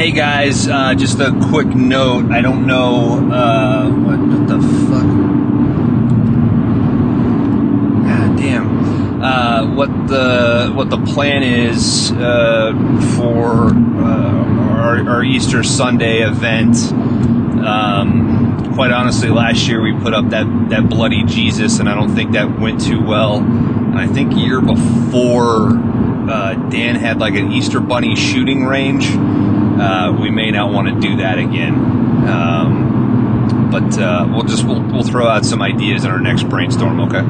Hey guys, uh, just a quick note. I don't know uh, what, what the fuck. God damn. Uh, what the what the plan is uh, for uh, our, our Easter Sunday event? Um, quite honestly, last year we put up that that bloody Jesus, and I don't think that went too well. I think year before, uh, Dan had like an Easter bunny shooting range. Uh, we may not want to do that again. Um, but uh, we'll just we'll, we'll throw out some ideas in our next brainstorm. Okay.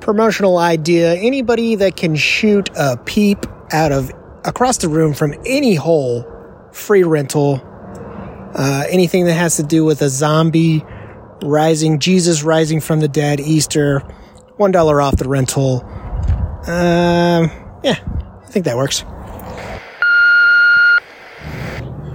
Promotional idea: anybody that can shoot a peep out of across the room from any hole, free rental. Uh, anything that has to do with a zombie rising, Jesus rising from the dead, Easter, one dollar off the rental. Um, yeah, think that works.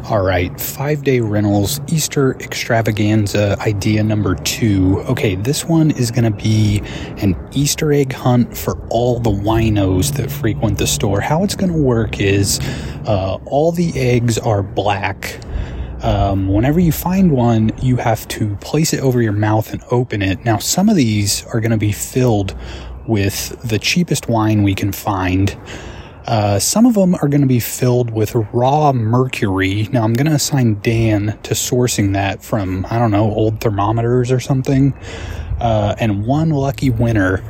All right, five day rentals, Easter extravaganza idea number two. Okay, this one is going to be an Easter egg hunt for all the winos that frequent the store. How it's going to work is uh, all the eggs are black. Um, whenever you find one, you have to place it over your mouth and open it. Now, some of these are going to be filled with the cheapest wine we can find. Uh, some of them are going to be filled with raw mercury. Now, I'm going to assign Dan to sourcing that from, I don't know, old thermometers or something. Uh, and one lucky winner,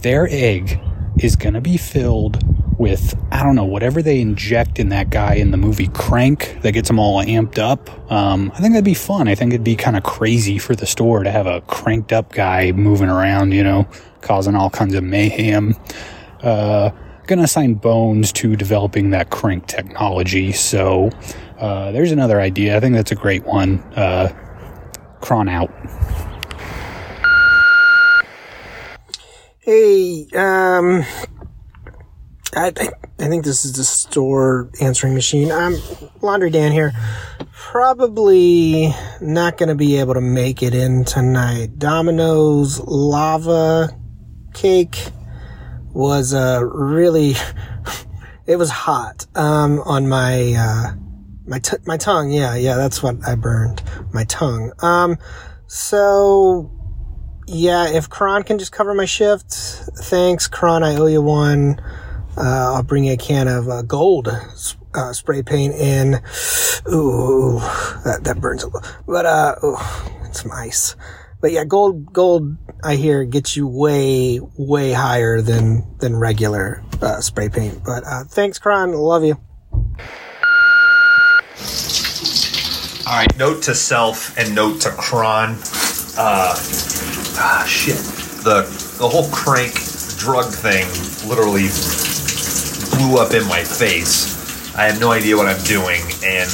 their egg is going to be filled with, I don't know, whatever they inject in that guy in the movie Crank that gets them all amped up. Um, I think that'd be fun. I think it'd be kind of crazy for the store to have a cranked up guy moving around, you know, causing all kinds of mayhem. Uh, going to assign Bones to developing that crank technology. So uh, there's another idea. I think that's a great one. Uh, Kron out. Hey, um, I, I, think this is the store answering machine. I'm Laundry Dan here. Probably not going to be able to make it in tonight. Domino's lava cake was uh, really it was hot um, on my uh, my t- my tongue. Yeah, yeah, that's what I burned my tongue. Um, so yeah, if Kron can just cover my shift, thanks, Kron. I owe you one. Uh, I'll bring you a can of uh, gold uh, spray paint in. Ooh, that that burns a little, but uh, ooh, it's some ice. But yeah, gold gold I hear gets you way way higher than than regular uh, spray paint. But uh, thanks, Kron. Love you. All right. Note to self and note to Kron. Uh, ah, shit. The the whole crank drug thing literally blew up in my face. I have no idea what I'm doing, and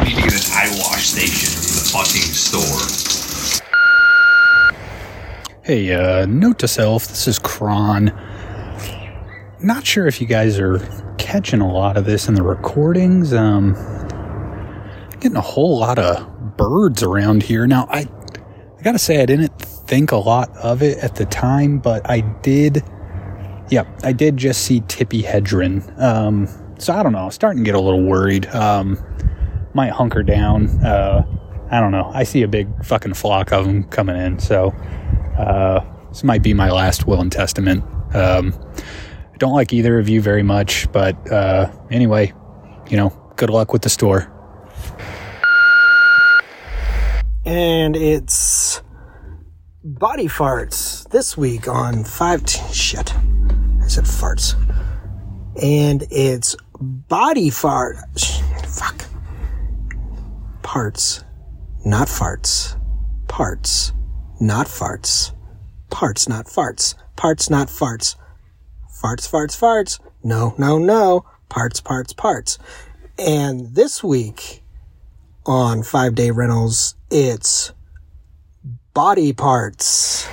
we need to get an eye wash station in the fucking store. Hey, uh, note to self, this is Kron. Not sure if you guys are catching a lot of this in the recordings. Um, getting a whole lot of birds around here. Now, I, I gotta say, I didn't think a lot of it at the time, but I did, yeah, I did just see Tippi Hedren. Um, so I don't know, starting to get a little worried. Um, might hunker down. Uh, I don't know. I see a big fucking flock of them coming in, so uh, this might be my last will and testament. Um, I don't like either of you very much, but uh, anyway, you know, good luck with the store. And it's body farts this week on five. T- shit, I said farts. And it's body fart. Fuck. Parts, not farts. Parts, not farts. Parts, not farts. Parts, not farts. Farts, farts, farts. No, no, no. Parts, parts, parts. And this week on Five Day Rentals, it's body parts.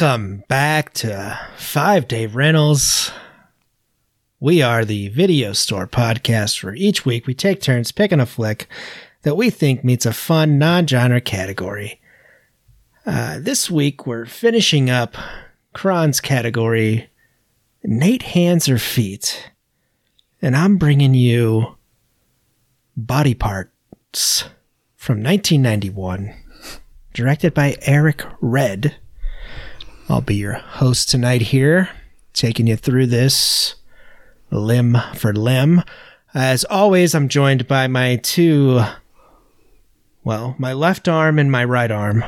Welcome back to Five Day Rentals. We are the video store podcast where each week we take turns picking a flick that we think meets a fun non genre category. Uh, this week we're finishing up Kron's category Nate Hands or Feet. And I'm bringing you Body Parts from 1991, directed by Eric Red. I'll be your host tonight here, taking you through this limb for limb. As always, I'm joined by my two, well, my left arm and my right arm,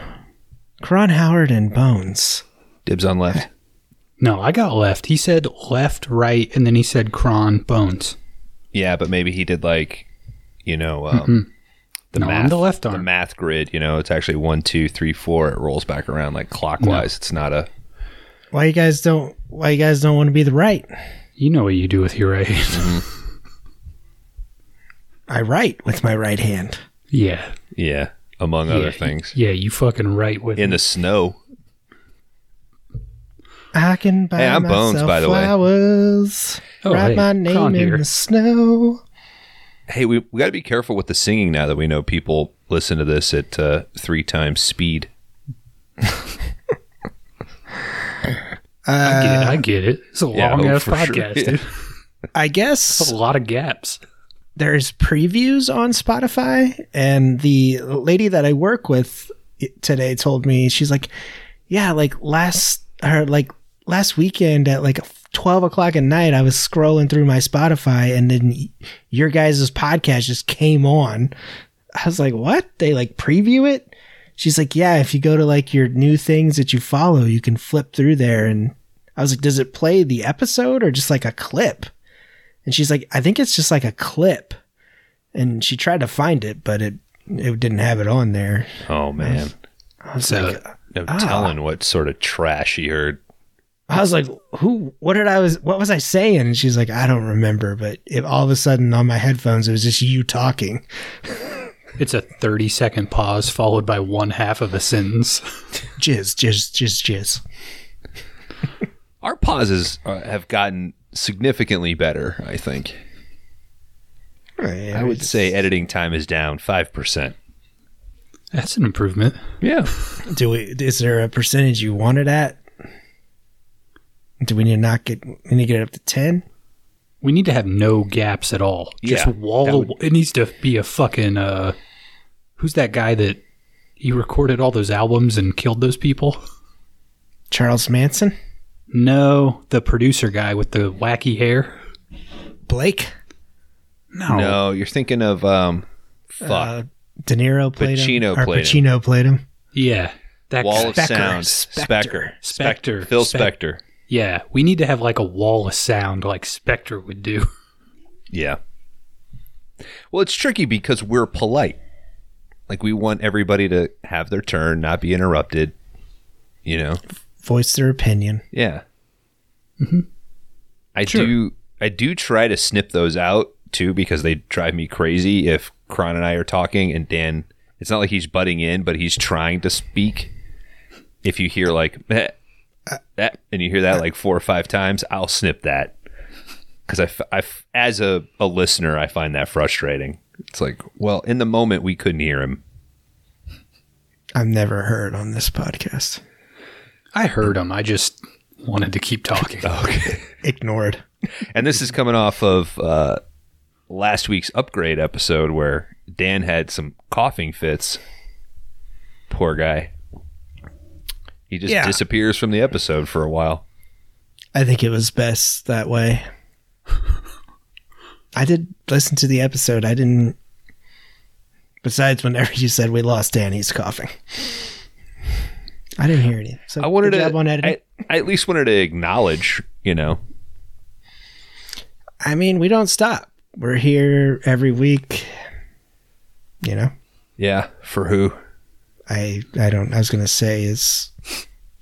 Kron Howard and Bones. Dibs on left. No, I got left. He said left, right, and then he said Kron Bones. Yeah, but maybe he did like, you know, um, the No, I'm math, the left the math grid. You know, it's actually one, two, three, four. It rolls back around like clockwise. It's not a. Why you guys don't? Why you guys don't want to be the right? You know what you do with your right. Mm-hmm. I write with my right hand. yeah. Yeah, among yeah. other things. Yeah, you fucking right with In it. the snow. I can buy Hey, I'm Bones, myself by the way. flowers. Oh, write hey, my name in here. the snow. Hey, we, we got to be careful with the singing now that we know people listen to this at uh, three times speed. I get it. I get it. It's a Yeah, long oh, ass for sure. podcast, Yeah. dude. I It's guess a lot of gaps. there's previews on Spotify, and the lady that I work with today told me she's like, "Yeah, like last her like last weekend at like twelve o'clock at night, I was scrolling through my Spotify, and then your guys' podcast just came on." I was like, "What? They like preview it?" She's like, "Yeah, if you go to like your new things that you follow, you can flip through there." And I was like, "Does it play the episode or just like a clip?" And she's like, I think it's just like a clip. And she tried to find it, but it it didn't have it on there. Oh, man. I was So- like, No Ah. telling what sort of trash he heard. I was like, who? What did I was? What was I saying? And she's like, I don't remember. But if all of a sudden on my headphones, it was just you talking. It's a 30 second pause followed by one half of a sentence. Jizz, jizz, jizz, jizz. Our pauses uh, have gotten significantly better, I think. I would say editing time is down 5%. That's an improvement. Yeah. Do we? Is there a percentage you want it at? Do we need to knock it? We need to get it up to ten. We need to have no gaps at all. Just Yeah, wall. would- it needs to be a fucking. uh Who's that guy that he recorded all those albums and killed those people? Charles Manson, No, the producer guy with the wacky hair. Blake, No, No, you're thinking of um fuck. uh, De Niro played Pacino him. Or played him. Pacino played him. yeah, that Wall guy. of Spector, Sound. Spector. Spector. Spector. Phil Spec- Spector. Yeah, we need to have like a wall of sound like Spector would do. Yeah. Well, it's tricky because we're polite. Like we want everybody to have their turn, not be interrupted. You know. Voice their opinion. Yeah. Mm-hmm. I Sure. do. I do try to snip those out too because they drive me crazy. If Kron and I are talking and Dan, it's not like he's butting in, but he's trying to speak. If you hear like eh, and you hear that like four or five times, I'll snip that because I, f- I f- as a, a listener, I find that frustrating. It's like, well, in the moment, we couldn't hear him. I've never heard on this podcast. I heard him. I just wanted to keep talking. Okay. Ignored. And this is coming off of uh, last week's upgrade episode where Dan had some coughing fits. Poor guy. He just Yeah. disappears from the episode for a while. I think it was best that way. I did listen to the episode. I didn't. Besides, whenever you said we lost Danny's coughing, I didn't hear any. So I wanted to. on editing. I, I at least wanted to acknowledge, you know. I mean, we don't stop. We're here every week. You know, Yeah, for who? I I don't. I was gonna say is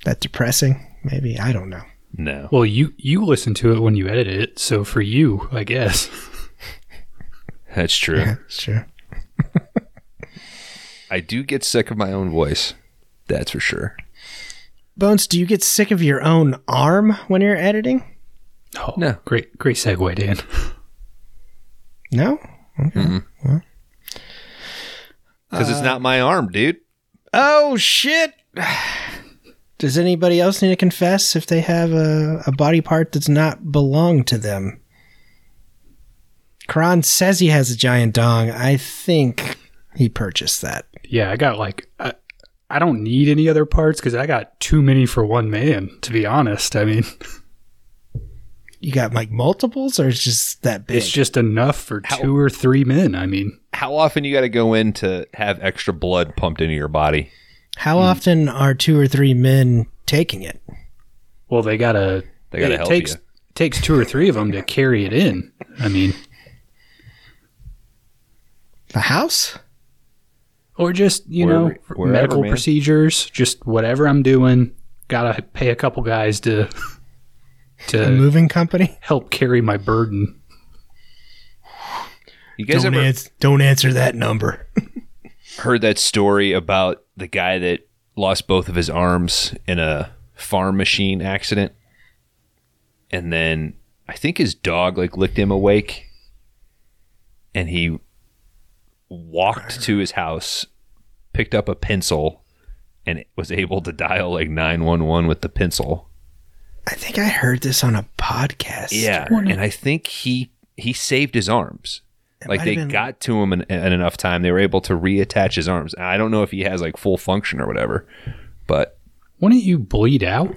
that depressing? Maybe I don't know. No. Well, you you listen to it when you edit it, so for you, I guess. That's true. Yeah, true. I do get sick of my own voice. That's for sure. Bones, do you get sick of your own arm when you're editing? Oh, No. Great, great segue, Dan. No. Because it's uh, not my arm, dude. Oh shit! Does anybody else need to confess if they have a, a body part that's not belong to them? Kron says he has a giant dong. I think he purchased that. Yeah, I got like I, I don't need any other parts because I got too many for one man. To be honest, I mean You got like multiples, or it's just that big? it's just enough for two or three men. I mean, How often you got to go in to have extra blood pumped into your body? How hmm. often are two or three men taking it? well, they gotta They gotta it help takes you. takes two or three of them to carry it in. I mean, The house? or just you Wherever- know wherever, medical man. procedures, just whatever I'm doing. Gotta pay a couple guys to A to moving company? help carry my burden. You guys Don't, ever ans- don't answer that number. heard that story about the guy that lost both of his arms in a farm machine accident? And then I think his dog like licked him awake and he walked to his house, picked up a pencil and was able to dial like 911 with the pencil. I think I heard this on a podcast. Yeah, and I think he he saved his arms. Like they been- got to him in, in enough time, they were able to reattach his arms. I don't know if he has like full function or whatever, but Wouldn't you bleed out?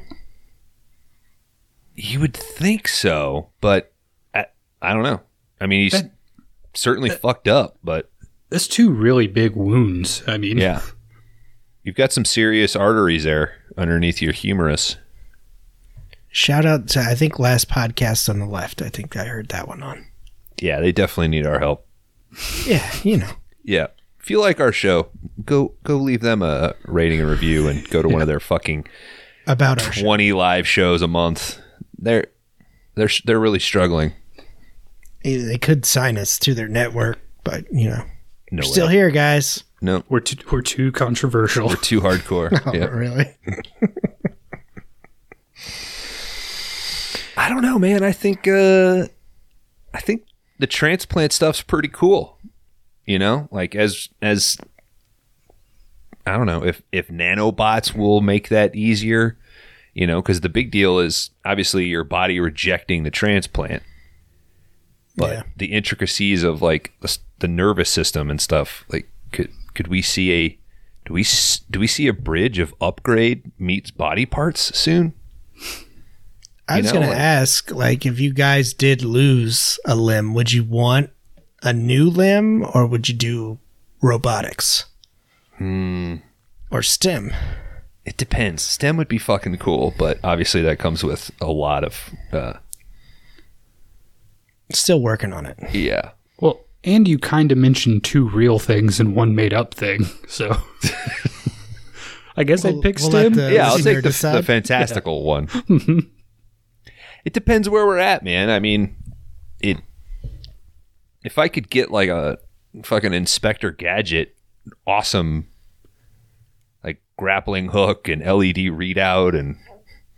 you would think so. But I, I don't know. I mean, he's That- certainly fucked up, but That's two really big wounds. I mean, yeah, you've got some serious arteries there underneath your humerus. Shout out to, I think, last podcast on the left. I think I heard that one on. Yeah, they definitely need our help. Yeah, you know. Yeah. If you like our show, go go leave them a rating and review and go to one of their fucking About our show. 20 live shows a month. They're they're they're really struggling. They could sign us to their network, but, you know. No We're still here, guys. No, we're too, we're too controversial. we're too hardcore. Oh, yeah. really? I don't know, man. I think uh I think the transplant stuff's pretty cool. You know, like as as I don't know if if nanobots will make that easier. You know, because the big deal is obviously your body rejecting the transplant, but Yeah. the intricacies of like the, the nervous system and stuff. Like, could could we see a do we do we see a bridge of upgrade meets body parts soon? I You was know, going to ask, like, if you guys did lose a limb, would you want a new limb or would you do robotics? Hmm. Or STEM? It depends. STEM would be fucking cool, but obviously that comes with a lot of uh, Still working on it. yeah. Well, and you kind of mentioned two real things and one made up thing. So I guess We'll- I'd pick we'll STEM. the- Yeah, I'll take the, the fantastical one. it depends where we're at, man. I mean, it. If I could get like a fucking Inspector Gadget, awesome, like grappling hook and LED readout, and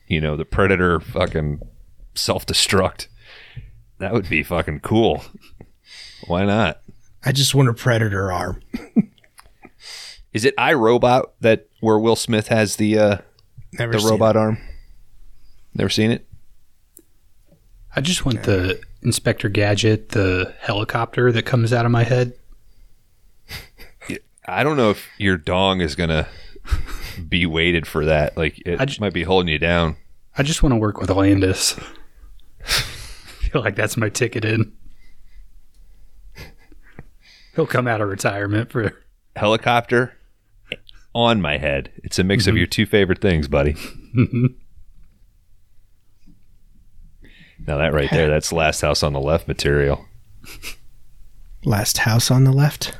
you know the Predator fucking self destruct, that would be fucking cool. Why not? I just want a predator arm. Is it iRobot that where Will Smith has the uh, Never the robot arm? Never seen it. I just want the Inspector Gadget, the helicopter that comes out of my head. I don't know if your dong is gonna be weighted for that. Like it I ju- might be holding you down. I just want to work with Landis. feel like that's my ticket in. He'll come out of retirement for Helicopter on my head. It's a mix Mm-hmm. of your two favorite things, buddy. now that right there, that's last house on the left material. Last house on the left.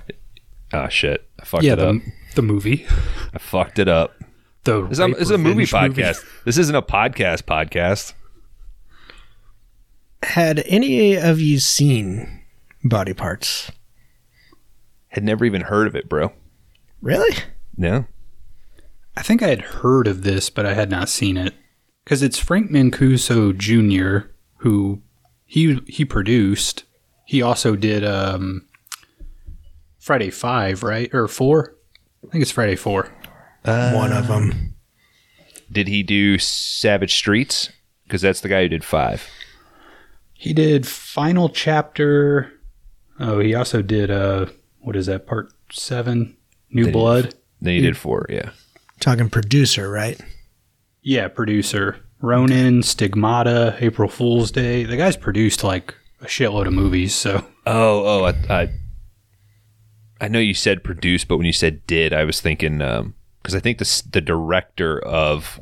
Ah shit. I fucked yeah it up. the, the movie. I fucked it up. The This is a, rape this is a movie revenge podcast. This isn't a podcast podcast. Had any of you seen Body Parts? Had never even heard of it, bro. Really? No. I think I had heard of this, but I had not seen it because it's Frank Mancuso Jr. who he he produced. He also did um, Friday Five, right or Four? I think it's Friday Four. One of them. Did he do Savage Streets? Because that's the guy who did five. He did Final Chapter. Oh, he also did uh, what is that? Part Seven, New Did he- Blood. Then he did four. Yeah. Talking producer, right? Yeah, producer Ronin, Stigmata, April Fool's Day. The guy's produced like a shitload of movies. So Oh, oh, I, I, I know you said produced, but when you said did, I was thinking because I think the the director of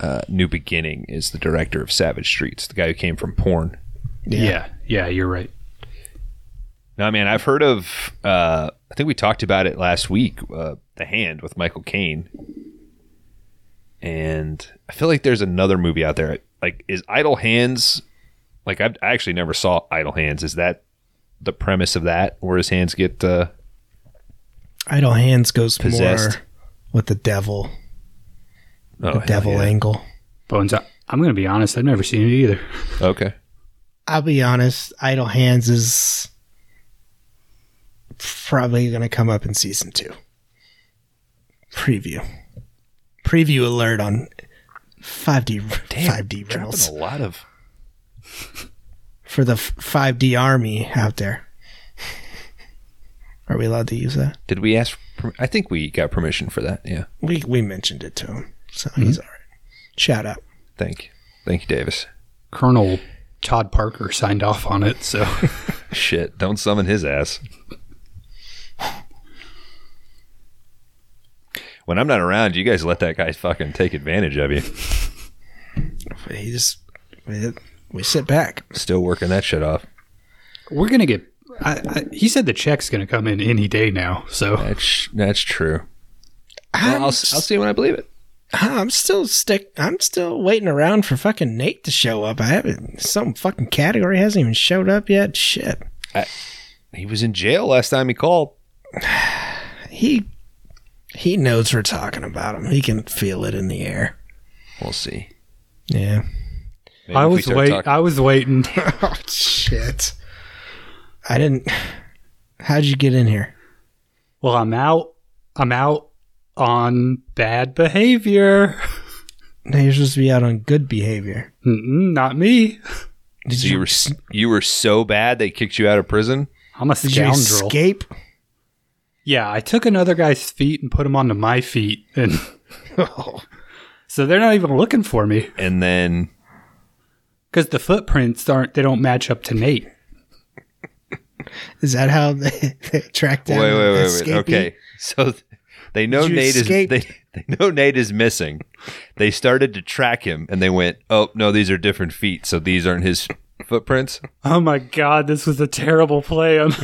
uh, New Beginning is the director of Savage Streets, the guy who came from porn. yeah, yeah, you're right. No, man, I've heard of. Uh, I think we talked about it last week. Uh, the Hand with Michael Caine, and I feel like there's another movie out there. Like, is Idle Hands? Like, I've, I actually never saw Idle Hands. Is that the premise of that, where his hands get? Uh, Idle Hands goes Possessed. more with the devil, oh, the devil yeah. angle. Bones. I'm going to be honest. I've never seen it either. Okay. I'll be honest, Idle Hands is probably going to come up in season two. Preview. Preview alert on 5D, 5D Dropping rentals a lot of. for the 5D army out there. Are we allowed to use that? Did we ask? Per- I think we got permission for that. Yeah. We we mentioned it to him, so mm-hmm. he's all right. Shout out. Thank you. Thank you, Davis. Colonel Todd Parker signed off on it. So Shit! Don't summon his ass. When I'm not around, you guys let that guy fucking take advantage of you. He just we, we sit back. Still working that shit off. we're going to get. I, I, he said the check's going to come in any day now. So That's that's true. I'm, I'll, I'll see when I believe it. I'm still stick. I'm still waiting around for fucking Nate to show up. I haven't. Some fucking category hasn't even showed up yet. Shit. He was in jail last time he called. He he knows we're talking about him. He can feel it in the air. We'll see. Yeah. Maybe I was start wait. talking- I was waiting. oh shit. I didn't. How'd you get in here? well, I'm out. I'm out on bad behavior. Now you're supposed to be out on good behavior. Mm-mm, not me. Did so you were you were so bad they kicked you out of prison. I'm a Did you scoundrel. escape? Yeah, I took another guy's feet and put them onto my feet, and so they're not even looking for me And then because the footprints aren't. They don't match up to Nate. Is that how they, they track down? wait, wait, the wait, wait. escapee? Okay, so th- they know you Nate escape? is they, they know Nate is missing. They started to track him, and they went, "Oh no, these are different feet, so these aren't his footprints." Oh my god, this was a terrible plan.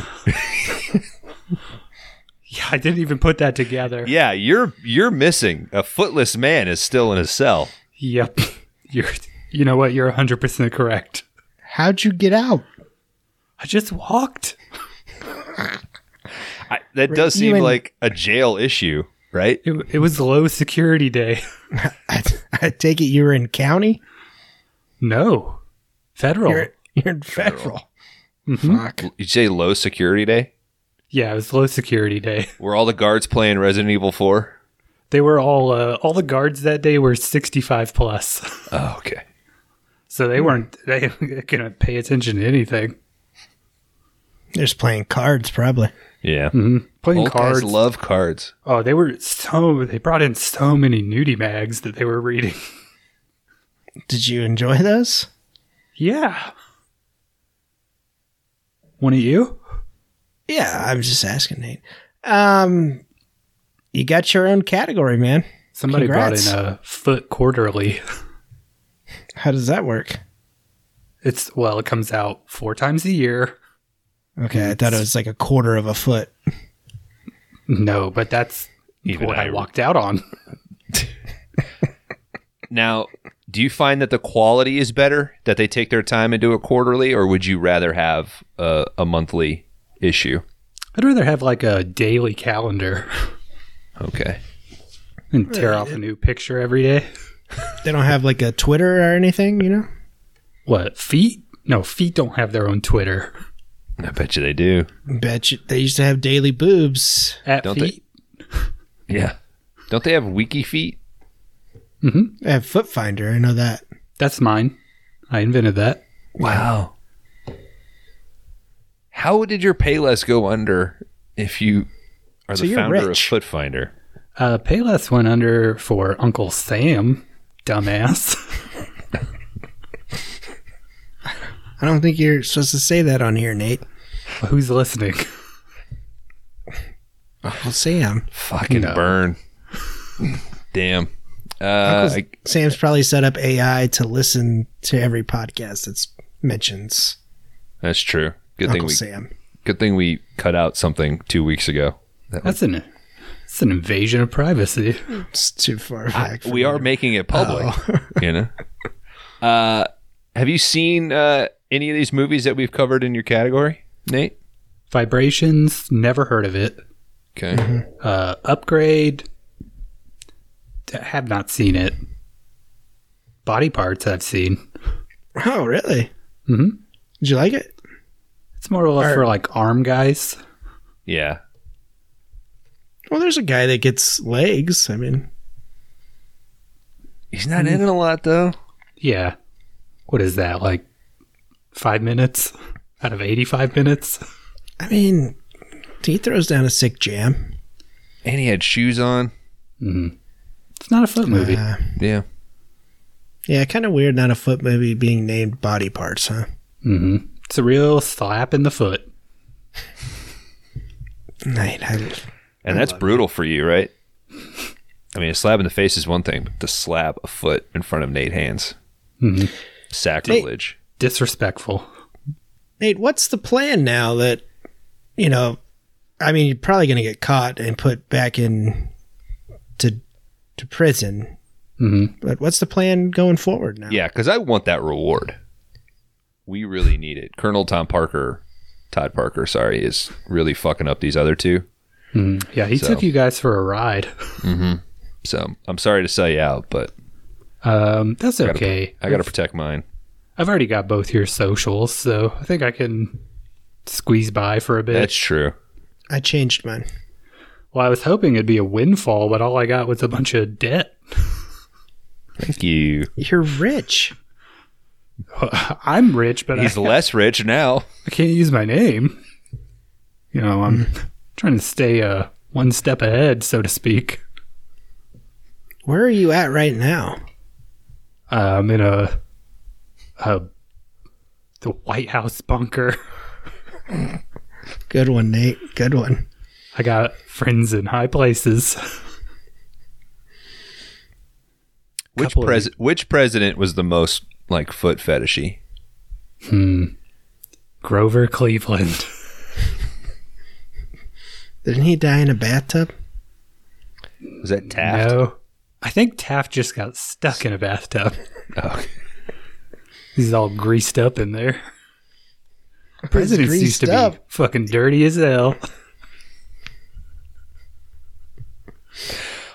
yeah, I didn't even put that together. Yeah, you're you're missing. A footless man is still in his cell. Yep. You're. You know what? You're 100 percent correct. How'd you get out? I just walked. I, that does seem and- like a jail issue, right? It, it was low security day. I, I take it you were in county. No, federal. You're you're in federal. Mhm. Fuck. You say low security day, Yeah, it was low security day. were all the guards playing Resident Evil Four? They were all uh, all the guards that day were 65 plus, Oh, okay. so they weren't they gonna pay attention to anything. They're just playing cards, probably. Yeah, Playing old cards. guys love cards. oh, they were so they brought in so many nudie mags that they were reading. Did you enjoy those? Yeah. One of you? Yeah, I'm just asking, Nate. Um, you got your own category, man. Somebody Congrats. brought in a foot quarterly. How does that work? It's well, it comes out four times a year. Okay, I thought it was like a quarter of a foot. No, but that's Even what I- I walked out on. Now, do you find that the quality is better that they take their time and do it quarterly, or would you rather have a, a monthly issue? I'd rather have like a daily calendar. Okay. and tear off a new picture every day. They don't have like a Twitter or anything, you know? What feet? No, feet don't have their own Twitter. I bet you they do. Bet you they used to have daily boobs. At Don't they? feet, Yeah. Don't they have wiki feet? Mm-hmm. They have Foot Finder, I know that. that's mine. I invented that. Wow. How did your Payless go under if you are So the you're founder rich. of FootFinder? Uh, Payless went under for Uncle Sam, dumbass. I don't think you're supposed to say that on here, Nate. Who's listening? Uncle Sam. Fucking No. burn. Damn. Uh, I, Sam's probably set up AI to listen to every podcast that mentions that's true. Good thing we Sam. good thing we cut out something two weeks ago. That That's an that's an invasion of privacy. It's too far back. for we are making it public. Oh. you know. Uh, have you seen uh, any of these movies that we've covered in your category, Nate? Vibrations, never heard of it. Okay. Mm-hmm. Uh, upgrade, have not seen it. Body parts, I've seen. Oh, really? hmm Did you like it? It's more or less Are- for like arm guys. Yeah. Well, there's a guy that gets legs. I mean, He's not in it a lot though. Yeah. What is that? Like five minutes out of 85 minutes? I mean, he throws down a sick jam. And he had shoes on. It's not a foot movie. Uh, Yeah. yeah, kind of weird. Not a foot movie being named body parts, huh? hmm It's a real slap in the foot. Nate, I, And that's brutal for you, right? I mean, a slap in the face is one thing, but to slap a foot in front of Nate Hands, Mhm. sacrilege. Disrespectful. Nate, what's the plan now that you know? I mean, you're probably going to get caught and put back in to to prison. hmm But what's the plan going forward now? Yeah, because I want that reward. We really need it. Colonel Tom Parker, Todd Parker, sorry, is really fucking up these other two. hmm Yeah, he So- took you guys for a ride. So I'm sorry to sell you out, but Um, that's I gotta, okay. I got to protect mine. I've already got both your socials, so I think I can squeeze by for a bit. That's true. I changed mine. well, I was hoping it'd be a windfall, but all I got was a bunch of debt. Thank you. You're rich. I'm rich, but He's I, less rich now. I can't use my name. You know, I'm trying to stay uh, one step ahead, so to speak. Where are you at right now? Uh, I'm in a, a the White House bunker. Good one, Nate. Good one. I got friends in high places. Which Couple of- pres- which president was the most like foot fetishy? Hmm. Grover Cleveland. Didn't he die in a bathtub? Was that Taft? No, I think Taft just got stuck in a bathtub. Oh, He's all greased up in there. Presidents used to greased up. be fucking dirty as hell.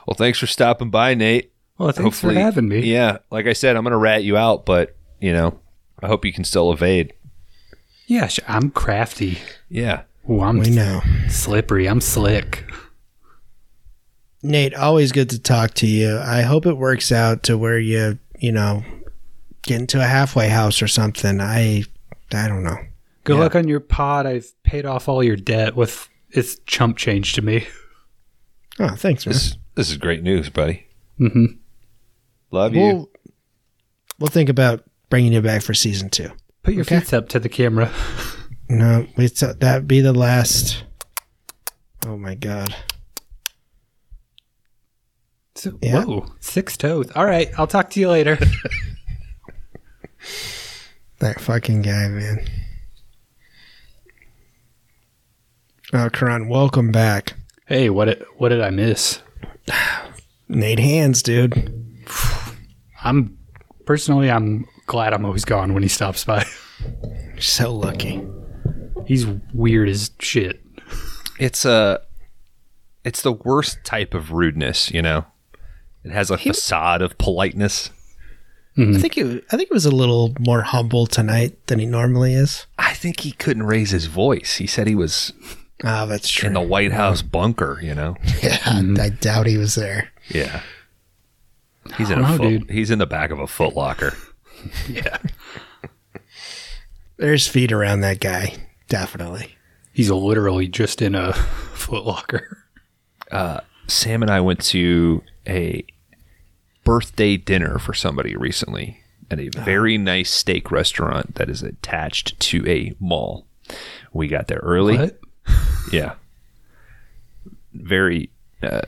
well, thanks for stopping by, Nate. Well, thanks for having me. Yeah, like I said, I'm gonna rat you out, but you know, I hope you can still evade. Yeah, sh- I'm crafty. Yeah. Ooh, I'm We know. slippery. I'm slick. Nate, always good to talk to you. I hope it works out to where you, you know, get into a halfway house or something. I, I don't know. Good Yeah. luck on your pod. I've paid off all your debt with it's chump change to me. Oh, thanks, man. This this is great news, buddy. hmm Love you. We'll, we'll think about bringing you back for season two. Put your Okay. feet up to the camera. No, we thought uh, that'd be the last. Oh my god. So, Yeah. Whoa, six toes. All right, I'll talk to you later. That fucking guy, man. Oh, Kron, welcome back. hey, what did, what did I miss? Nate Hands, dude. I'm personally, I'm glad I'm always gone when he stops by. So lucky. He's weird as shit. it's a it's the worst type of rudeness, you know. It has a facade of politeness. Mm-hmm. I think it, I think it was a little more humble tonight than he normally is. I think he couldn't raise his voice. He said he was Ah, that's true. in the White House bunker, you know? yeah, mm-hmm. I doubt he was there. Yeah. He's in I a don't know, foot, dude. he's in the back of a foot locker. Yeah. There's feet around that guy, definitely. He's literally just in a footlocker. Sam and I went to a birthday dinner for somebody recently at a very nice steak restaurant that is attached to a mall. We got there early. What? Yeah. Very uh,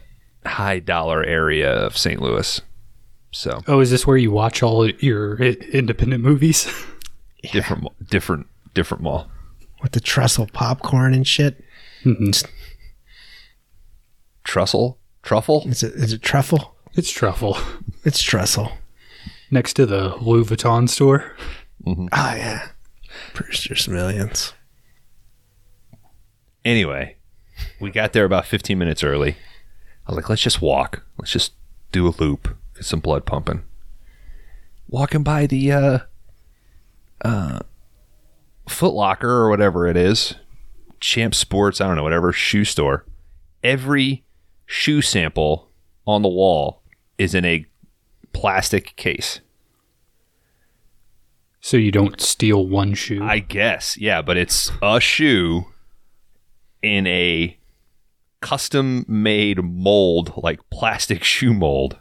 high dollar area of St. Louis. So Oh, is this where you watch all your independent movies? different, mo- different, different mall. With the trestle popcorn and shit. mmm trestle truffle. Is it is it truffle? It's truffle. It's trestle. Next to the Louis Vuitton store. Mm-hmm. Oh yeah. Brewster's Millions. Anyway, we got there about 15 minutes early. I was like, let's just walk. Let's just do a loop, some blood pumping. Walking by the uh, uh, Foot Locker or whatever it is, Champ Sports, I don't know, whatever shoe store. Every shoe sample on the wall is in a plastic case. So you don't steal one shoe. I guess, yeah, but it's a shoe in a custom made mold, like plastic shoe mold.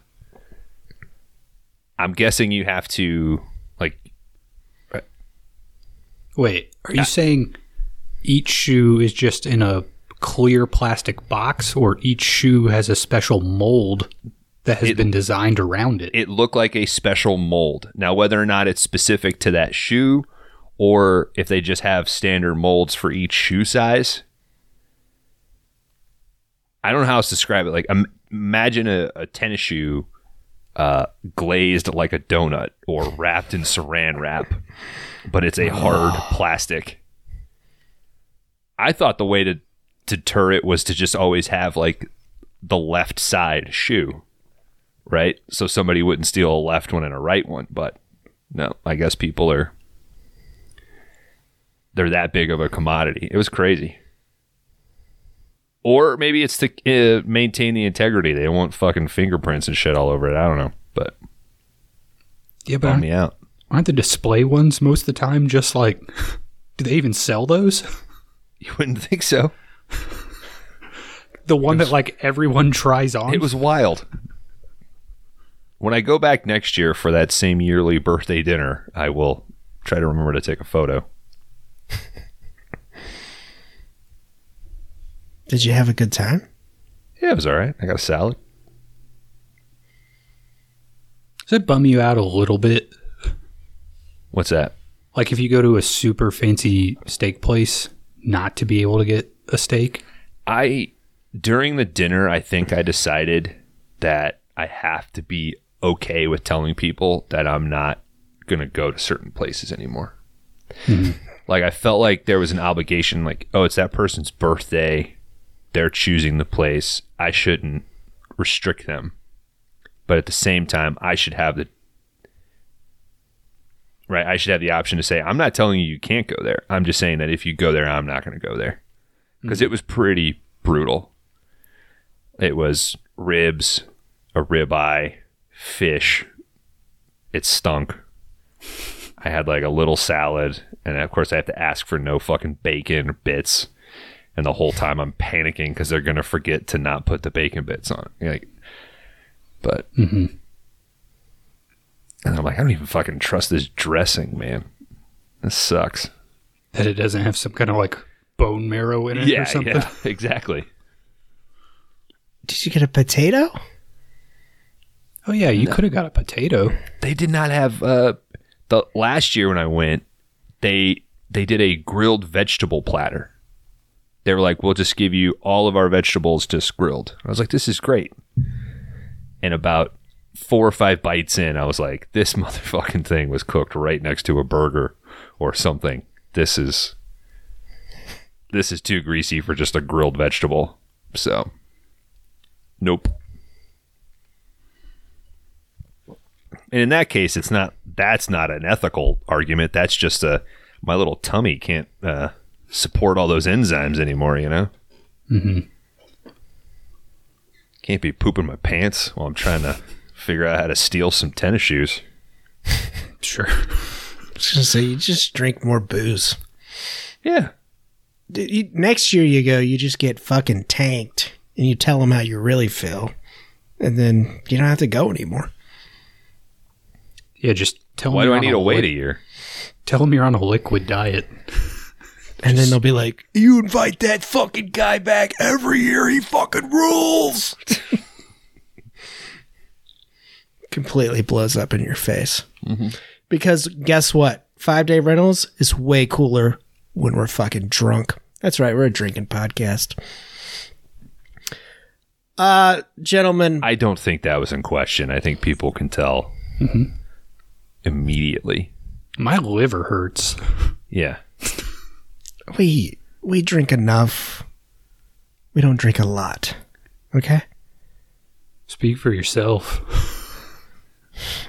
I'm guessing you have to like Wait, are you saying each shoe is just in a clear plastic box, or each shoe has a special mold that has been designed around it? it look like a special mold. Now whether or not it's specific to that shoe or if they just have standard molds for each shoe size. I don't know how else to describe it. Like im- imagine a, a tennis shoe uh, glazed like a donut or wrapped in saran wrap, but it's a hard plastic. I thought the way to to deter it was to just always have like the left side shoe, right? So somebody wouldn't steal a left one and a right one. But no, I guess people are they're that big of a commodity. It was crazy. Or maybe it's to uh, maintain the integrity. They want fucking fingerprints and shit all over it. I don't know, but yeah, but me out. aren't the display ones most of the time just like? Do they even sell those? You wouldn't think so. The one that like everyone tries on. It was wild. When I go back next year for that same yearly birthday dinner, I will try to remember to take a photo. Did you have a good time? Yeah, it was all right. I got a salad. Does it bum you out a little bit? What's that? Like if you go to a super fancy steak place, not to be able to get a steak. I during the dinner, I think I decided that I have to be okay with telling people that I'm not going to go to certain places anymore. Mm-hmm. Like I felt like there was an obligation like, oh, it's that person's birthday. They're choosing the place. I shouldn't restrict them. But at the same time, I should have the right, I should have the option to say, I'm not telling you you can't go there. I'm just saying that if you go there, I'm not going to go there. Cuz it mm. was pretty brutal. It was ribs, a ribeye, fish. It stunk. I had like a little salad, and of course I have to ask for no fucking bacon or bits. And the whole time I'm panicking because they're gonna forget to not put the bacon bits on. Like, but and I'm like, I don't even fucking trust this dressing, man. This sucks. That it doesn't have some kind of like bone marrow in it Yeah, or something. yeah, exactly. Did you get a potato? Oh yeah, you could have got a potato. they did not have uh the last year when I went, they they did a grilled vegetable platter. They were like, "We'll just give you all of our vegetables just grilled." I was like, "This is great." And about four or five bites in, I was like, "This motherfucking thing was cooked right next to a burger or something. This is this is too greasy for just a grilled vegetable." So, nope. And in that case, it's not. That's not an ethical argument. That's just a my little tummy can't uh, support all those enzymes anymore. You know. Mm-hmm. Can't be pooping my pants while I'm trying to figure out how to steal some tennis shoes. Sure. I was gonna say you just drink more booze. Yeah. D- you- next year you go, you just get fucking tanked, and you tell them how you really feel, and then you don't have to go anymore. Yeah, just tell Why them do I need to wait a year? Tell them you're on a liquid diet. And then they'll be like, "You invite that fucking guy back every year. He fucking rules." Completely blows up in your face. Because guess what? Five day rentals is way cooler when we're fucking drunk. That's right. We're a drinking podcast. Uh, gentlemen, I don't think that was in question. I think people can tell immediately. My liver hurts. Yeah. We we drink enough. We don't drink a lot. Okay. Speak for yourself.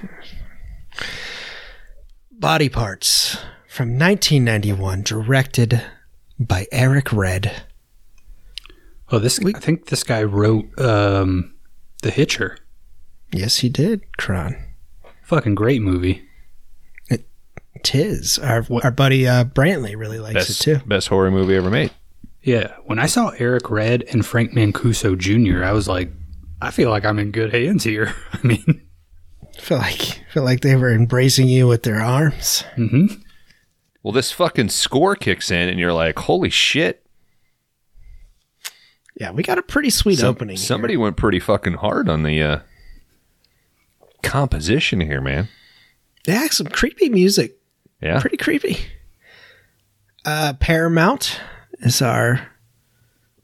Body Parts from 1991, directed by Eric Red. Oh, this I think this guy wrote um, The Hitcher. Yes, he did, Kron. Fucking great movie. Tis. Our, our buddy uh, Brantley really likes Best, it too. best horror movie ever made. Yeah, when I saw Eric Red and Frank Mancuso Jr., I was like, I feel like I'm in good hands here. I mean, feel like feel like they were embracing you with their arms. hmm Well, this fucking score kicks in, and you're like, holy shit. Yeah, we got a pretty sweet Some- opening. here. Somebody went pretty fucking hard on the uh, composition here, man. They had some creepy music. Yeah. Pretty creepy. Uh, Paramount is our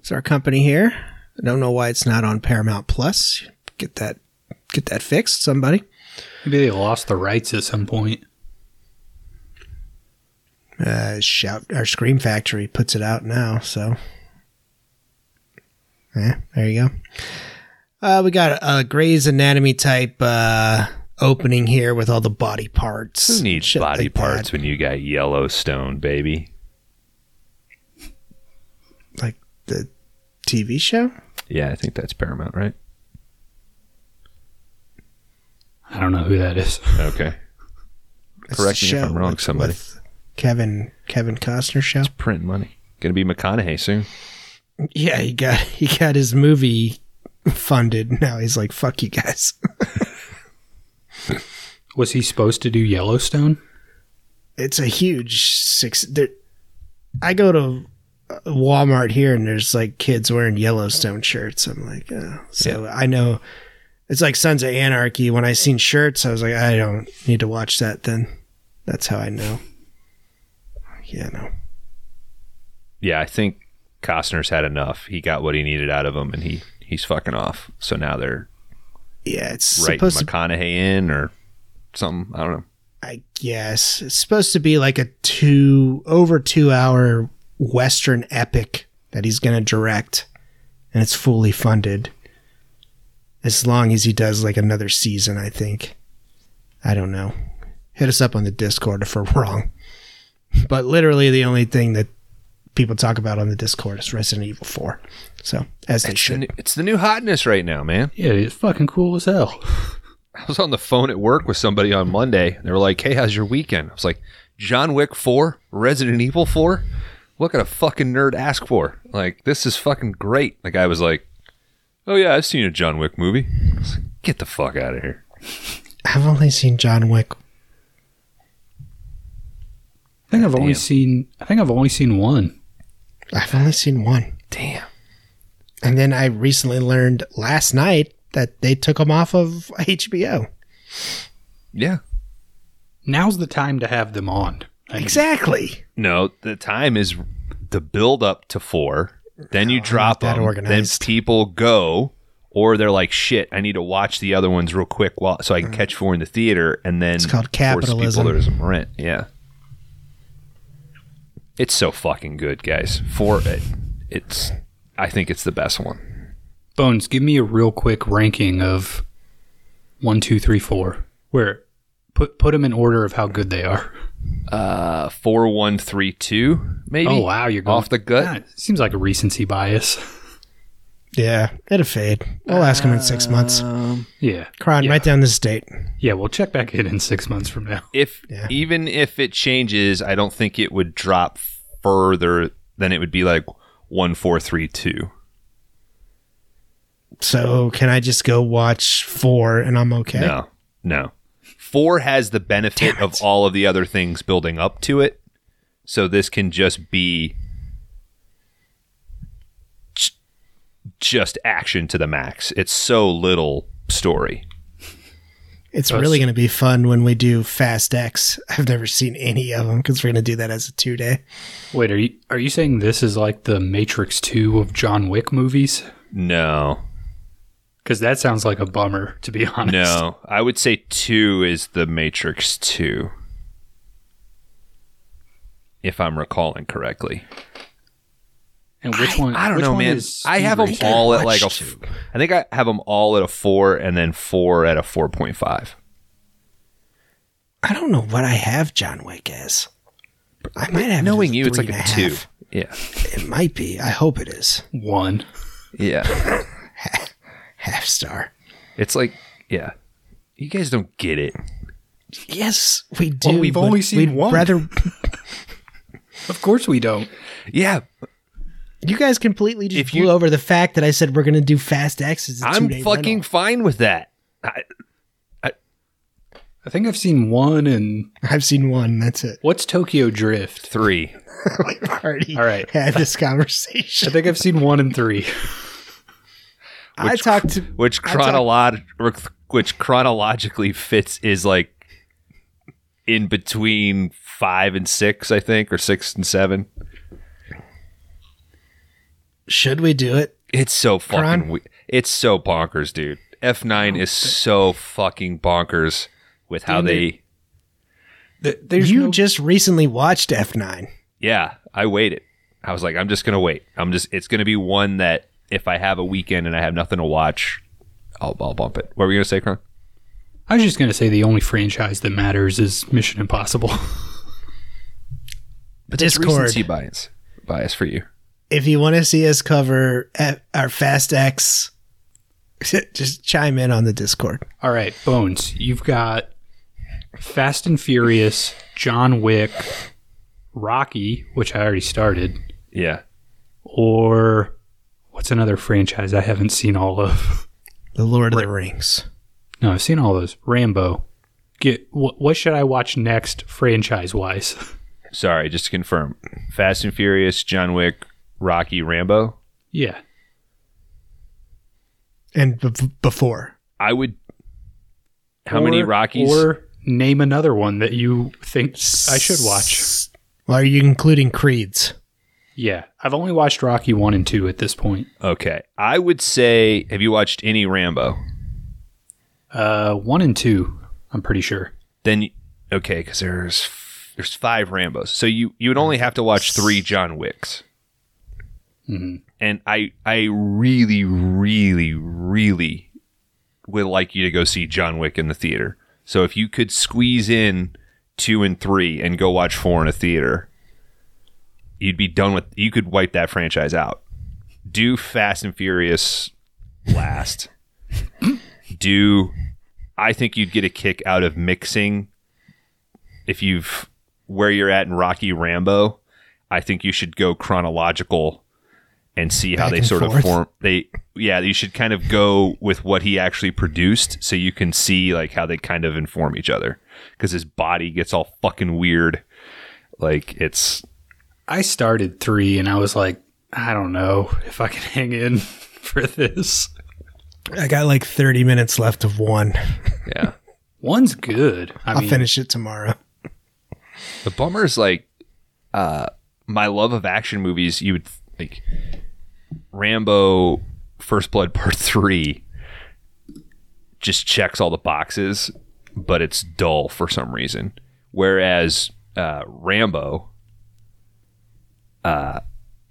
is our company here. I don't know why it's not on Paramount Plus. Get that get that fixed, somebody. maybe they lost the rights at some point. uh, shout our Scream Factory puts it out now. So, yeah, there you go. Uh, we got a, a Grey's Anatomy type uh, opening here with all the body parts. Who needs body like that. parts when you got Yellowstone, baby? Like the TV show. Yeah, I think that's Paramount, right? I don't know who that is. Okay. It's Correct me if I'm wrong, with- somebody. with Kevin Kevin Costner show. Print money. Gonna be McConaughey soon. Yeah, he got he got his movie funded. Now he's like, "Fuck you guys." Was he supposed to do Yellowstone? it's a huge six. There, I go to uh, Walmart here and there's like kids wearing Yellowstone shirts. I'm like, oh. so I know it's like Sons of Anarchy. When I seen shirts, I was like, I don't need to watch that. Then that's how I know. Yeah, no. Yeah, I think Costner's had enough. He got what he needed out of him, and he he's fucking off. So now they're Yeah, it's writing supposed to. McConaughey in or something. I don't know. I guess it's supposed to be like a two over two hour western epic that he's going to direct, and it's fully funded. As long as he does like another season, I think. I don't know. Hit us up on the Discord if we're wrong. But literally, the only thing that people talk about on the Discord is Resident Evil Four. So as they It's the, should. new, it's the new hotness right now, man. Yeah, it's fucking cool as hell. I was on the phone at work with somebody on Monday. And they were like, "Hey, how's your weekend?" I was like, "John Wick Four, Resident Evil Four. What could a fucking nerd ask for? Like, this is fucking great." The guy was like, "Oh yeah, I've seen a John Wick movie." I was like, Get the fuck out of here. I've only seen John Wick. I think I've only seen. I think I've only seen one. I've only seen one. Damn. And then I recently learned last night that they took them off of HBO. Yeah. Now's the time to have them on. I mean, Exactly. No, the time is the build up to four. Then you Oh, drop that them. Then people go, or they're like, "Shit, I need to watch the other ones real quick while so I can catch four in the theater." And then Mm. It's called force capitalism. People to some rent. Yeah, it's so fucking good, guys. Four, it, it's. I think it's the best one. Bones, give me a real quick ranking of one, two, three, four. Where Put put them in order of how good they are. Uh, four one three two, maybe. Oh wow, you're going off the gut. Yeah, seems like a recency bias. Yeah, it'll fade. We'll ask him in six months. Yeah, Kron, yeah. write down this date. yeah. We'll check back in in six months from now. If Yeah. even if it changes, I don't think it would drop further than it would be like one four three two. So can I just go watch four and I'm okay? No, no. Four has the benefit of all of the other things building up to it, so this can just be just action to the max. It's so little story. It's Us. really going to be fun when we do Fast X. I've never seen any of them because we're going to do that as a two day. Wait, are you are you saying this is like the Matrix Two of John Wick movies? No, Because that sounds like a bummer, to be honest. no. I would say two is the Matrix Two, if I'm recalling correctly. And which one? I don't which know, one man. is I have them all at like a. Watch f- I think I have them all at a four, and then four at a four point five. I don't know what I have John Wick as. I might have Knowing as you, it's like a and two. Yeah, It might be. I hope it is. one. yeah. Half star. It's like, yeah. You guys don't get it. Yes, we do. we've but only seen we'd one. Rather, Of course we don't. Yeah, you guys completely just If blew you- over the fact that I said we're going to do Fast X as a I'm fucking rental. fine with that. I, I think I've seen one. And I've seen one. That's it. what's Tokyo Drift? three. We've already All right. had this conversation. I think I've seen one and three. I talked to Which I talk- chronolog- which chronologically fits is like in between five and six, I think, or six and seven. Should we do it? It's so fucking. We- it's so bonkers, dude. F nine oh, is so fucking bonkers with how Dude, they. Th- There's you no- just recently watched F9. Yeah, I waited. I was like, I'm just gonna wait. I'm just. It's gonna be one that if I have a weekend and I have nothing to watch, I'll I'll bump it. What were you gonna say, Kron? I was just gonna say the only franchise that matters is Mission Impossible. But that's Discord. recency bias. Bias for you. If you want to see us cover F- our Fast X, just chime in on the Discord. All right, Bones, you've got Fast and Furious, John Wick, Rocky, which I already started, Yeah. or what's another franchise I haven't seen all of? The Lord of the Rings. No, I've seen all those. Rambo. Get what, what should I watch next franchise wise? Sorry, just to confirm. Fast and Furious, John Wick, Rocky, Rambo. yeah. And b- before. I would. How many Or- Rockies? Or name another one that you think I should watch. Well, are you including Creeds? Yeah, I've only watched Rocky 1 and 2 at this point. okay, I would say. Have you watched any Rambo? Uh 1 and 2, I'm pretty sure. Then okay, because there's there's five Rambos, so you you would only have to watch three John Wicks. Mhm. And I I really really really would like you to go see John Wick in the theater. So if you could squeeze in two and three and go watch four in a theater, you'd be done with. You could wipe that franchise out. Do Fast and Furious last. Do I think you'd get a kick out of mixing if you've where you're at in Rocky Rambo. I think you should go chronological and see how Back they sort forth. of form. They yeah, you should kind of go with what he actually produced, so you can see like how they kind of inform each other. Because his body gets all fucking weird. Like it's I started 3 and I was like, I don't know if I can hang in for this. I got like 30 minutes left of one. yeah. One's good. I I'll mean, finish it tomorrow. The bummer is like uh my love of action movies, you would like Rambo First Blood Part 3 just checks all the boxes, but it's dull for some reason. Whereas uh Rambo uh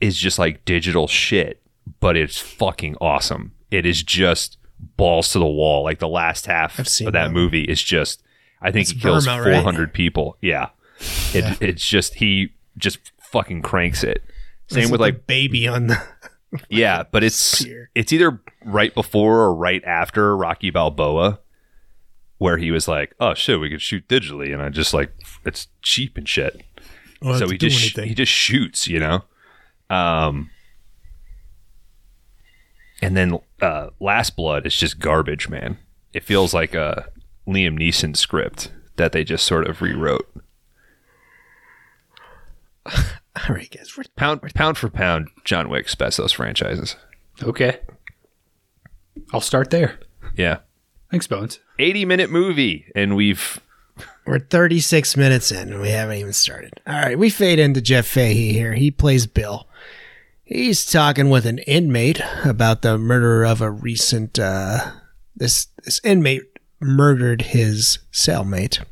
is just like digital shit, but it's fucking awesome. It is just balls to the wall. Like the last half of that that. movie is just I think That's he kills Burma, right? 400 people. Yeah. It, It's just, he just fucking cranks it. Same It's with the like, baby on the. yeah, but it's, Spear. it's either right before or right after Rocky Balboa where he was like, oh shit, we could shoot digitally. And I just like, it's cheap and shit. Well, so he just sh- anything. he just shoots, you know. Um, and then uh, Last Blood is just garbage, man. It feels like a Liam Neeson script that they just sort of rewrote. All right, guys. We're, Pound pound for pound, John Wick's best of those franchises. Okay. I'll start there. Yeah, Thanks, Bones. eighty minute movie, and we've we're 36 minutes in and we haven't even started. All right, we fade into Jeff Fahey here. He plays Bill. He's talking with an inmate about the murder of a recent. Uh, this this inmate murdered his cellmate.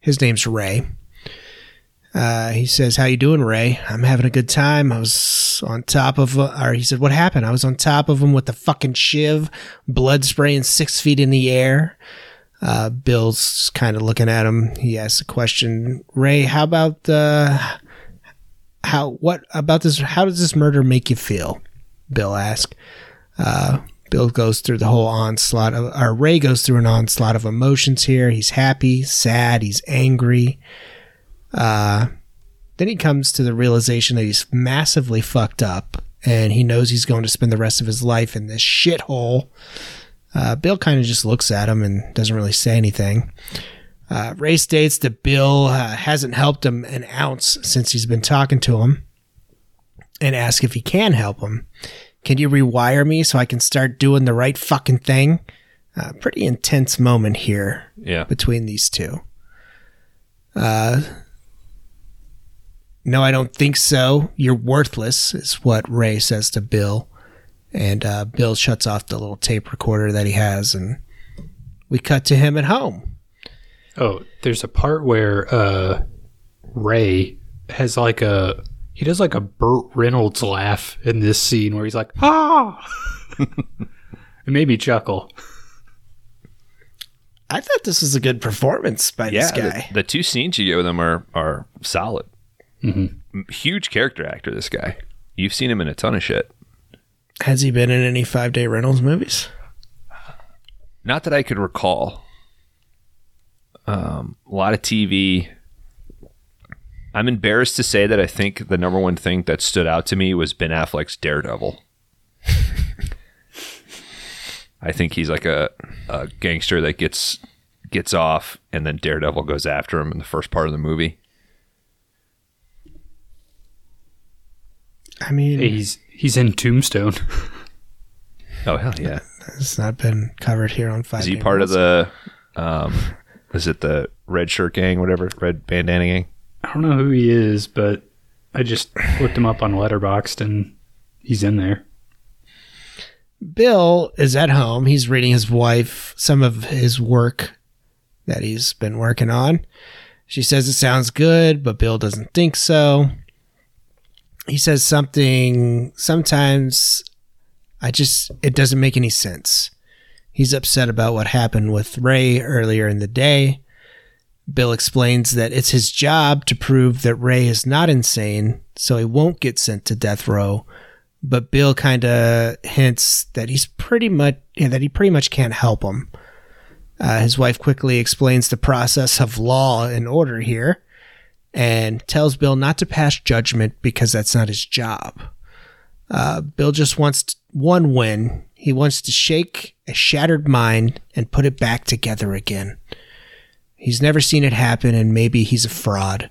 His name's Ray. Uh, he says, "How you doing, Ray? I'm having a good time. I was on top of, uh, or he said, what happened? I was on top of him with the fucking shiv, blood spraying six feet in the air. Uh, Bill's kind of looking at him. He asks a question. Ray, how about uh, how what about this? How does this murder make you feel? Bill asked. Uh, Bill goes through the whole onslaught of, or Ray goes through an onslaught of emotions here. He's happy, sad, he's angry. Uh, then he comes to the realization that he's massively fucked up and he knows he's going to spend the rest of his life in this shithole. Uh, Bill kind of just looks at him and doesn't really say anything. Uh, Ray states that Bill uh, hasn't helped him an ounce since he's been talking to him and asks if he can help him. Can you rewire me so I can start doing the right fucking thing? Uh, pretty intense moment here yeah between these two. Uh, no, I don't think so. You're worthless, is what Ray says to Bill. And uh, Bill shuts off the little tape recorder that he has, and we cut to him at home. Oh, there's a part where uh, Ray has like a he does like a Burt Reynolds laugh in this scene where he's like ah. it made me chuckle. I thought this was a good performance by yeah. this guy. the two scenes you get with him are are solid. Mhm. Huge character actor. This guy. You've seen him in a ton of shit. Has he been in any Five Day Rentals movies? Not that I could recall. Um, a lot of TV. I'm embarrassed to say that I think the number one thing that stood out to me was Ben Affleck's Daredevil. I think he's like a, a gangster that gets gets off, and then Daredevil goes after him in the first part of the movie. I mean, he's he's in Tombstone. Oh hell yeah! it's not been covered here on Five Is he part of the? Um, is it the red shirt gang, whatever, red bandana gang? I don't know who he is, but I just looked him up on Letterboxd and he's in there. Bill is at home. He's reading his wife some of his work that he's been working on. She says it sounds good, but Bill doesn't think so. He says something sometimes I just it doesn't make any sense. He's upset about what happened with Ray earlier in the day. Bill explains that it's his job to prove that Ray is not insane, so he won't get sent to death row but Bill kind of hints that he's pretty much yeah, that he pretty much can't help him. Uh, his wife quickly explains the process of law and order here, and tells Bill not to pass judgment because that's not his job. Uh, Bill just wants one win. He wants to shake a shattered mind and put it back together again. He's never seen it happen, and maybe he's a fraud.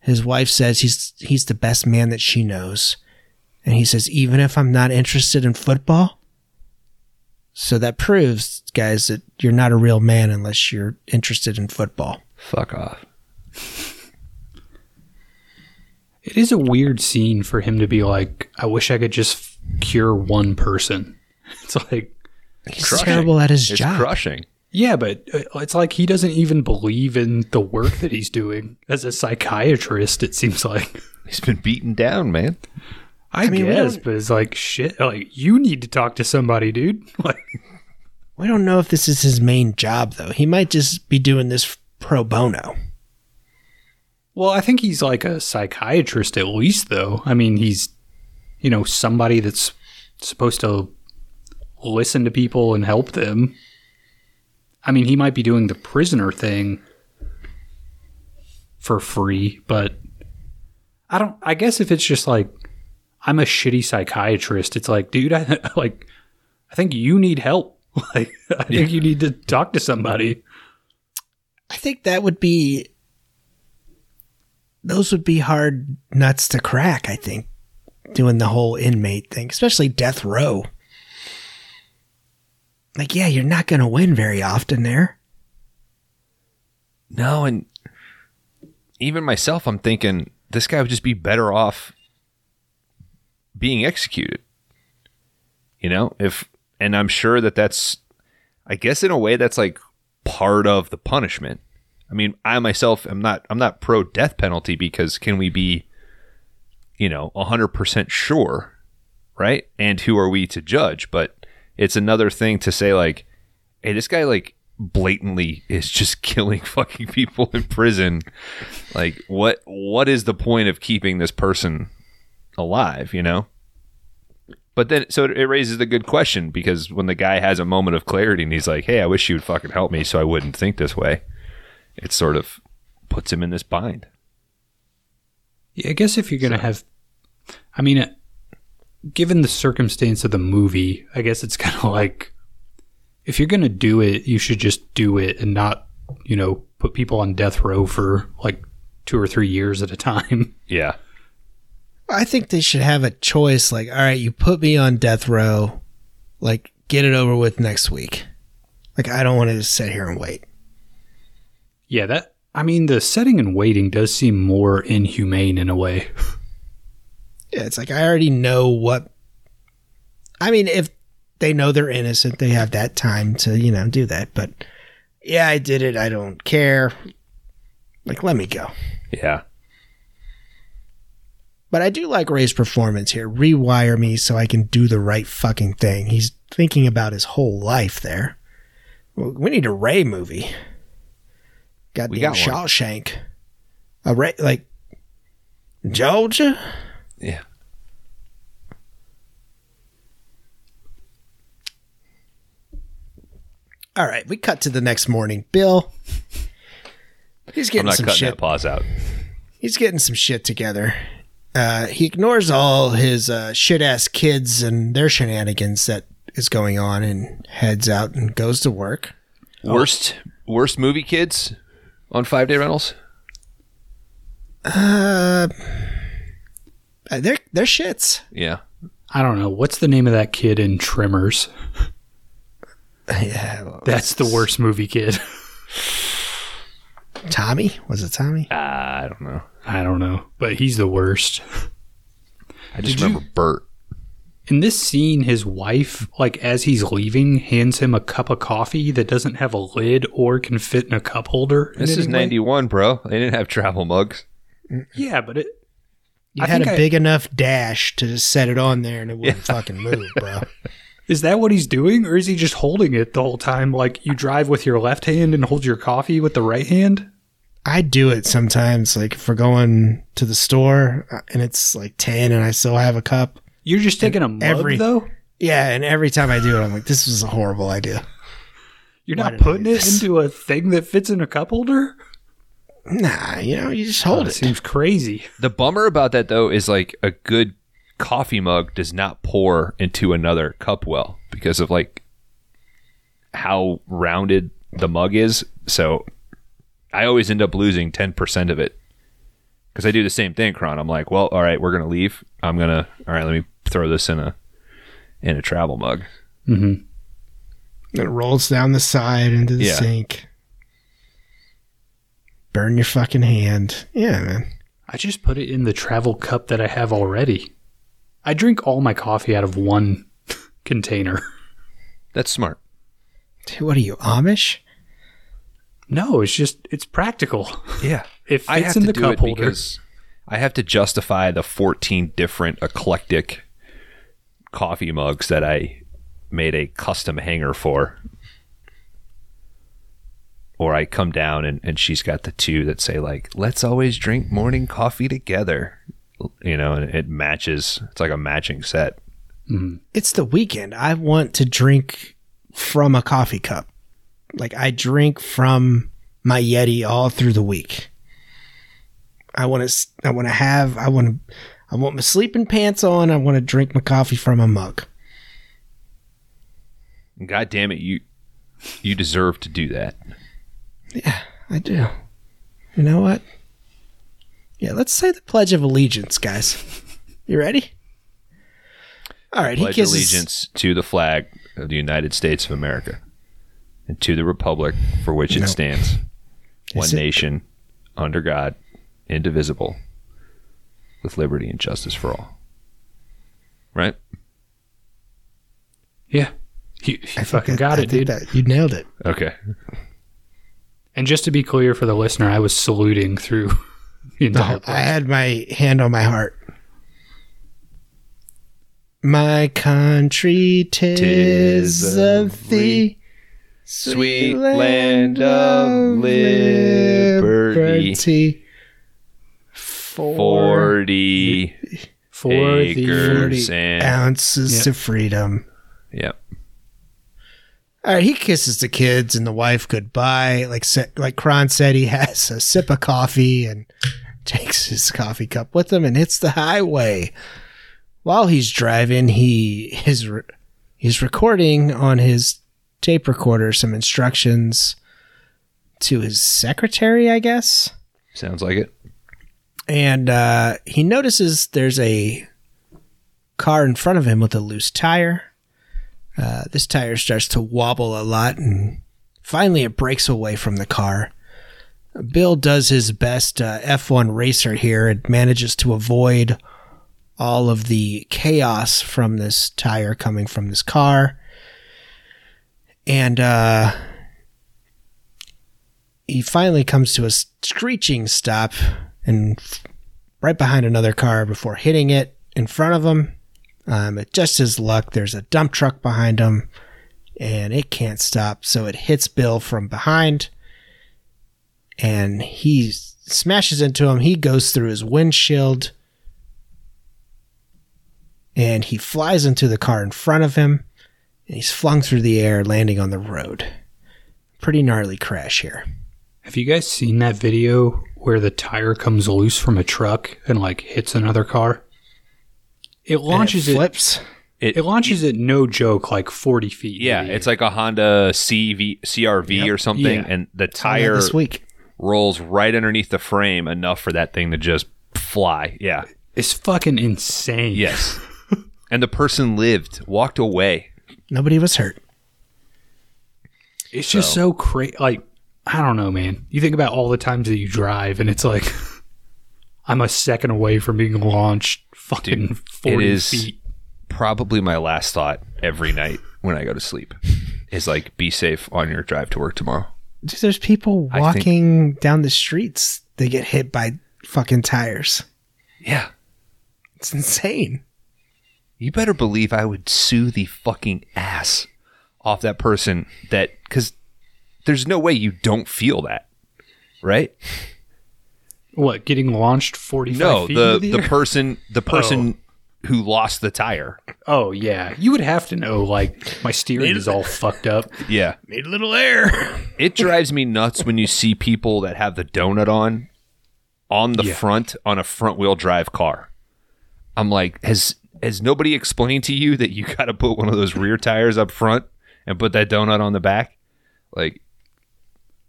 His wife says he's he's the best man that she knows. And he says, even if I'm not interested in football? So that proves, guys, that you're not a real man unless you're interested in football. Fuck off. It is a weird scene for him to be like, I wish I could just cure one person. It's like, He's Crushing. terrible at his It's job. crushing. yeah, but uh, it's like he doesn't even believe in the work that he's doing as a psychiatrist. It seems like. He's been beaten down, man. I, mean, guess, but it's like shit. Like you need to talk to somebody, dude. Like, We don't know if this is his main job, though. He might just be doing this pro bono. Well, I think he's like a psychiatrist at least, though. I mean, he's, you know, somebody that's supposed to listen to people and help them. I mean, he might be doing the prisoner thing for free, but I don't, I guess if it's just like, I'm a shitty psychiatrist, it's like, dude, I like, I think you need help. Like, I think you need to talk to somebody. I think that would be those would be hard nuts to crack, I think, doing the whole inmate thing, especially death row. Like, yeah, you're not going to win very often there. No, and even myself, I'm thinking this guy would just be better off being executed. You know, if and I'm sure that that's, I guess in a way that's like part of the punishment. I mean, I myself am not I'm not pro death penalty because can we be, you know, hundred percent sure, right? And who are we to judge? But it's another thing to say like, hey, this guy like blatantly is just killing fucking people in prison. Like, what what is the point of keeping this person alive? You know. But then, so it raises a good question because when the guy has a moment of clarity and he's like, "Hey, I wish you would fucking help me so I wouldn't think this way," it sort of puts him in this bind. Yeah, I guess if you're gonna have, I mean, uh, given the circumstance of the movie, I guess it's kind of like if you're gonna do it, you should just do it and not, you know, put people on death row for like two or three years at a time. Yeah. I think they should have a choice like, all right, you put me on death row, like, get it over with next week. Like, I don't want to just sit here and wait. Yeah, that, I mean, the setting and waiting does seem more inhumane in a way. Yeah, it's like, I already know what. I mean, if they know they're innocent, they have that time to, you know, do that. But yeah, I did it. I don't care. Like, let me go. Yeah. But I do like Ray's performance here. Rewire me so I can do the right fucking thing. He's thinking about his whole life there. Well, we need a Ray movie. Goddamn got one. Shawshank. A Ray, like, Georgia? Yeah. All right, we cut to the next morning. Bill, he's I'm getting not some cutting shit. that pause out. he's getting some shit together. Uh, he ignores all his uh, shit ass kids and their shenanigans that is going on and heads out and goes to work. Worst worst movie kids on five day rentals? Uh, they're they're shits. Yeah. I don't know. What's the name of that kid in Tremors? Yeah, well, That's the worst movie kid. Tommy was it Tommy? Uh, I don't know. I don't know, but he's the worst. I just Did you- remember Burt. In this scene, his wife, like as he's leaving, hands him a cup of coffee that doesn't have a lid or can fit in a cup holder. This is 91, bro. They didn't have travel mugs. Yeah, but it. You I had a big enough dash to just set it on there and it wouldn't fucking move, bro. Is that what he's doing, or is he just holding it the whole time? Like you drive with your left hand and hold your coffee with the right hand? I do it sometimes, like if we're going to the store uh, and it's like ten and I still have a cup. You're just taking a mug, every- though. Yeah, and every time I do it, I'm like, this was a horrible idea. You're Why not putting it this? into a thing that fits in a cup holder. Nah, you know, you just hold That it. seems crazy. The bummer about that though is like a good coffee mug does not pour into another cup well because of like how rounded the mug is. So I always end up losing 10% of it. Cuz I do the same thing, Kron. I'm like, "Well, all right, we're going to leave. I'm going to all right, let me throw this in a in a travel mug." Mm-hmm. It rolls down the side into the Yeah. sink. Burn your fucking hand. Yeah, man. I just put it in the travel cup that I have already. I drink all my coffee out of one container. That's smart. Dude, what are you, Amish? No, it's just it's practical. Yeah. It fits I have in to the do cup it holder. because I have to justify the 14 different eclectic coffee mugs that I made a custom hanger for. or I come down and, and she's got the two that say like, "Let's always drink morning coffee together," you know, and it matches. It's like a matching set. Mm-hmm. It's the weekend. I want to drink from a coffee cup. Like I drink from my Yeti all through the week. I want to. I want to have. I want to. I want my sleeping pants on. I want to drink my coffee from a mug. God damn it, you you deserve to do that. Yeah, I do. You know what? Yeah, let's say the Pledge of Allegiance, guys. You ready? All right, Pledge he kisses. allegiance to the flag of the United States of America and to the republic for which it No. stands, one it- nation, under God, indivisible, with liberty and justice for all. Right? Yeah. You, you fucking got I it, think dude. that- you nailed it. Okay. And just to be clear for the listener, I was saluting through the entire I had my hand on my heart. My country, tis Tis of of thee, Sweet land of liberty. For 40 for the acres and. ounces Yep. to freedom. Yep. All right, he kisses the kids and the wife goodbye. Like like Kron said, he has a sip of coffee and takes his coffee cup with him and hits the highway. While he's driving, he is re- he's recording on his tape recorder some instructions to his secretary, I guess. Sounds like it. And uh, he notices there's a car in front of him with a loose tire. Uh, this tire starts to wobble a lot, and finally it breaks away from the car. Bill does his best uh, F1 racer here and manages to avoid all of the chaos from this tire coming from this car. And uh, he finally comes to a screeching stop and right behind another car before hitting it in front of him. Um, at just his luck, there's a dump truck behind him, and it can't stop, so it hits Bill from behind, and he smashes into him. He goes through his windshield, and he flies into the car in front of him, and he's flung through the air, landing on the road. Pretty gnarly crash here. Have you guys seen that video where the tire comes loose from a truck and like hits another car? It launches And it, flips. It, it launches it no joke like 40 feet. yeah, in it's like a Honda CV, CRV or something, Yeah. and the tire this week. rolls right underneath the frame enough for that thing to just fly. Yeah. It's fucking insane. Yes. and the person lived, walked away. Nobody was hurt. It's just so crazy. Like, I don't know, man. You think about all the times that you drive, and it's like, I'm a second away from being launched fucking Dude, 40 it is- feet. Probably my last thought every night when I go to sleep is like, be safe on your drive to work tomorrow. Dude, there's people I think- walking down the streets. They get hit by fucking tires. Yeah. It's insane. You better believe I would sue the fucking ass off that person that, because there's no way you don't feel that, right? What, getting launched forty? No, feet? the into the person the oh. person who lost the tire. Oh, yeah. You would have to know, like, my steering is all fucked up. Yeah, Made a little air. it drives me nuts when you see people that have the donut on on the Yeah. front on a front wheel drive car. I'm like, has has nobody explained to you that you got to put one of those rear tires up front and put that donut on the back? Like,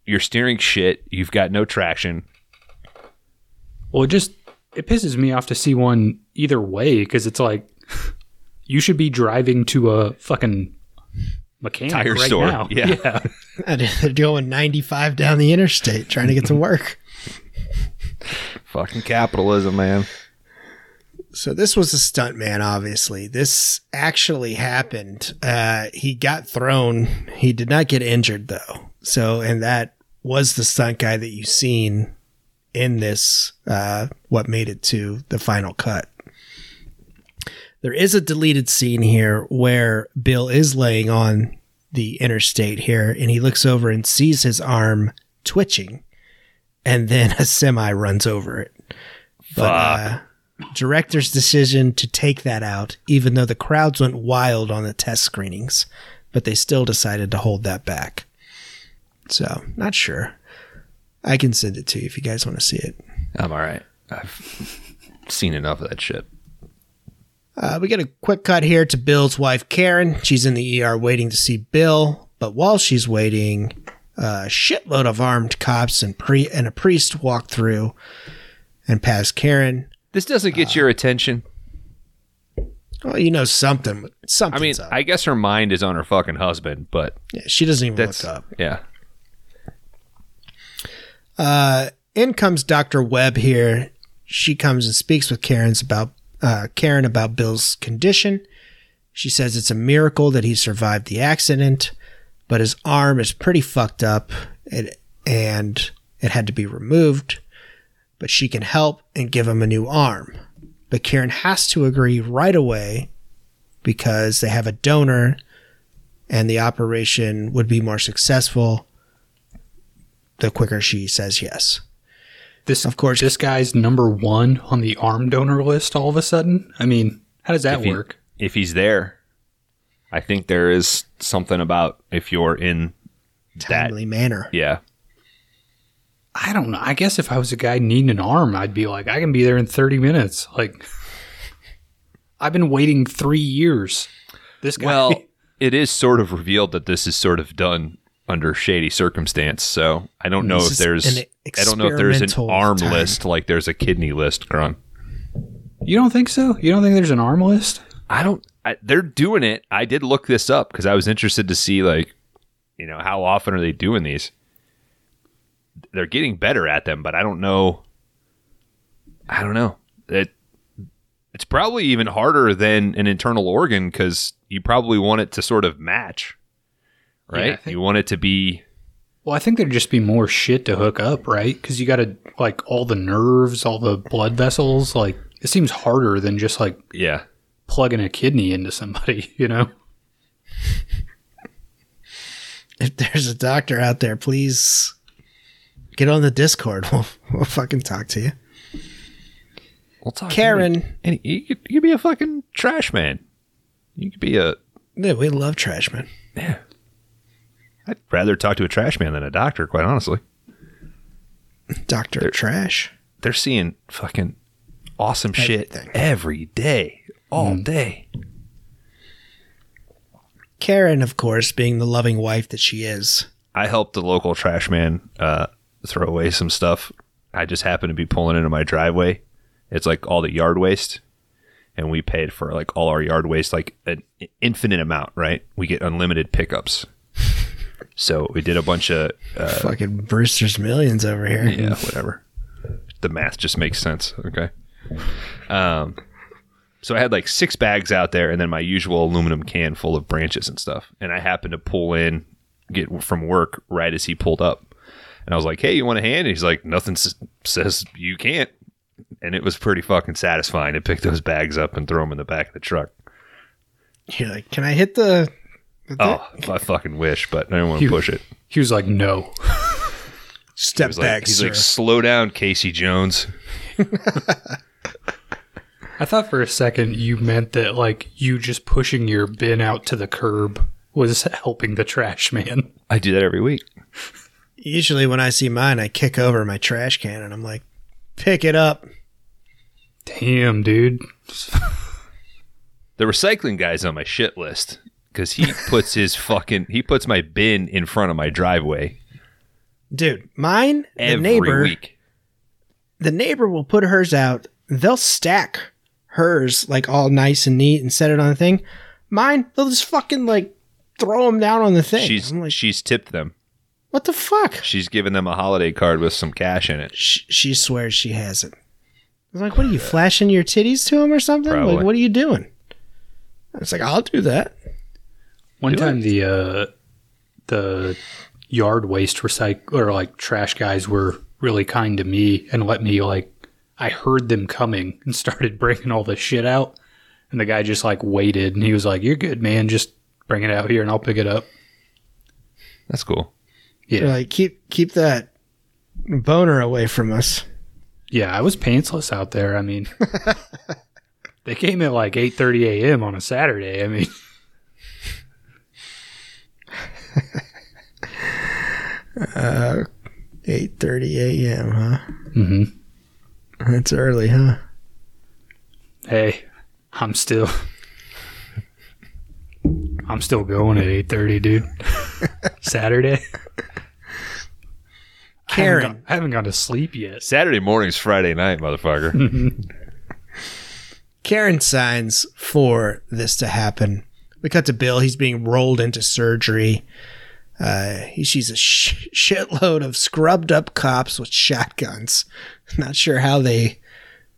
you're steering shit. You've got no traction. Well, it just it pisses me off to see one either way because it's like you should be driving to a fucking mechanic Tire right store, now. yeah. They're going 95 down the interstate trying to get to work. Fucking capitalism, man. So this was a stunt man, obviously. This actually happened. Uh, he got thrown. He did not get injured though. So, and that was the stunt guy that you've seen in this, uh, what made it to the final cut. There is a deleted scene here where Bill is laying on the interstate here, and he looks over and sees his arm twitching, and then a semi runs over it. But uh, director's decision to take that out, even though the crowds went wild on the test screenings, but they still decided to hold that back. So, not sure. I can send it to you if you guys want to see it. I'm all right. I've seen enough of that shit. Uh, we get a quick cut here to Bill's wife, Karen. She's in the ER waiting to see Bill, but while she's waiting, a shitload of armed cops and pre and a priest walk through and pass Karen. This doesn't get your attention. Well, you know something. Something. I mean, up. I guess her mind is on her fucking husband, but Yeah, she doesn't even look up. yeah. Uh, in comes Doctor Webb here. She comes and speaks with Karen's about uh, Karen about Bill's condition. She says it's a miracle that he survived the accident, but his arm is pretty fucked up, and it had to be removed. But she can help and give him a new arm. But Karen has to agree right away because they have a donor, and the operation would be more successful the quicker she says yes. This, Of course. this guy's number one on the arm donor list. All of a sudden, I mean, how does that If he- work? if he's there, I think there is something about if you're in that. Timely manner. Yeah. I don't know. I guess if I was a guy needing an arm, I'd be like, I can be there in 30 minutes. Like, I've been waiting three years. This guy. Well, it is sort of revealed that this is sort of done under shady circumstance. So I don't know This if there's. an I don't know if there's an arm time. list like there's a kidney list, Kron. you don't think so? You don't think there's an arm list? I don't. I, they're doing it. I did look this up because I was interested to see like, you know, how often are they doing these? They're getting better at them, but I don't know. I don't know. It it's probably even harder than an internal organ because you probably want it to sort of match, Yeah, right? think- you want it to be. Well, I think there'd just be more shit to hook up, right? Because you got to, like, all the nerves, all the blood vessels. Like, it seems harder than just, like, Yeah, plugging a kidney into somebody, you know? If there's a doctor out there, please get on the Discord. We'll, we'll fucking talk to you. we'll talk. Karen. and you could, you could be a fucking trash man. You could be a. Yeah, we love Trashman. Yeah. I'd rather talk to a trash man than a doctor, quite honestly. Doctor they're, Trash. They're seeing fucking awesome shit every day, all day. Karen, of course, being the loving wife that she is. I helped the local trash man uh, throw away some stuff. I just happened to be pulling into my driveway. It's like all the yard waste. And we paid for like all our yard waste, like an infinite amount, right? We get unlimited pickups. So we did a bunch of uh, Fucking Brewster's Millions over here. yeah, whatever. The math just makes sense. Okay. Um, so I had like six bags out there, and then my usual aluminum can full of branches and stuff. And I happened to pull in, get from work right as he pulled up, and I was like, "Hey, you want a hand?" And he's like, "Nothing s- says you can't." And it was pretty fucking satisfying to pick those bags up and throw them in the back of the truck. You're like, can I hit the. The Oh, I fucking wish, but I don't want to push it. He was like, no. step He's back, like, he's sir? like, "Slow down, Casey Jones." I thought for a second you meant that, like, you just pushing your bin out to the curb was helping the trash man. I do that every week. Usually, when I see mine, I kick over my trash can and I'm like, pick it up. Damn, dude. the recycling guy's on my shit list because he puts his fucking he puts my bin in front of my driveway Dude, mine, the neighbor, week. the neighbor will put hers out. They'll stack hers like all nice and neat and set it on the thing. Mine, they'll just fucking like throw them down on the thing. She's like, she's tipped them. what the fuck? She's given them a holiday card with some cash in it. She, she swears she hasn't. I was like, what are you flashing your titties to him or something? Probably. Like, what are you doing? I was like, I'll do that. One Do time the uh, the yard waste recycle or like trash guys were really kind to me and let me like I heard them coming and started bringing all the shit out, and the guy just like waited and he was like, "You're good, man. Just bring it out here and I'll pick it up." That's cool. They're Yeah, like, keep keep that boner away from us. yeah. I was pantsless out there. I mean, they came at like eight thirty a.m. on a Saturday. I mean, Eight thirty a.m. Huh? Mm-hmm. That's early, huh? hey, I'm still, I'm still going at eight thirty, dude. Saturday. I haven't, Karen. gone, I haven't gone to sleep yet. Saturday morning's Friday night, motherfucker. Karen signs for this to happen. We cut to Bill. He's being rolled into surgery. Uh, he sees a sh- shitload of scrubbed up cops with shotguns. Not sure how they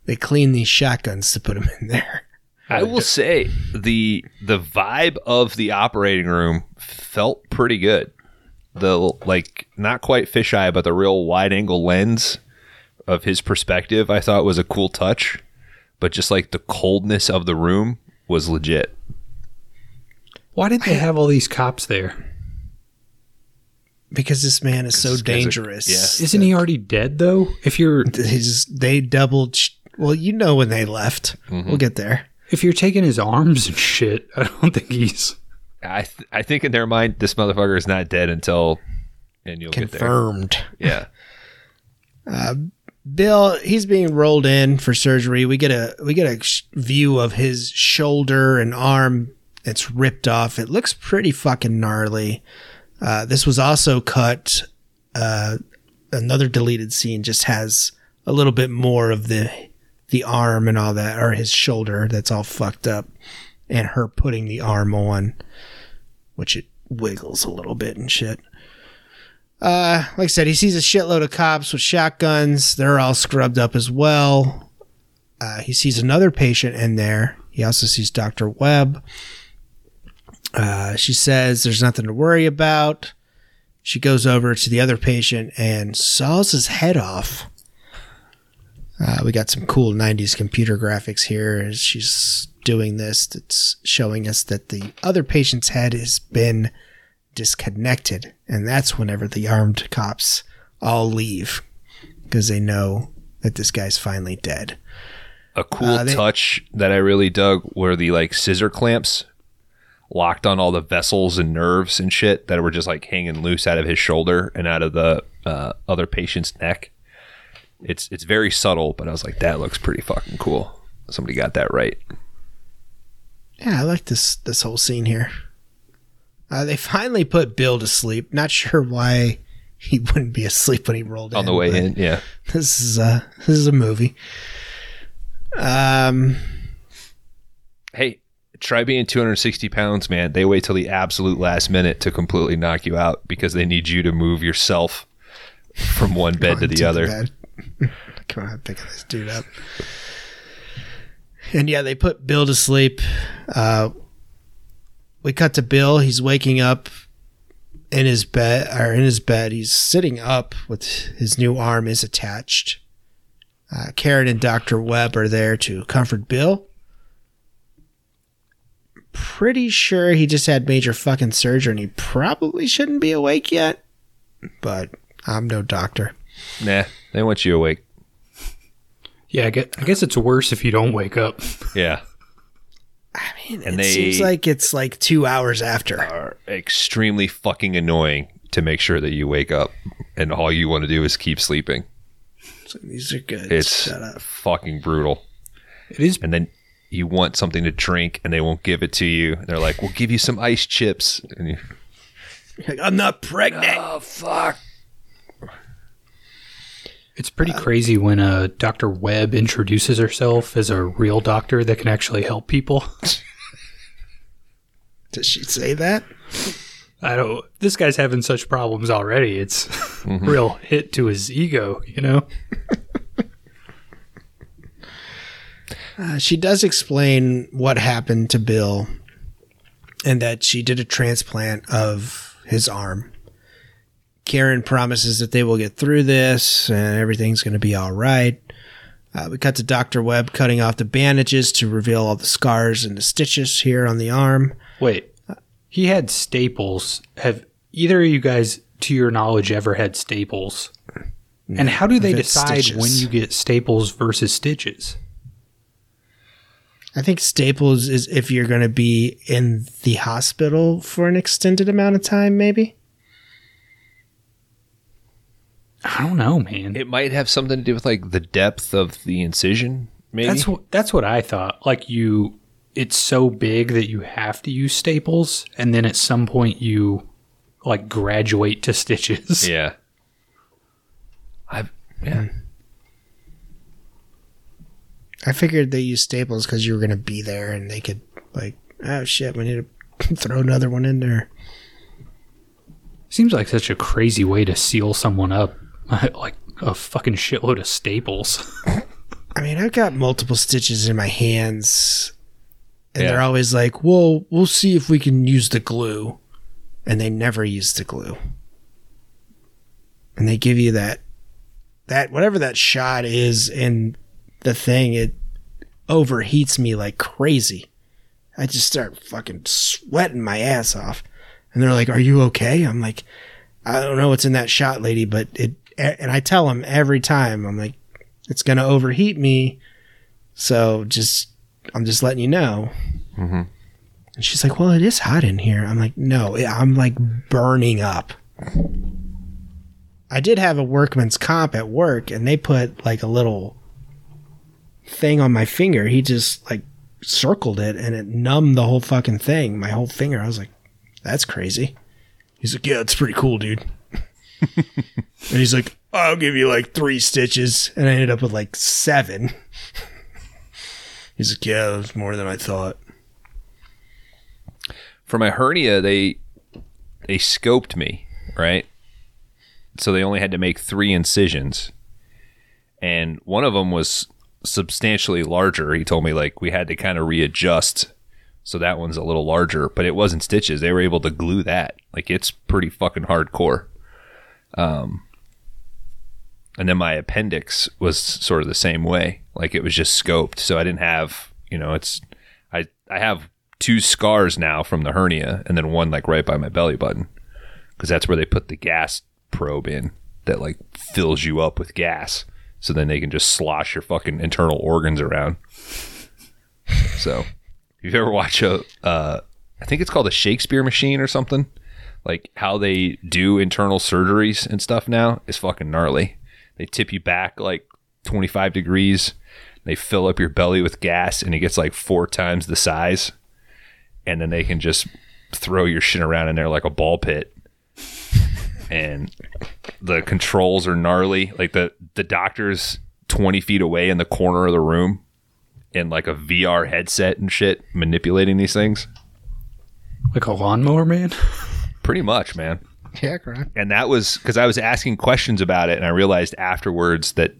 they clean these shotguns to put them in there. I will say the the vibe of the operating room felt pretty good. The like not quite fisheye, but the real wide angle lens of his perspective, I thought was a cool touch. But just like the coldness of the room was legit. Why did they have all these cops there? Because this man is so This guy's a- dangerous. yeah. Isn't he already dead though? If you're His, they doubled. Well, you know when they left. Mm-hmm. We'll get there. if you're taking his arms and shit, I don't think he's. I th- I think in their mind this motherfucker is not dead until and you'll Confirmed. get there. Yeah. Uh, Bill, he's being rolled in for surgery. We get a we get a sh- view of his shoulder and arm. It's ripped off. It looks pretty fucking gnarly. Uh, this was also cut. Uh, another deleted scene just has a little bit more of the the arm and all that, or his shoulder that's all fucked up, and her putting the arm on, which it wiggles a little bit and shit. Uh, like I said, he sees a shitload of cops with shotguns. They're all scrubbed up as well. Uh, he sees another patient in there. He also sees Dr. Webb. Uh, she says there's nothing to worry about. She goes over to the other patient and saws his head off. Uh, we got some cool 90s computer graphics here as she's doing this. That's showing us that the other patient's head has been disconnected. And that's whenever the armed cops all leave because they know that this guy's finally dead. A cool Uh, they- touch that I really dug were the like scissor clamps locked on all the vessels and nerves and shit that were just like hanging loose out of his shoulder and out of the uh, other patient's neck. It's it's very subtle, but I was like, that looks pretty fucking cool. Somebody got that right. Yeah, I like this this whole scene here. Uh, they finally put Bill to sleep. Not sure why he wouldn't be asleep when he rolled On in, the way in, yeah. This is a this is a movie. Um, Hey, try being 260 pounds, man. They wait till the absolute last minute to completely knock you out because they need you to move yourself from one bed to the other. bed. Come on, picking this dude up. And yeah, they put Bill to sleep. Uh, we cut to Bill. He's waking up in his bed, or in his bed. He's sitting up with his new arm is attached. Uh, Karen and Doctor Webb are there to comfort Bill. Pretty sure he just had major fucking surgery and he probably shouldn't be awake yet. But I'm no doctor. Nah, they want you awake. Yeah, I guess, I guess it's worse if you don't wake up. Yeah. I mean, And it they- seems like it's like two hours after. Are extremely fucking annoying to make sure that you wake up and all you want to do is keep sleeping. So these are good. It's Shut up. fucking brutal. It is And then you want something to drink and they won't give it to you. They're like, "We'll give you some ice chips." And you, Like, I'm not pregnant. oh fuck. It's pretty crazy when uh, Dr. Webb introduces herself as a real doctor that can actually help people. Does she say that? I don't. This guy's having such problems already. It's real hit to his ego, you know. Uh, she does explain what happened to Bill and that she did a transplant of his arm. Karen promises that they will get through this and everything's going to be all right. Uh, we cut to Dr. Webb cutting off the bandages to reveal all the scars and the stitches here on the arm. Wait, he had staples. Have either of you guys, to your knowledge, ever had staples? And how do they decide stitches. when you get staples versus stitches? I think staples is if you're going to be in the hospital for an extended amount of time, maybe. I don't know, man. It might have something to do with like the depth of the incision. Maybe That's what that's what I thought. Like you, it's so big that you have to use staples, and then at some point you like graduate to stitches. yeah. I have yeah. Hmm. I figured they used staples because you were going to be there and they could, like, oh shit, we need to throw another one in there. Seems like such a crazy way to seal someone up, like a fucking shitload of staples. I mean, I've got multiple stitches in my hands, and Yeah. they're always like, "Well, we'll see if we can use the glue," and they never use the glue. And they give you that, that whatever that shot is in the thing, it overheats me like crazy. I just start fucking sweating my ass off, and they're like, "Are you okay?" I'm like, "I don't know what's in that shot, lady, but it." And I tell them every time, I'm like, it's going to overheat me. So just, I'm just letting you know. Mhm. And she's like, well, it is hot in here. I'm like, no, I'm like burning up. I did have a workman's comp at work and they put like a little thing on my finger. He just like circled it and it numbed the whole fucking thing, my whole finger. I was like, that's crazy. He's like, yeah, it's pretty cool, dude. and he's like, I'll give you like three stitches. And I ended up with like seven. he's like, yeah, that was more than I thought. For my hernia, they they scoped me, right? So they only had to make three incisions, and one of them was substantially larger. He told me like we had to kind of readjust, so that one's a little larger, but it wasn't stitches. They were able to glue that. Like it's pretty fucking hardcore. Um, and then my appendix was sort of the same way. Like it was just scoped, so I didn't have, you know, it's I I have two scars now from the hernia, and then one like right by my belly button, because that's where they put the gas probe in that like fills you up with gas, so then they can just slosh your fucking internal organs around. so, if you've ever watched a, uh, I think it's called a Shakespeare machine or something, like how they do internal surgeries and stuff now is fucking gnarly. They tip you back like 25 degrees. They fill up your belly with gas and it gets like four times the size. And then they can just throw your shit around in there like a ball pit. And the controls are gnarly. Like the, the doctor's 20 feet away in the corner of the room in like a VR headset and shit, manipulating these things. like a lawnmower man. Pretty much, man. Yeah, correct. and that was because I was asking questions about it, and I realized afterwards that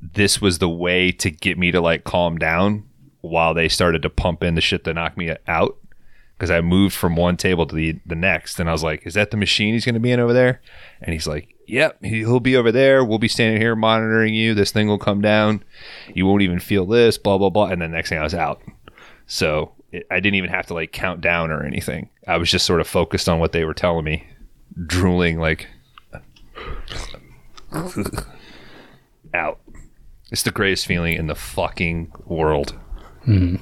this was the way to get me to like calm down while they started to pump in the shit to knock me out. Because I moved from one table to the the next, and I was like, "Is that the machine he's going to be in over there?" And he's like, "Yep, he- he'll be over there. We'll be standing here monitoring you. This thing will come down. You won't even feel this. Blah blah blah." And then next thing I was out. So it, I didn't even have to like count down or anything. I was just sort of focused on what they were telling me drooling like out. It's the greatest feeling in the fucking world. Hmm.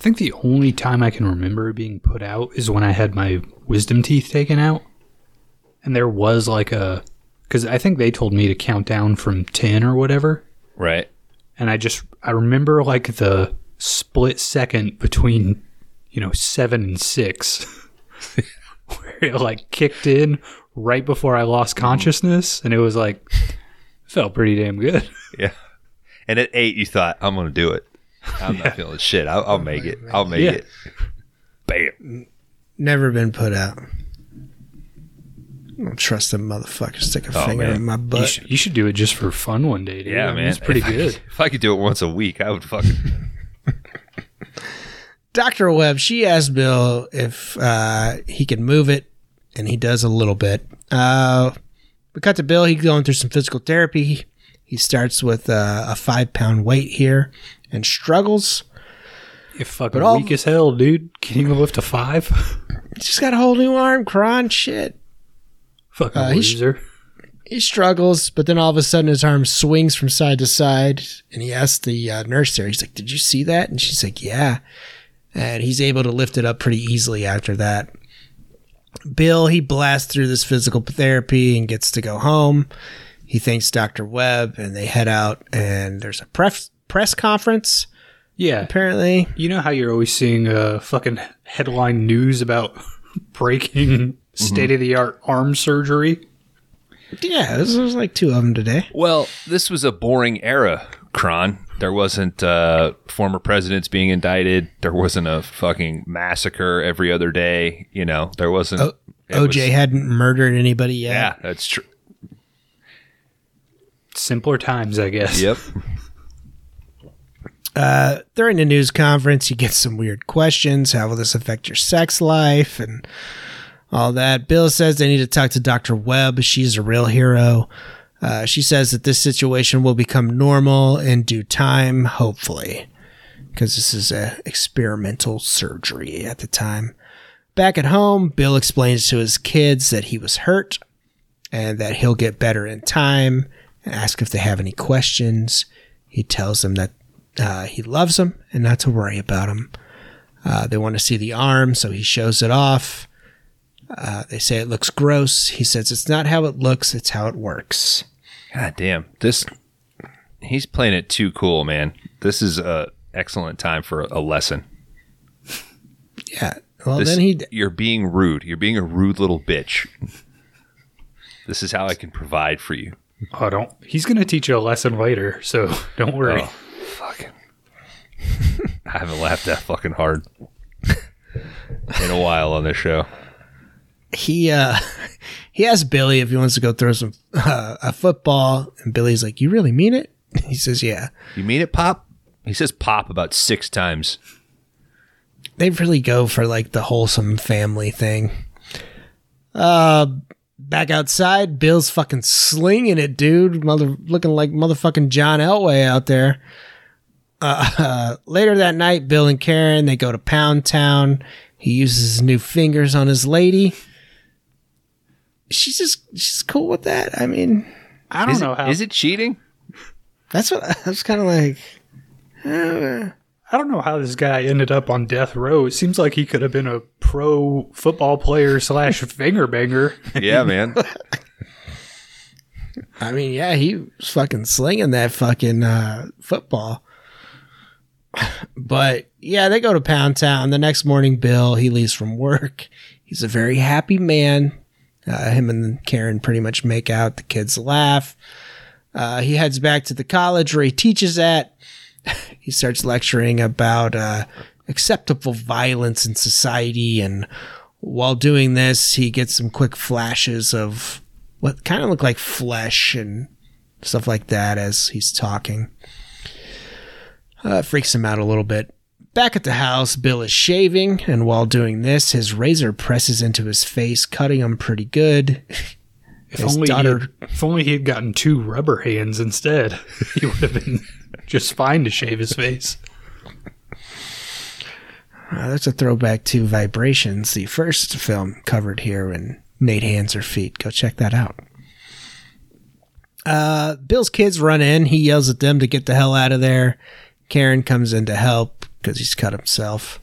I think the only time I can remember being put out is when I had my wisdom teeth taken out. And there was like a. Because I think they told me to count down from 10 or whatever. Right. And I just. I remember like the split second between, you know, 7 and 6. where it like kicked in right before I lost mm. consciousness. And it was like. Felt pretty damn good. Yeah. And at eight, you thought, I'm going to do it. I'm not feeling shit. I'll, I'll make it. I'll make Yeah. it. Bam. Never been put out. I don't trust them motherfuckers. Stick a Oh, finger man. in my You butt. should, you should do it just for fun one day, dude. Yeah, I mean, man. It's pretty If I- good. If I could do it once a week, I would fucking. Dr. Webb, she asked Bill if uh, he could move it, and he does a little bit. Uh, we cut to Bill. He's going through some physical therapy. He starts with uh, a five pound weight here and struggles. You're fucking all- weak as hell, dude. Can you lift a five? Just got a whole new arm, Kron. Shit. Fucking Uh, he loser. He struggles, but then all of a sudden his arm swings from side to side, and he asks the uh, nurse there. He's like, "Did you see that?" And she's like, "Yeah." And he's able to lift it up pretty easily after that. Bill he blasts through this physical therapy and gets to go home. He thanks Doctor Webb, and they head out. And there's a press press conference Yeah. apparently. You know how you're always seeing uh, fucking headline news about breaking state of the art arm surgery? Yeah, there's, there's like two of them today. Well, this was a boring era, Kron. There wasn't uh, former presidents being indicted. There wasn't a fucking massacre every other day. You know, there wasn't. O- OJ was- hadn't murdered anybody yet. yeah, that's true. Simpler times, I guess. Yep. uh, during the news conference, you get some weird questions. How will this affect your sex life and all that? Bill says they need to talk to Dr. Webb. She's a real hero. Uh, she says that this situation will become normal in due time, hopefully, because this is a experimental surgery at the time. Back at home, Bill explains to his kids that he was hurt and that he'll get better in time and ask if they have any questions. He tells them that uh, he loves them and not to worry about them. Uh, they want to see the arm, so he shows it off. Uh, they say it looks gross. He says it's not how it looks, it's how it works. God damn. This. He's playing it too cool, man. This is a excellent time for a lesson. Yeah. Well, This, then he. you're being rude. You're being a rude little bitch. This is how I can provide for you. Oh, don't. He's going to teach you a lesson later, so don't worry. Oh, fucking. I haven't laughed that fucking hard in a while on this show. he uh he asked Billy if he wants to go throw some uh, a football, and Billy's like, "You really mean it?" He says, "Yeah." You mean it, Pop? He says Pop about six times. They really go for like the wholesome family thing. Uh, back outside, Bill's fucking slinging it, dude. Mother looking like motherfucking John Elway out there. Uh, uh, later that night, Bill and Karen they go to Pound Town. He uses his new fingers on his lady. She's just she's cool with that. I mean, I don't Is know it, how. is it cheating? that's what I was kind of like. I don't know how this guy ended up on death row. It seems like he could have been a pro football player slash finger banger. Yeah, man. I mean, yeah, he was fucking slinging that fucking uh, football. But yeah, they go to Pound Town. The next morning, Bill he leaves from work. He's a very happy man. Uh, him and Karen pretty much make out. The kids laugh. Uh, he heads back to the college where he teaches at. he starts lecturing about uh, acceptable violence in society, and while doing this, he gets some quick flashes of what kind of look like flesh and stuff like that as he's talking. Uh, freaks him out a little bit. Back at the house, Bill is shaving, and while doing this, his razor presses into his face, cutting him pretty good. If only, he daughter- had, if only he had gotten two rubber hands instead, he would have been just fine to shave his face. Uh, that's a throwback to Vibrations, the first film covered here in Nate Hands or Feet. Go check that out. Uh, Bill's kids run in. He yells at them to get the hell out of there. Karen comes in to help because he's cut himself.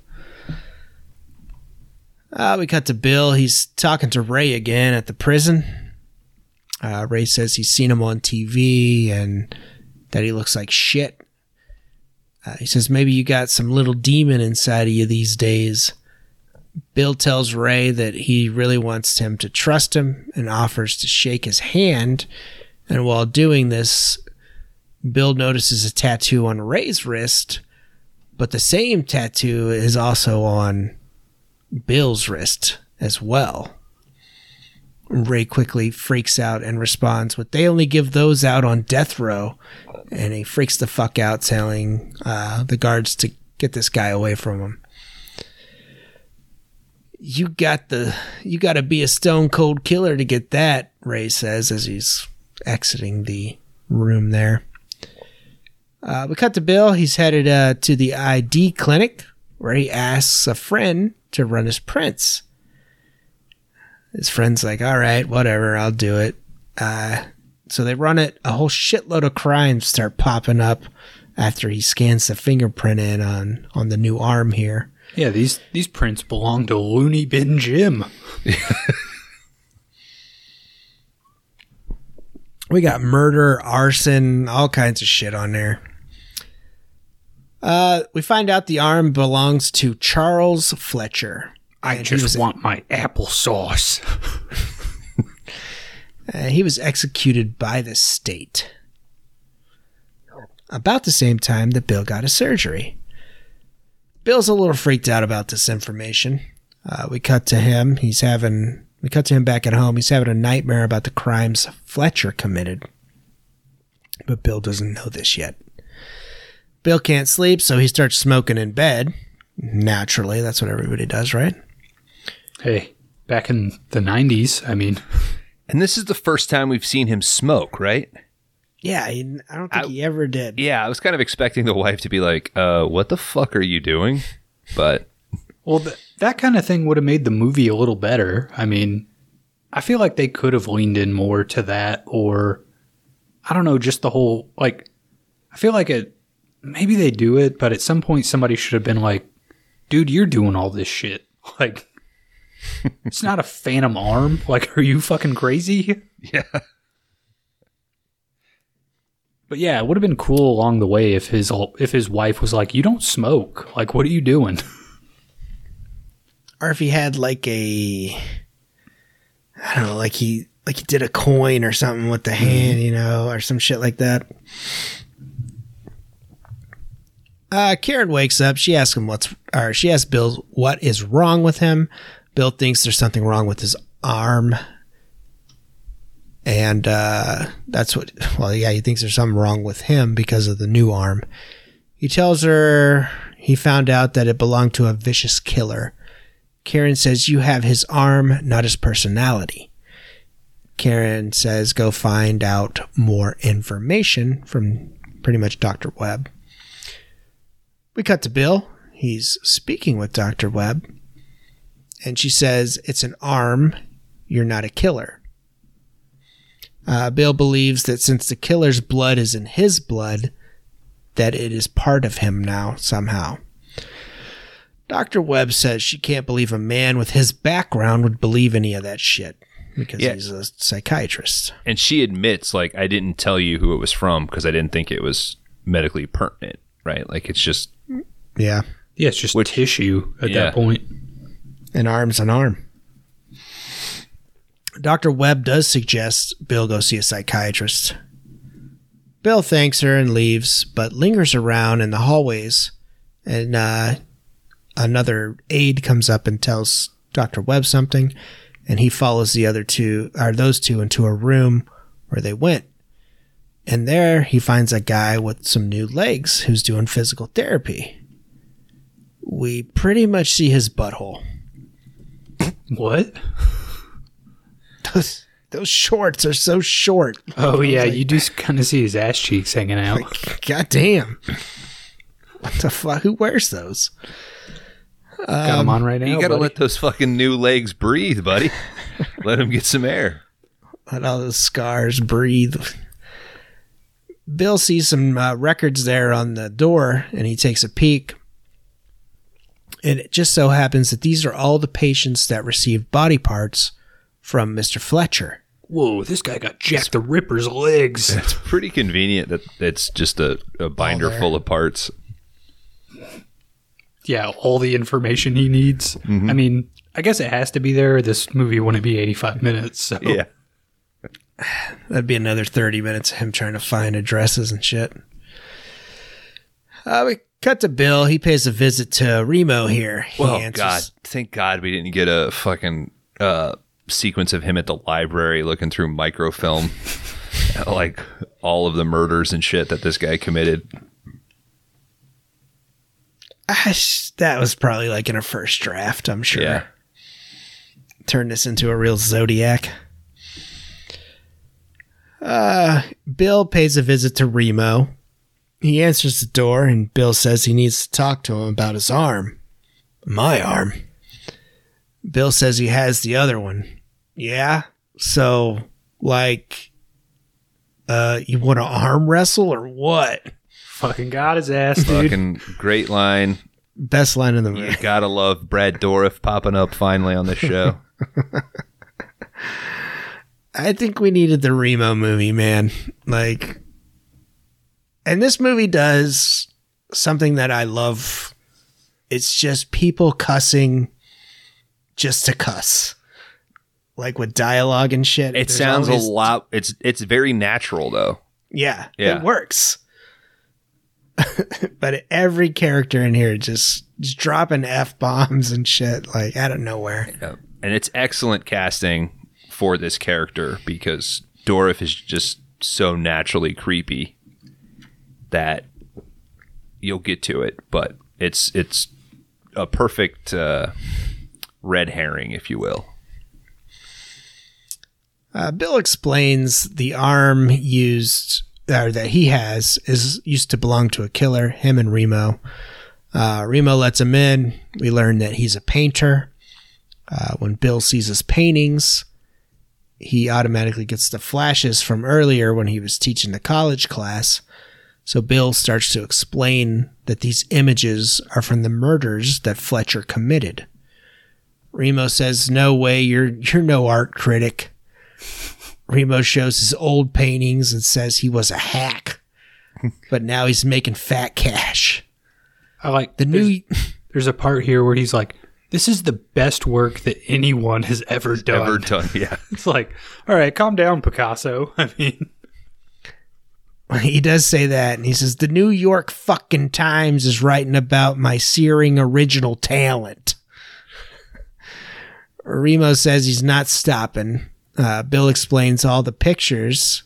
Uh, we cut to Bill. He's talking to Ray again at the prison. Uh, Ray says he's seen him on TV and that he looks like shit. Uh, he says maybe you got some little demon inside of you these days. Bill tells Ray that he really wants him to trust him and offers to shake his hand. And while doing this, Bill notices a tattoo on Ray's wrist, but the same tattoo is also on Bill's wrist as well. Ray quickly freaks out and responds but They only give those out on death row. And he freaks the fuck out, telling uh, the guards to get this guy away from him. You got the you got to be a stone cold killer to get that, Ray says as he's exiting the room there. Uh, we cut to Bill. He's headed uh, to the ID clinic where he asks a friend to run his prints. His friend's like, all right, whatever, I'll do it. Uh, so they run it. A whole shitload of crimes start popping up after he scans the fingerprint in on on the new arm here. Yeah, these these prints belong to Looney Bin Jim. We got murder, arson, all kinds of shit on there. Uh, we find out the arm belongs to Charles Fletcher. I just want my applesauce. Uh, he was executed by the state. About the same time that Bill got his surgery. Bill's a little freaked out about this information. Uh, we cut to him. He's having. We cut to him back at home. He's having a nightmare about the crimes Fletcher committed. But Bill doesn't know this yet. Bill can't sleep, so he starts smoking in bed. Naturally, that's what everybody does, right? hey, back in the '90s, I mean, And this is the first time we've seen him smoke, right? Yeah, he, I don't think I- he ever did. Yeah, I was kind of expecting the wife to be like, uh, what the fuck are you doing? But well, th- that kind of thing would have made the movie a little better. I mean, I feel like they could have leaned in more to that, or I don't know, just the whole like. I feel like it. Maybe they do it, but at some point somebody should have been like, "Dude, you're doing all this shit." Like, it's not a phantom arm. Like, are you fucking crazy? yeah. But yeah, it would have been cool along the way if his if his wife was like, "You don't smoke. Like, what are you doing?" or if he had like a I don't know, like he like he did a coin or something with the hand, you know, or some shit like that. Uh Karen wakes up, she asks him what's or she asks Bill what is wrong with him. Bill thinks there's something wrong with his arm. And uh that's what well yeah, he thinks there's something wrong with him because of the new arm. He tells her he found out that it belonged to a vicious killer. Karen says, You have his arm, not his personality. Karen says, Go find out more information from pretty much Dr. Webb. We cut to Bill. He's speaking with Dr. Webb. And she says, It's an arm. You're not a killer. Uh, Bill believes that since the killer's blood is in his blood, that it is part of him now somehow. Dr. Webb says she can't believe a man with his background would believe any of that shit because Yeah. he's a psychiatrist. And she admits, like, I didn't tell you who it was from because I didn't think it was medically pertinent, right? Like, it's just, Yeah. Yeah, it's just Which- tissue at Yeah. that point. An arm's an arm. Dr. Webb does suggest Bill go see a psychiatrist. Bill thanks her and leaves, but lingers around in the hallways. And uh, another aide comes up and tells Dr. Webb something, and he follows the other two, or those two, into a room where they went. And there he finds a guy with some new legs who's doing physical therapy. We pretty much see his butthole. What? Those, those shorts are so short. Oh yeah, you do kind of see his ass cheeks hanging out. God damn. What the fuck? Who wears those? Got him on right now. you got to let those fucking new legs breathe, buddy. let him get some air. Let all those scars breathe. Bill sees some uh, records there on the door and he takes a peek. And it just so happens that these are all the patients that received body parts from Mr. Fletcher. Whoa, this guy got Jack the Ripper's legs. It's pretty convenient that it's just a, a binder full of parts. Yeah, all the information he needs. I mean, I guess it has to be there. This movie wouldn't be 85 minutes. So. Yeah. That'd be another 30 minutes of him trying to find addresses and shit. Uh, we cut to Bill. He pays a visit to Remo here. He Oh answers- God! Thank God we didn't get a fucking uh, sequence of him at the library looking through microfilm, like all of the murders and shit that this guy committed. That was probably like in a first draft, I'm sure. Yeah. Turn this into a real Zodiac. Uh, Bill pays a visit to Remo. He answers the door, and Bill says he needs to talk to him about his arm. My arm. Bill says he has the other one. Yeah. So, like, uh, you want to arm wrestle or what? Fucking got his ass, dude. Fucking great line. Best line in the You movie. gotta love Brad Dourif popping up finally on the show. I think we needed the Remo movie, man. Like, and this movie does something that I love. It's just people cussing just to cuss. Like with dialogue and shit. It sounds always- a lot. It's it's very natural though. Yeah, Yeah. it works. but every character in here just, just dropping f bombs and shit like out of nowhere. and it's excellent casting for this character because Dourif is just so naturally creepy that you'll get to it, but it's it's a perfect uh, red herring, if you will. Uh, Bill explains the arm used or that he has is used to belong to a killer. Him and Remo. Uh, Remo lets him in. We learn that he's a painter. Uh, when Bill sees his paintings, he automatically gets the flashes from earlier when he was teaching the college class. So Bill starts to explain that these images are from the murders that Fletcher committed. Remo says, "No way, you're you're no art critic." Remo shows his old paintings and says he was a hack, but now he's making fat cash. I like The there's, new there's a part here where he's like, "This is the best work that anyone has ever done." Ever done? Yeah. It's like, all right, calm down, Picasso. I mean, he does say that, and he says the New York fucking Times is writing about my searing original talent. Remo says he's not stopping. Uh, Bill explains all the pictures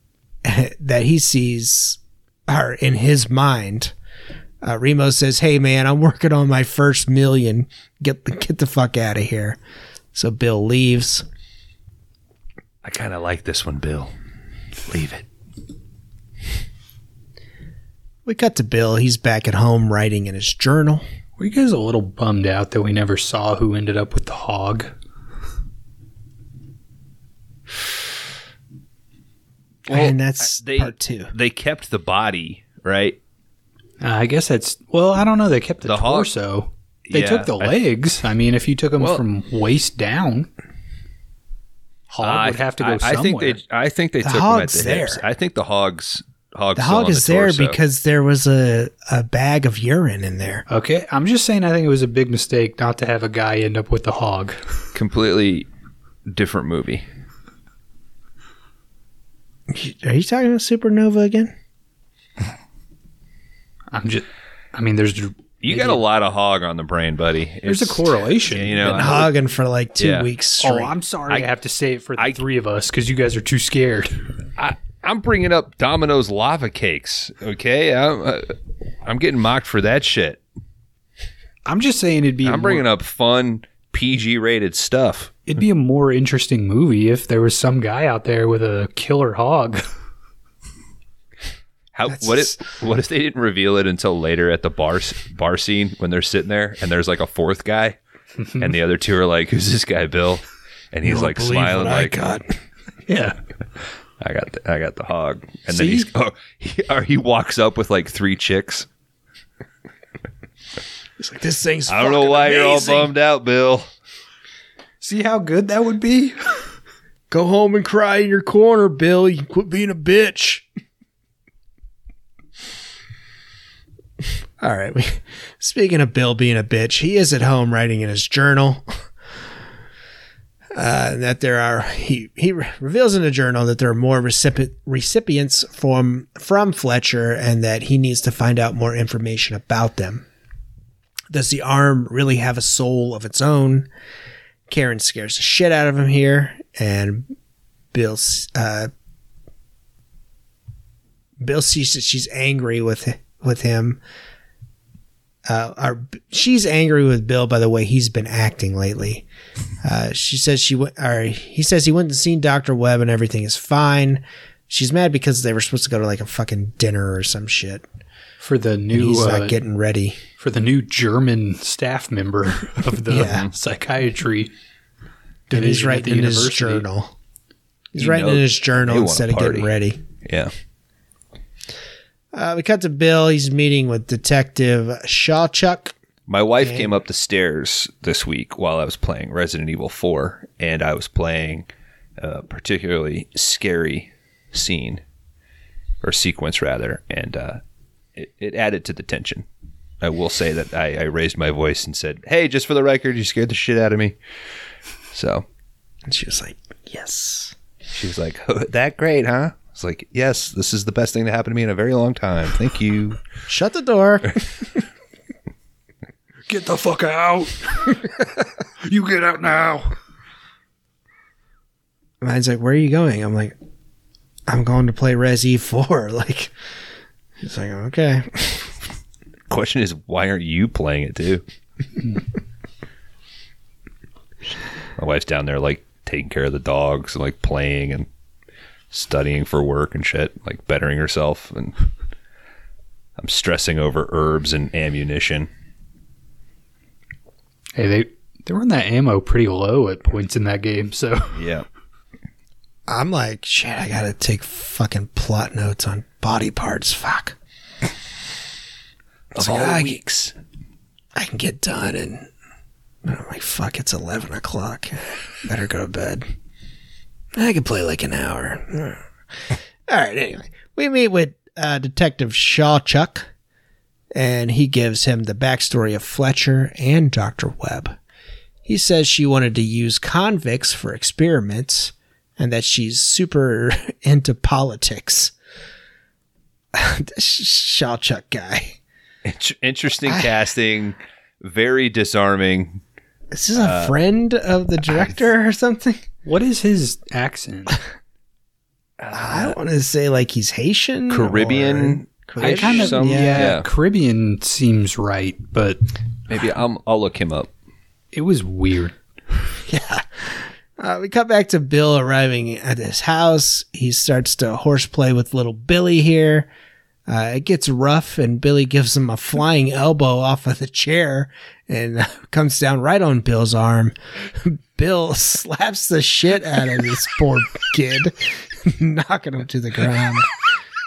that he sees are in his mind. Uh, Remo says, "Hey man, I'm working on my first million. Get the get the fuck out of here." So Bill leaves. I kind of like this one, Bill. Leave it. We cut to Bill. He's back at home writing in his journal. were you guys a little bummed out that we never saw who ended up with the hog? And that's they- part two. They kept the body, right? Uh, I guess that's well. I don't know. They kept the, The hog- torso. They Yeah, took the I- legs. I, mean, if you took them Well- from waist down, hog would have to go I, I somewhere. think they. I think they The took him at hog's the hips. I think the hogs. Hogs. The hog is the there because there was a, a bag of urine in there. okay, I'm just saying. I think it was a big mistake not to have a guy end up with the hog. completely different movie. Are you talking about Supernova again? I'm just. I mean, there's You got a lot of hog on the brain, buddy. there's a correlation. You know, Been hogging for like two Yeah. weeks Oh. I'm sorry. I, have to say it for the I- three of us because you guys are too scared. I, I'm bringing up Domino's lava cakes. Okay, I'm, uh, I'm getting mocked for that shit. I'm just saying it'd be. I'm bringing up fun PG rated stuff. It'd be a more interesting movie if there was some guy out there with a killer hog. How That's what if what if they didn't reveal it until later at the bar bar scene when they're sitting there and there's like a fourth guy and the other two are like, "Who's this guy, Bill?" And he's like smiling like, yeah. I got the, I got the hog, and See? then he's oh, he, or he walks up with like three chicks. It's like this thing's. I don't know fucking why you're all bummed out, Bill. See how good that would be? Go home and cry in your corner, Bill. You can quit being a bitch. All right. We, speaking of Bill being a bitch, he is at home writing in his journal uh, that there are. He he reveals in the journal that there are more recipi- recipients from from Fletcher, and that he needs to find out more information about them. Does the arm really have a soul of its own? Karen scares the shit out of him here, and Bill uh, Bill sees that she's angry with with him. Uh, or she's angry with Bill by the way he's been acting lately. Uh, she says she went, or he says he went and seen Doctor Webb and everything is fine. She's mad because they were supposed to go to like a fucking dinner or some shit. For the new he's uh, not getting ready. for the new German staff member of the Yeah. psychiatry and he's writing the in his journal. He's You writing in his journal instead of getting ready. Yeah. Uh, we cut to Bill. He's meeting with Detective Shawchuck. My wife came up the stairs this week while I was playing Resident Evil 4, and I was playing a particularly scary scene, or sequence rather, and uh, it, it added to the tension. I will say that I, I raised my voice and said, Hey, just for the record, you scared the shit out of me. So And she was like, Yes. she was like, oh, That great, huh? I was like, Yes, this is the best thing to happen to me in a very long time. Thank you. Shut the door. Get the fuck out! you get out now. Mine's like, Where are you going? I'm like, I'm going to play Resi 4. Like, he's like, Okay. Question is, why aren't you playing it too? My wife's down there like taking care of the dogs and like playing and studying for work and shit, like bettering herself and I'm stressing over herbs and ammunition. Hey, they they run that ammo pretty low at points in that game, so Yeah. I'm like, Shit, I gotta take fucking plot notes on body parts. Fuck. Like, all I- weeks. I can get done. And, and I'm like, Fuck, it's 11 o'clock. Better go to bed. I can play like an hour. All right, anyway. We meet with uh, Detective Shawchuck, and he gives him the backstory of Fletcher and Dr. Webb. He says she wanted to use convicts for experiments and that she's super into politics. This Shawchuck guy. Int- Interesting casting, very disarming. This Is this a uh, friend of the director or something? what is his accent? I don't want to say like he's Haitian, Caribbean. or- I kind of Some- yeah, yeah. Caribbean seems right, but Maybe I'll, I'll look him up. it was weird. Uh, we cut back to Bill arriving at his house. He starts to horseplay with little Billy here. Uh, it gets rough, and Billy gives him a flying elbow off of the chair and comes down right on Bill's arm. Bill slaps the shit out of this poor kid, knocking him to the ground.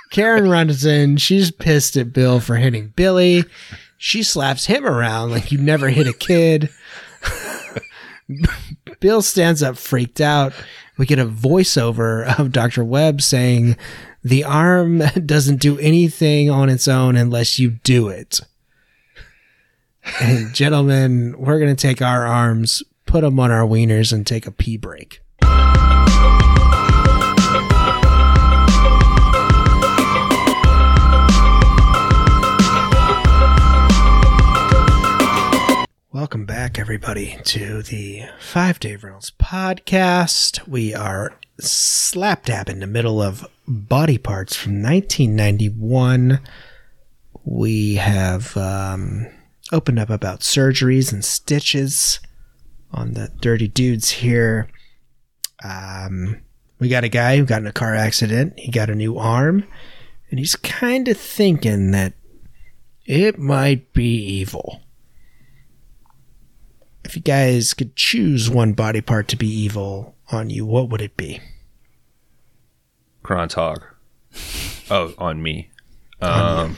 Karen runs in. She's pissed at Bill for hitting Billy. She slaps him around like you never hit a kid. Bill stands up freaked out. We get a voiceover of Dr. Webb saying, The arm doesn't do anything on its own unless you do it. And gentlemen, we're going to take our arms, put them on our wieners, and take a pee break. Welcome back, everybody, to the Five Day Rentals podcast. We are slap dab in the middle of Body Parts from 1991. We have um, opened up about surgeries and stitches on the dirty dudes here. Um, we got a guy who got in a car accident. He got a new arm, and he's kind of thinking that it might be evil if you guys could choose one body part to be evil on you, what would it be? Groundhog. Oh, on me. Um,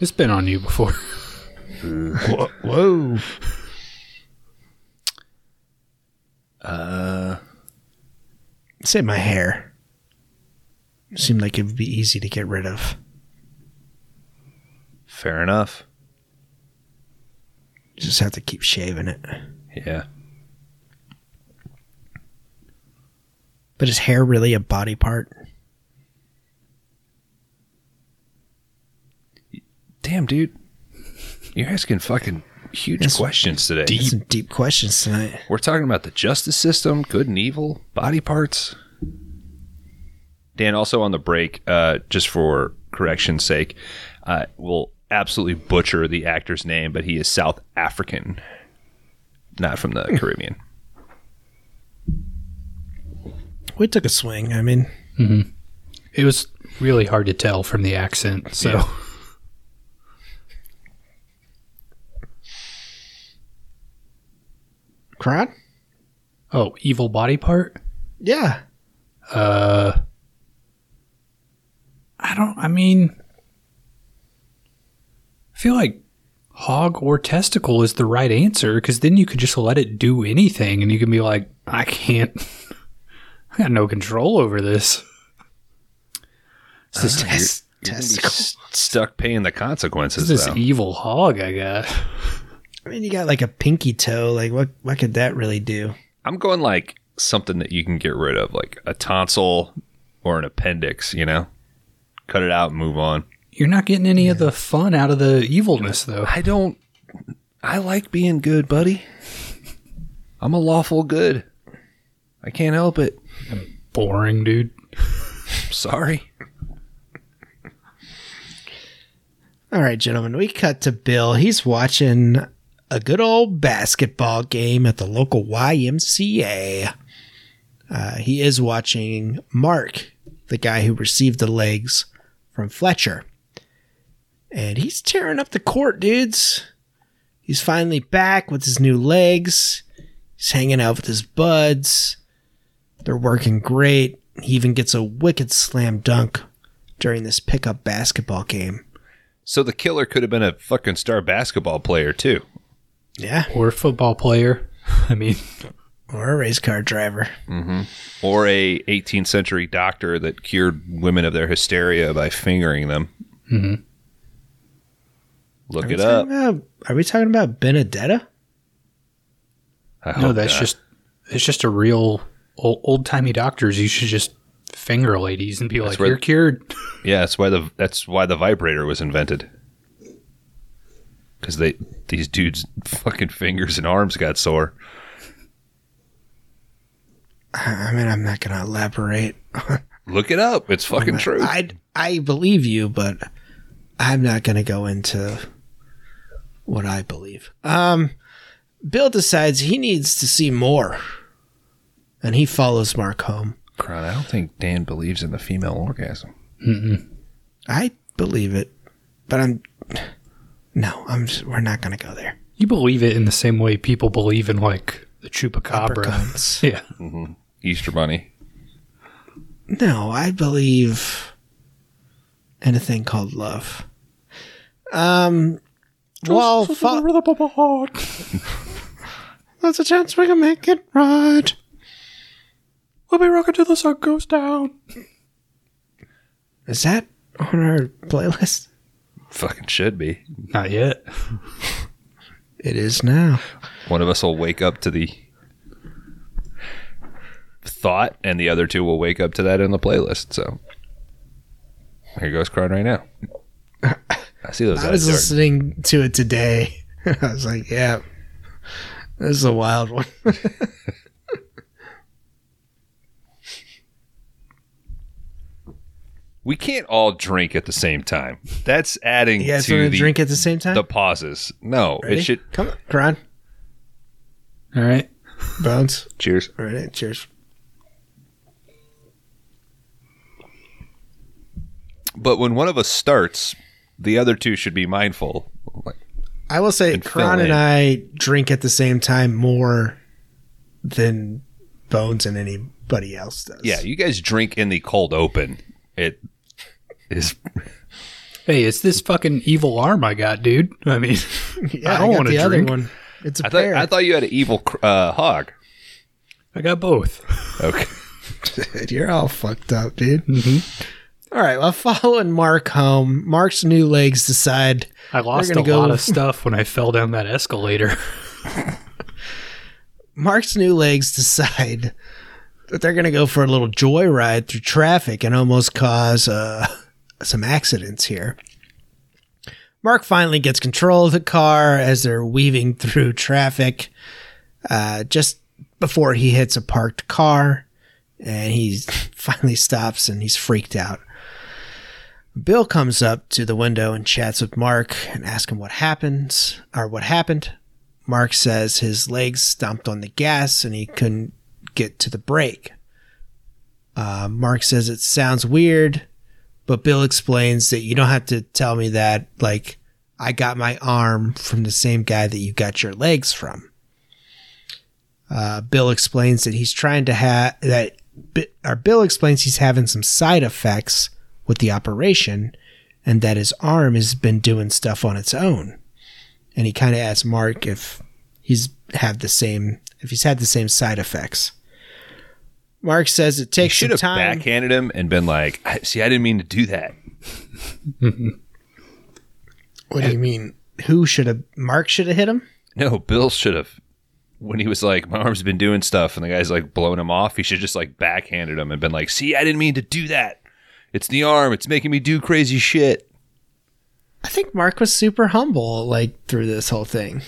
It's been on you before. Whoa. uh, Say my hair. Seemed like it would be easy to get rid of. fair enough. You just have to keep shaving it. Yeah. But is hair really a body part? Damn, dude. You're asking fucking huge That's questions today. Deep. Some deep questions tonight. We're talking about the justice system, good and evil, body parts. Dan, also on the break, uh, just for correction's sake, uh, will absolutely butcher the actor's name, but he is South African, not from the Caribbean. We took a swing. I mean, It was really hard to tell from the accent. So Yeah. Kron? Oh, evil body part? Yeah. Uh, I don't. I mean, I feel like hog or testicle is the right answer because then you could just let it do anything, and you can be like, I can't. I got no control over this. It's this uh, test, You're gonna be testicle. stuck paying the consequences. This though. evil hog I got. I mean, you got like a pinky toe. Like, what? What could that really do? I'm going like something that you can get rid of, like a tonsil or an appendix. You know, cut it out and move on. You're not getting any of the fun out of the evilness, though. I don't. I like being good, buddy. I'm a lawful good. I can't help it. Boring, dude. Sorry. All right, gentlemen, we cut to Bill. He's watching a good old basketball game at the local YMCA. Uh, he is watching Mark, the guy who received the legs from Fletcher. And he's tearing up the court, dudes. He's finally back with his new legs. He's hanging out with his buds. They're working great. He even gets a wicked slam dunk during this pickup basketball game. So the killer could have been a fucking star basketball player too. Yeah. Or a football player. I mean, or a race car driver. or a 18th century doctor that cured women of their hysteria by fingering them. Mhm. Look Are it up. about, are we talking about Benedetta? I no, that's not. just it's just a real old timey doctors. You should just finger ladies and be like, where- "You're cured." yeah. That's why the that's why the vibrator was invented. Because they these dudes' fucking fingers and arms got sore. I mean, I'm not going to elaborate. Look it up. It's fucking true. I I believe you, but I'm not going to go into what I believe. Um, Bill decides he needs to see more, and he follows Mark home. Kron, I don't think Dan believes in the female orgasm. I believe it, but I'm no. I'm. Just, we're not going to go there. You believe it in the same way people believe in like the chupacabra. Leprechauns. Yeah, Easter Bunny. No, I believe in a thing called love. Um, well, fo- there's a chance we can make it right. we'll be rocking till the sun goes down. Is that on our playlist? Fucking should be. Not yet. It is now. One of us will wake up to the thought, and the other two will wake up to that in the playlist. So here goes crying right now. I see those I was darting. listening to it today. I was like, yeah, this is a wild one. We can't all drink at the same time. That's adding You guys to want the, to drink at the same time? the pauses. No, Ready? it should. Come on, Kron. All right. Bones. Cheers. All right, cheers. But when one of us starts, the other two should be mindful. I will say, And fill Kron and. I drink at the same time more than Bones and anybody else does. yeah, you guys drink in the cold open. It is Hey, it's this fucking evil arm I got, dude. I mean, yeah. I don't wanna the other drink. one. It's a I thought pair. I thought you had an evil uh, hog. I got both. Okay. You're all fucked up, dude. All right. Well, following Mark home, Mark's new legs decide I lost a go- lot of stuff when I fell down that escalator. Mark's new legs decide that they're going to go for a little joyride through traffic and almost cause uh, some accidents here. Mark finally gets control of the car as they're weaving through traffic uh, just before he hits a parked car and he finally stops and he's freaked out. Bill comes up to the window and chats with Mark and asks him what happens or what happened. Mark says his legs stomped on the gas and he couldn't get to the brake. Uh, Mark says it sounds weird, but Bill explains that you don't have to tell me that. Like, I got my arm from the same guy that you got your legs from. Uh, Bill explains that he's trying to have that. Or Bill explains he's having some side effects with the operation, and that his arm has been doing stuff on its own. And he kind of asks Mark if he's had the same if he's had the same side effects. Mark says it takes Should some have time. backhanded him and been like, "See, I didn't mean to do that." What do you mean? Who should have? Mark should have hit him. No, Bill should have. When he was like, "My arm's been doing stuff," and the guy's like blowing him off, he should just like backhanded him and been like, "See, I didn't mean to do that. It's the arm. It's making me do crazy shit." I think Mark was super humble, like through this whole thing.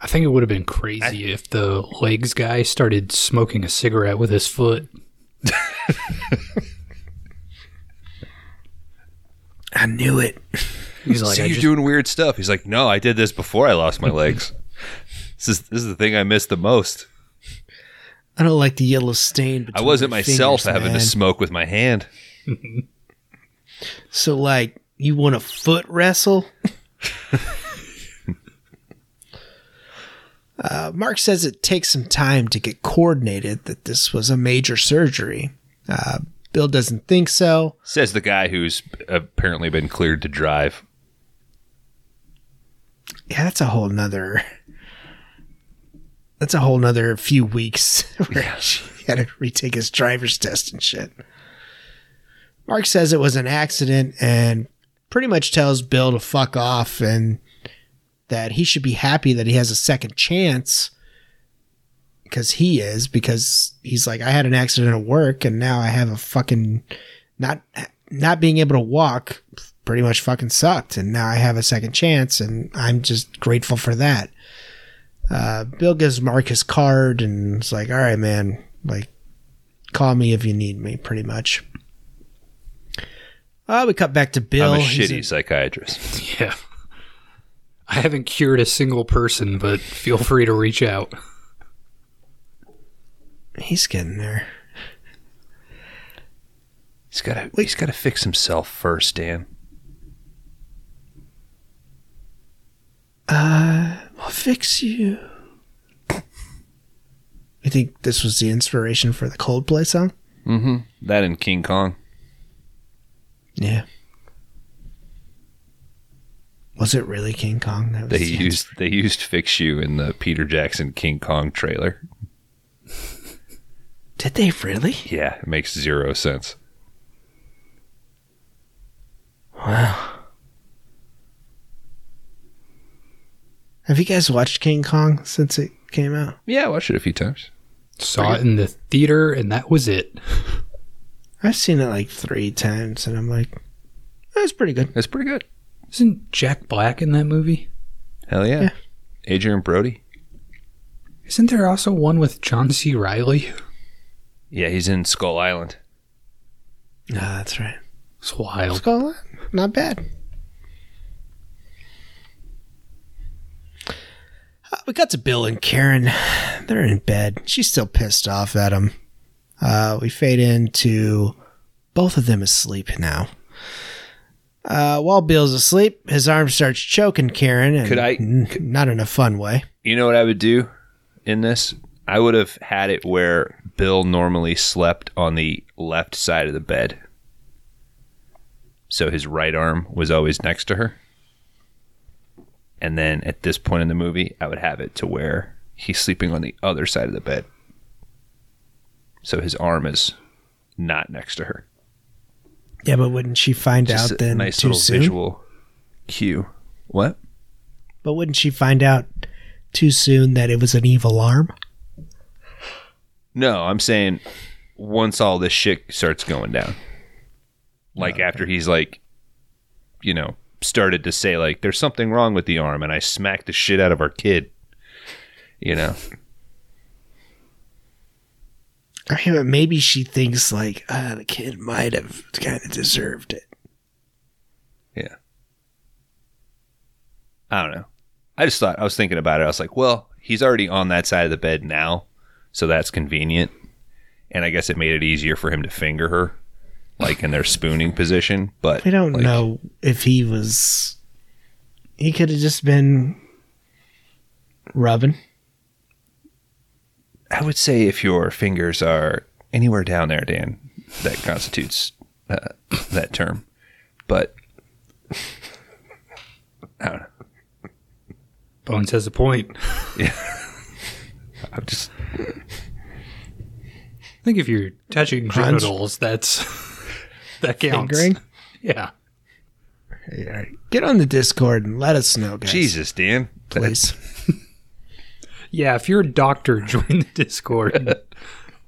I think it would have been crazy if the legs guy started smoking a cigarette with his foot. I knew it. He's like, See, you're just, doing weird stuff. He's like, "No, I did this before I lost my legs. this is this is the thing I missed the most. I don't like the yellow stain. I wasn't myself fingers, having man. to smoke with my hand." So, like, you want to foot wrestle? uh, Mark says it takes some time to get coordinated. That this was a major surgery. Uh, Bill doesn't think so. Says the guy who's apparently been cleared to drive. Yeah, that's a whole nother. That's a whole nother few weeks where he had to retake his driver's test and shit. Mark says it was an accident and pretty much tells Bill to fuck off and that he should be happy that he has a second chance because he is because he's like I had an accident at work and now I have a fucking not not being able to walk pretty much fucking sucked and now I have a second chance and I'm just grateful for that. Uh, Bill gives Mark his card and it's like, all right, man, like call me if you need me, pretty much. Uh, we cut back to Bill. I'm a He's shitty in- psychiatrist. yeah. I haven't cured a single person, but feel free to reach out. he's getting there. He's got to. He's got to fix himself first, Dan. I'll fix you. You think this was the inspiration for the Coldplay song? Mm-hmm. That and King Kong. Yeah. Was it really King Kong? That was They the used they used "Fix You" in the Peter Jackson King Kong trailer. Did they really? Yeah, it makes zero sense. Wow. Have you guys watched King Kong since it came out? Yeah, I watched it a few times. Saw it in the theater, and that was it. I've seen it like three times, and I'm like, that's pretty good. That's pretty good. Isn't Jack Black in that movie? Hell yeah. Yeah. Adrien Brody. Isn't there also one with John C. Reilly? Yeah, he's in Skull Island. Ah, that's right. It's wild. Skull Island, not bad. We got to Bill and Karen. They're in bed. She's still pissed off at him. Uh, we fade into both of them asleep now. Uh, while Bill's asleep, his arm starts choking Karen. And Could I- n- not in a fun way. You know what I would do in this? I would have had it where Bill normally slept on the left side of the bed. So his right arm was always next to her. And then at this point in the movie, I would have it to where he's sleeping on the other side of the bed. So his arm is not next to her. Yeah, but wouldn't she find Just out then nice too little soon? visual cue. What? But wouldn't she find out too soon that it was an evil arm? No, I'm saying once all this shit starts going down. Like after he's like, you know, started to say like there's something wrong with the arm and I smacked the shit out of our kid. You know. I mean, but maybe she thinks like ah, the kid might have kind of deserved it. Yeah. I don't know. I just thought I was thinking about it. I was like, well, he's already on that side of the bed now, so that's convenient. And I guess it made it easier for him to finger her, like in their spooning position. But We don't like, know if he was. He could have just been rubbing. I would say if your fingers are anywhere down there, Dan, that constitutes uh, that term. But I don't know. Bones has a point. Yeah. I'm just I think if you're touching Hans? genitals, that's that counts. Fingering? Yeah. All right. Get on the Discord and let us know, guys. Jesus, Dan. please. Yeah, if you're a doctor, join the Discord. and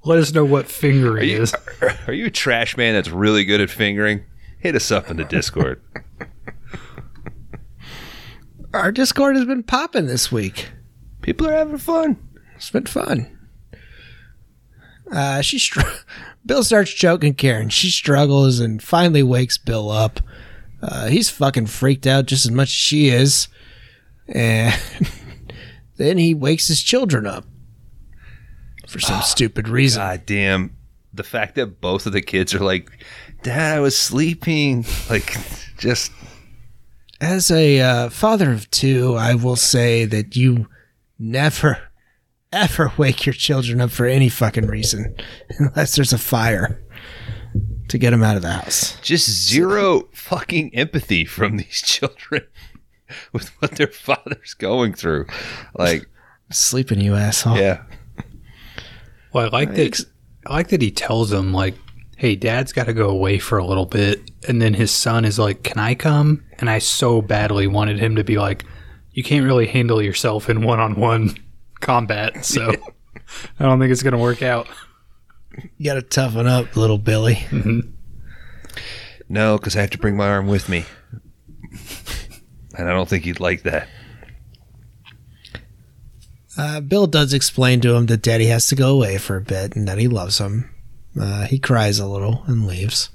let us know what fingering Are you, is. are, are you a trash man that's really good at fingering? Hit us up in the Discord. Our Discord has been popping this week. People are having fun. It's been fun. Uh, she str- Bill starts choking Karen. She struggles and finally wakes Bill up. Uh, he's fucking freaked out just as much as she is. And then he wakes his children up for some stupid reason. God damn. The fact that both of the kids are like, Dad, I was sleeping. Like, just As a uh, father of two, I will say that you never, ever wake your children up for any fucking reason unless there's a fire to get them out of the house. just zero fucking empathy from these children with what their father's going through. Like, Sleeping, you asshole. yeah. Well, I like that. I like that he tells them like, "Hey, Dad's got to go away for a little bit," and then his son is like, "Can I come?" And I so badly wanted him to be like, "You can't really handle yourself in one-on-one combat, so I don't think it's gonna work out." You got to toughen up, little Billy. No, because I have to bring my arm with me. And I don't think he'd like that. Uh, Bill does explain to him that Daddy has to go away for a bit and that he loves him. Uh, he cries a little and leaves.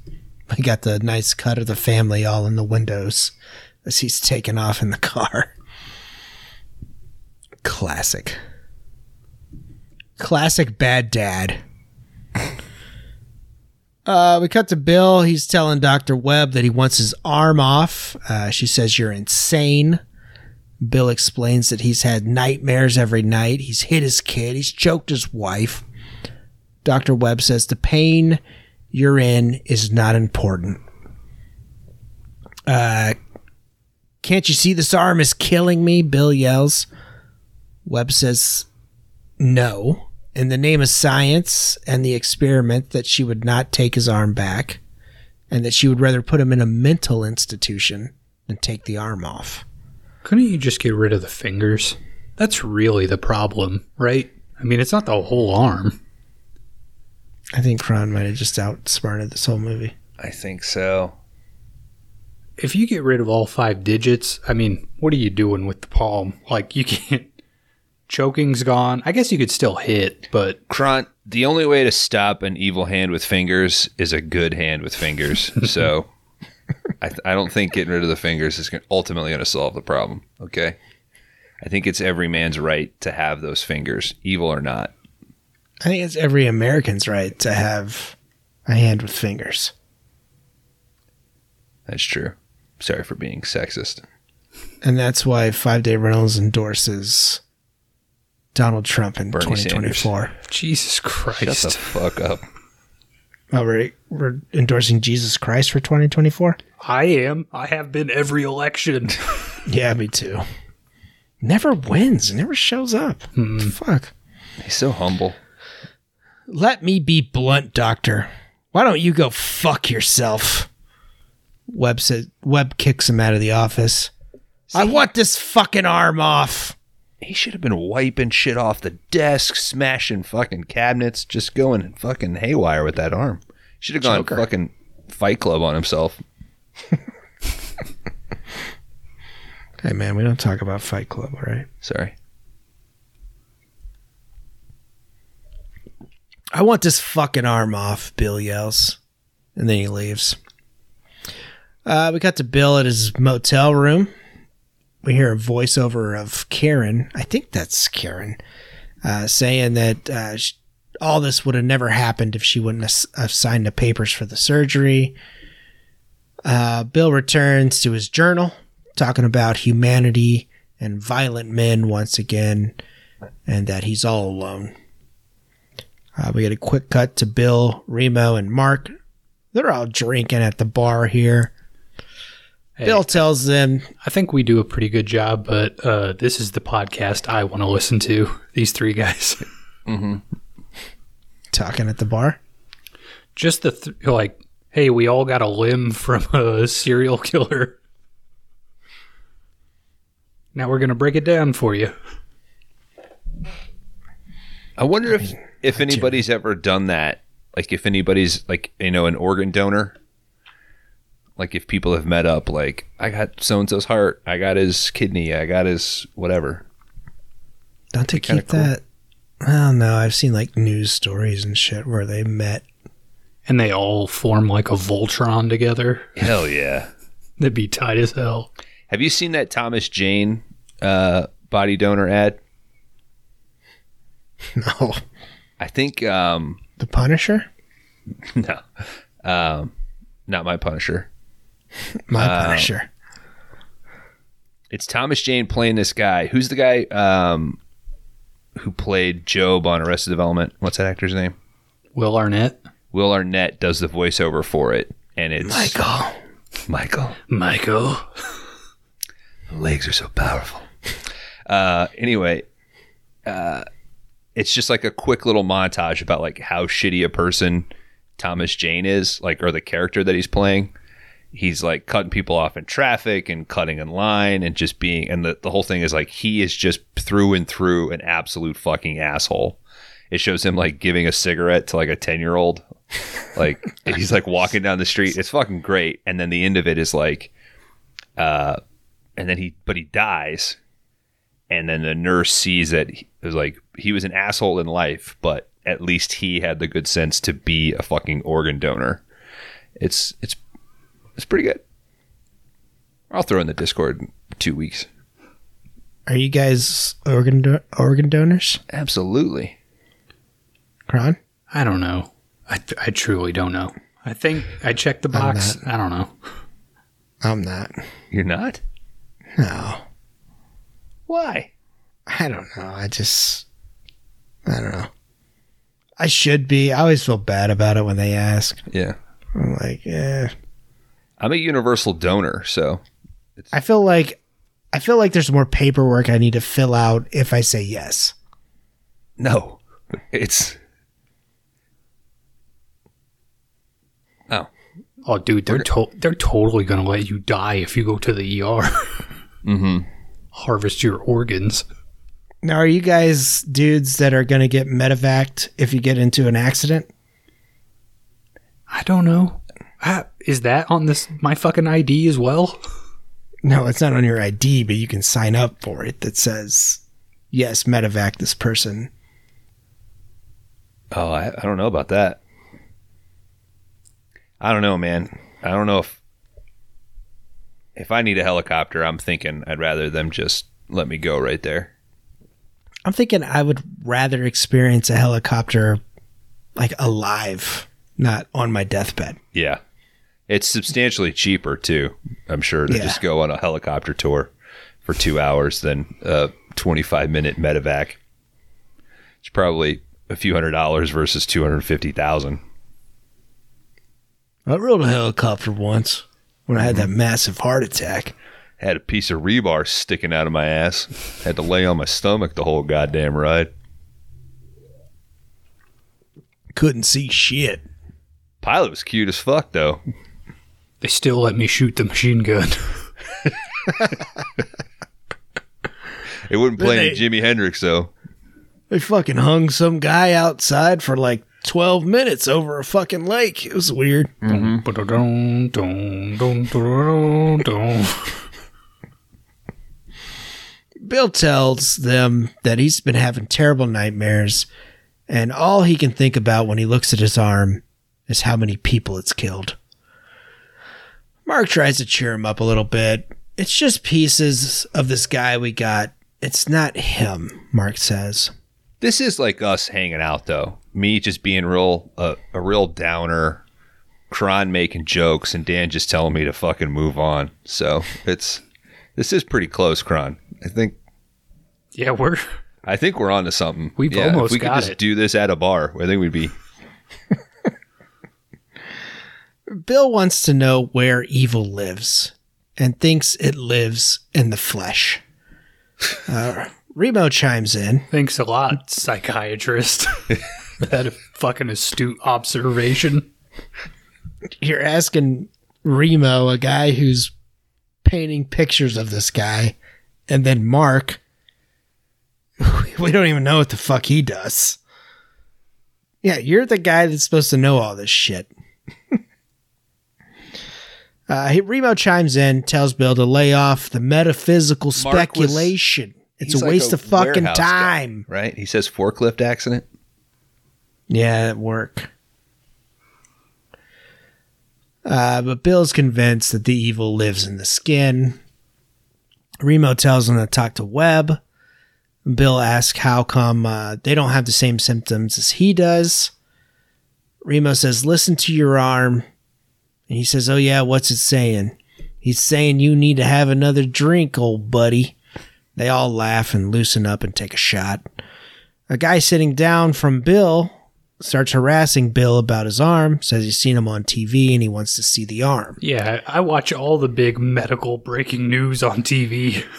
I got the nice cut of the family all in the windows as he's taken off in the car. Classic. Classic bad dad. Uh, we cut to Bill. He's telling Dr. Webb that he wants his arm off. Uh, she says, You're insane. Bill explains that he's had nightmares every night. He's hit his kid. He's choked his wife. Dr. Webb says the pain you're in is not important. Uh, can't you see this arm is killing me? Bill yells. Webb says no. In the name of science and the experiment, that she would not take his arm back and that she would rather put him in a mental institution than take the arm off. Couldn't you just get rid of the fingers? That's really the problem, right? I mean, it's not the whole arm. I think Kron might have just outsmarted this whole movie. I think so. If you get rid of all five digits, I mean, what are you doing with the palm? Like, you can't. Choking's gone. I guess you could still hit, but Kron, the only way to stop an evil hand with fingers is a good hand with fingers. so I, th- I don't think getting rid of the fingers is gonna, ultimately going to solve the problem. Okay. I think it's every man's right to have those fingers, evil or not. I think it's every American's right to have a hand with fingers. That's true. Sorry for being sexist. And that's why Five Day Rentals endorses Donald Trump in Bernie 2024. Jesus Christ. Shut the fuck up. Oh, we're, we're endorsing Jesus Christ for 2024? I am. I have been every election. Yeah, me too. Never wins, never shows up. Hmm. Fuck. He's so humble. Let me be blunt, Doctor. Why don't you go fuck yourself? Webb says Webb kicks him out of the office. I want this fucking arm off. He should have been wiping shit off the desk, smashing fucking cabinets, just going fucking haywire with that arm. Should have gone Joker. fucking Fight Club on himself. Hey man, we don't talk about Fight Club, all right? Sorry. I want this fucking arm off, Bill yells. And then he leaves. Uh, we got to Bill at his motel room. We hear a voiceover of Karen. I think that's Karen. Uh, saying that uh, sh- all this would have never happened if she wouldn't have signed the papers for the surgery. Uh, Bill returns to his journal, talking about humanity and violent men once again, and that he's all alone. Uh, we get a quick cut to Bill, Remo, and Mark. They're all drinking at the bar here. Hey, Bill tells them, I think we do a pretty good job, but uh, this is the podcast I want to listen to. These three guys, talking at the bar. just the th- like, hey, we all got a limb from a serial killer. Now we're gonna break it down for you. I wonder if if anybody's ever done that. Like if anybody's like you know an organ donor. Like if people have met up, like I got so and so's heart, I got his kidney, I got his whatever. Don't they kinda keep that? Well, no, I've seen like news stories and shit where they met. And they all form like a Voltron together. Hell yeah! That'd be tight as hell. Have you seen that Thomas Jane uh, body donor ad? No, I think um, the Punisher, no, um, not my Punisher. My Uh, Punisher. It's Thomas Jane playing this guy. Who's the guy um, who played GOB on Arrested Development? What's that actor's name? Will Arnett, Will Arnett does the voiceover for it, and it's Michael. Michael. Michael. legs are so powerful. Uh, anyway, uh, it's just like a quick little montage about like how shitty a person Thomas Jane is, like or the character that he's playing. He's like cutting people off in traffic and cutting in line and just being and the, the whole thing is like he is just through and through an absolute fucking asshole. It shows him like giving a cigarette to like a 10 year old. Like he's like walking down the street. It's fucking great. And then the end of it is like uh and then he but he dies and then the nurse sees that he, it was like he was an asshole in life but at least he had the good sense to be a fucking organ donor it's it's it's pretty good i'll throw in the discord in two weeks Are you guys organ do- organ donors? absolutely Kron? I don't know. I, I truly don't know. I think I checked the box. I don't know. I'm not. you're not No, why I don't know. I just, I don't know. I should be. I always feel bad about it when they ask. yeah I'm like, eh. I'm a universal donor so I feel like, I feel like there's more paperwork I need to fill out if I say yes. no it's oh Oh, dude, they're to- they're totally gonna let you die if you go to the ER. mm-hmm Harvest your organs. Now, are you guys dudes that are going to get medevaced if you get into an accident? I don't know. Ah, is that on this my fucking ID as well? No, it's not on your ID, but you can sign up for it that says, yes, medevac this person. Oh, I, I don't know about that. I don't know, man. I don't know if if I need a helicopter, I'm thinking I'd rather them just let me go right there. I'm thinking I would rather experience a helicopter like alive, not on my deathbed. Yeah. It's substantially cheaper too, I'm sure, to Yeah. just go on a helicopter tour for two hours than a 25 minute medevac. It's probably a few hundred dollars versus 250,000. I rode a helicopter once when I had that massive heart attack. Had a piece of rebar sticking out of my ass. Had to lay on my stomach the whole goddamn ride. Couldn't see shit. Pilot was cute as fuck though. They still let me shoot the machine gun. It wouldn't play any Jimi Hendrix though. They fucking hung some guy outside for like 12 minutes over a fucking lake. It was weird. Dun. Bill tells them that he's been having terrible nightmares, and all he can think about when he looks at his arm is how many people it's killed. Mark tries to cheer him up a little bit. It's just pieces of this guy we got. It's not him, Mark says. This is like us hanging out though. Me just being real uh, a real downer, Kron making jokes, and Dan just telling me to fucking move on. So it's this is pretty close, Kron. I think Yeah, we're I think we're on to something. We've yeah, almost if we could got just it. do this at a bar, I think we'd be. Bill wants to know where evil lives and thinks it lives in the flesh. Uh, Remo chimes in. Thanks a lot, psychiatrist. that a fucking astute observation. You're asking Remo, a guy who's painting pictures of this guy, and then Mark. We don't even know what the fuck he does. Yeah, you're the guy that's supposed to know all this shit. Uh, Remo chimes in, tells Bill to lay off the metaphysical Mark was- speculation. it's a like waste a of fucking warehouse guy, time. right? He says forklift accident. Yeah, at work. Uh, but Bill's convinced that the evil lives in the skin. Remo tells him to talk to Webb. Bill asks how come uh, they don't have the same symptoms as he does. Remo says, Listen to your arm. And he says, Oh, yeah, what's it saying? He's saying you need to have another drink, old buddy. They all laugh and loosen up and take a shot. A guy sitting down from Bill starts harassing Bill about his arm, says he's seen him on TV and he wants to see the arm. Yeah, I watch all the big medical breaking news on TV.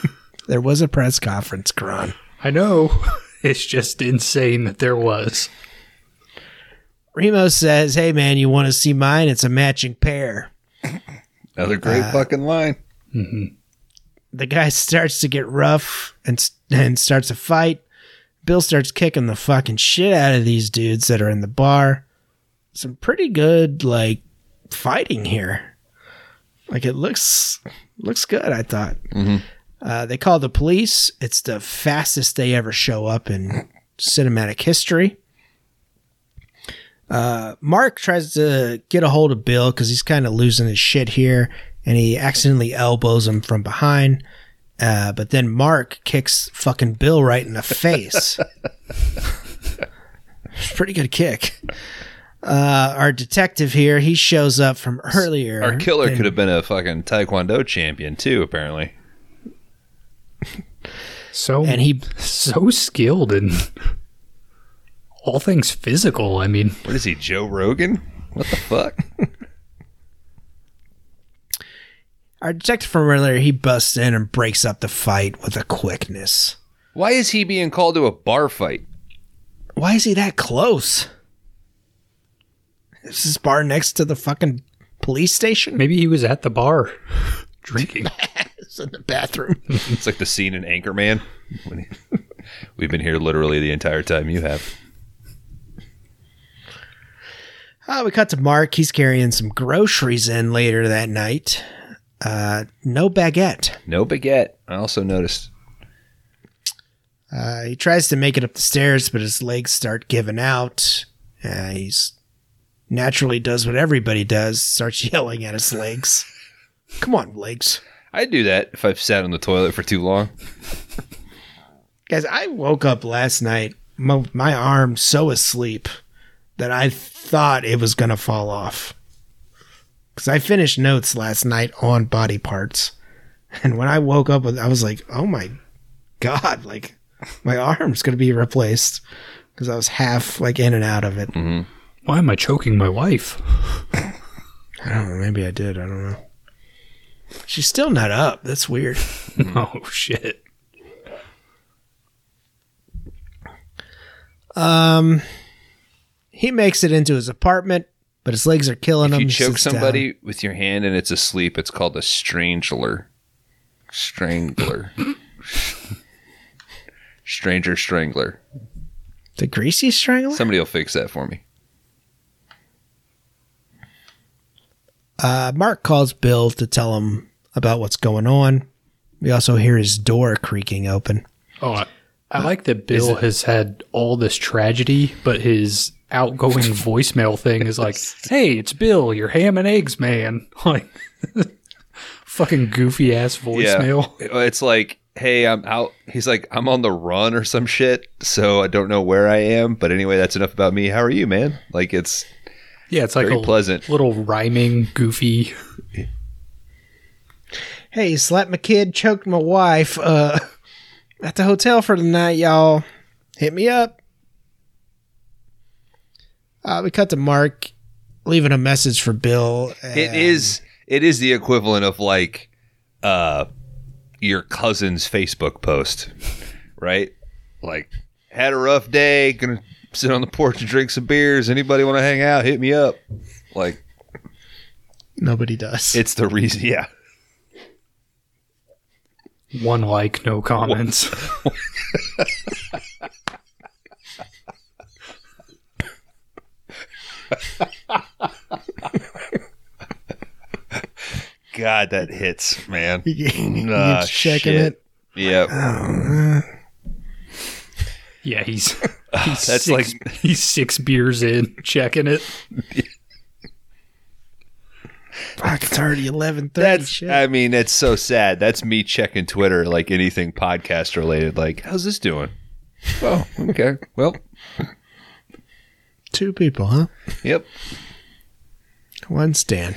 There was a press conference, Kron. I know. It's just insane that there was. Remo says, Hey man, you want to see mine? It's a matching pair. Another great uh, fucking line. Mm-hmm. The guy starts to get rough and, and starts a fight. Bill starts kicking the fucking shit out of these dudes that are in the bar. Some pretty good, like, fighting here. Like, it looks looks good, I thought. Mm-hmm. Uh, they call the police. It's the fastest they ever show up in cinematic history. Uh, Mark tries to get a hold of Bill because he's kind of losing his shit here, and he accidentally elbows him from behind. Uh, but then Mark kicks fucking Bill right in the face. Pretty good kick. Uh, our detective here, he shows up from earlier. Our killer and- could have been a fucking taekwondo champion too. Apparently, So and he so skilled in all things physical. I mean, what is he, Joe Rogan? What the fuck? Our detective from earlier, he busts in and breaks up the fight with a quickness. Why is he being called to a bar fight? Why is he that close? Is this bar next to the fucking police station? maybe he was at the bar drinking. It's in the bathroom. It's like the scene in Anchorman. When he- We've been here literally the entire time you have. Uh, we cut to Mark. He's carrying some groceries in later that night. Uh, no baguette. No baguette. I also noticed. Uh, he tries to make it up the stairs, but his legs start giving out. Uh, he's naturally does what everybody does, starts yelling at his legs. Come on, legs. I'd do that if I've sat on the toilet for too long. Guys, I woke up last night, my, my arm so asleep that I thought it was going to fall off. Because I finished notes last night on body parts. And when I woke up, I was like, oh my God, like my arm's going to be replaced. Because I was half like in and out of it. Why am I choking my wife? I don't know. Maybe I did. I don't know. She's still not up. That's weird. oh shit. Um, he makes it into his apartment, but his legs are killing If him. you choke sits down. somebody with your hand and it's asleep, it's called a strangler. Strangler. Stranger strangler. the greasy strangler. Somebody will fix that for me. Uh, Mark calls Bill to tell him about what's going on. We also hear his door creaking open. Oh, I, I like that Bill has had all this tragedy, but his outgoing voicemail thing is like, "Hey, it's Bill, your ham and eggs man." Like, fucking goofy ass voicemail. Yeah. It's like, hey, I'm out. He's like, I'm on the run or some shit, so I don't know where I am. But anyway, that's enough about me. How are you, man? Like, it's Yeah, it's like very a pleasant. little rhyming, goofy. Hey, slapped my kid, choked my wife. Uh, at the hotel for the night, y'all. Hit me up. Uh, we cut to Mark leaving a message for Bill. It and- is it is the equivalent of like uh your cousin's Facebook post, right? Like had a rough day, gonna sit on the porch and drink some beers. Anybody want to hang out? Hit me up. Like nobody does. it's the reason. Yeah, One like, no comments. God, that hits, man. You get- Ah, checking shit. it. Yep. yeah, he's he's That's six, like- he's six beers in, checking it. Fuck, it's already eleven thirty. That's. Shit. I mean, it's so sad. That's me checking Twitter, like anything podcast related. Like, how's this doing? Oh, okay. Well, Two people, huh? yep. One Stan.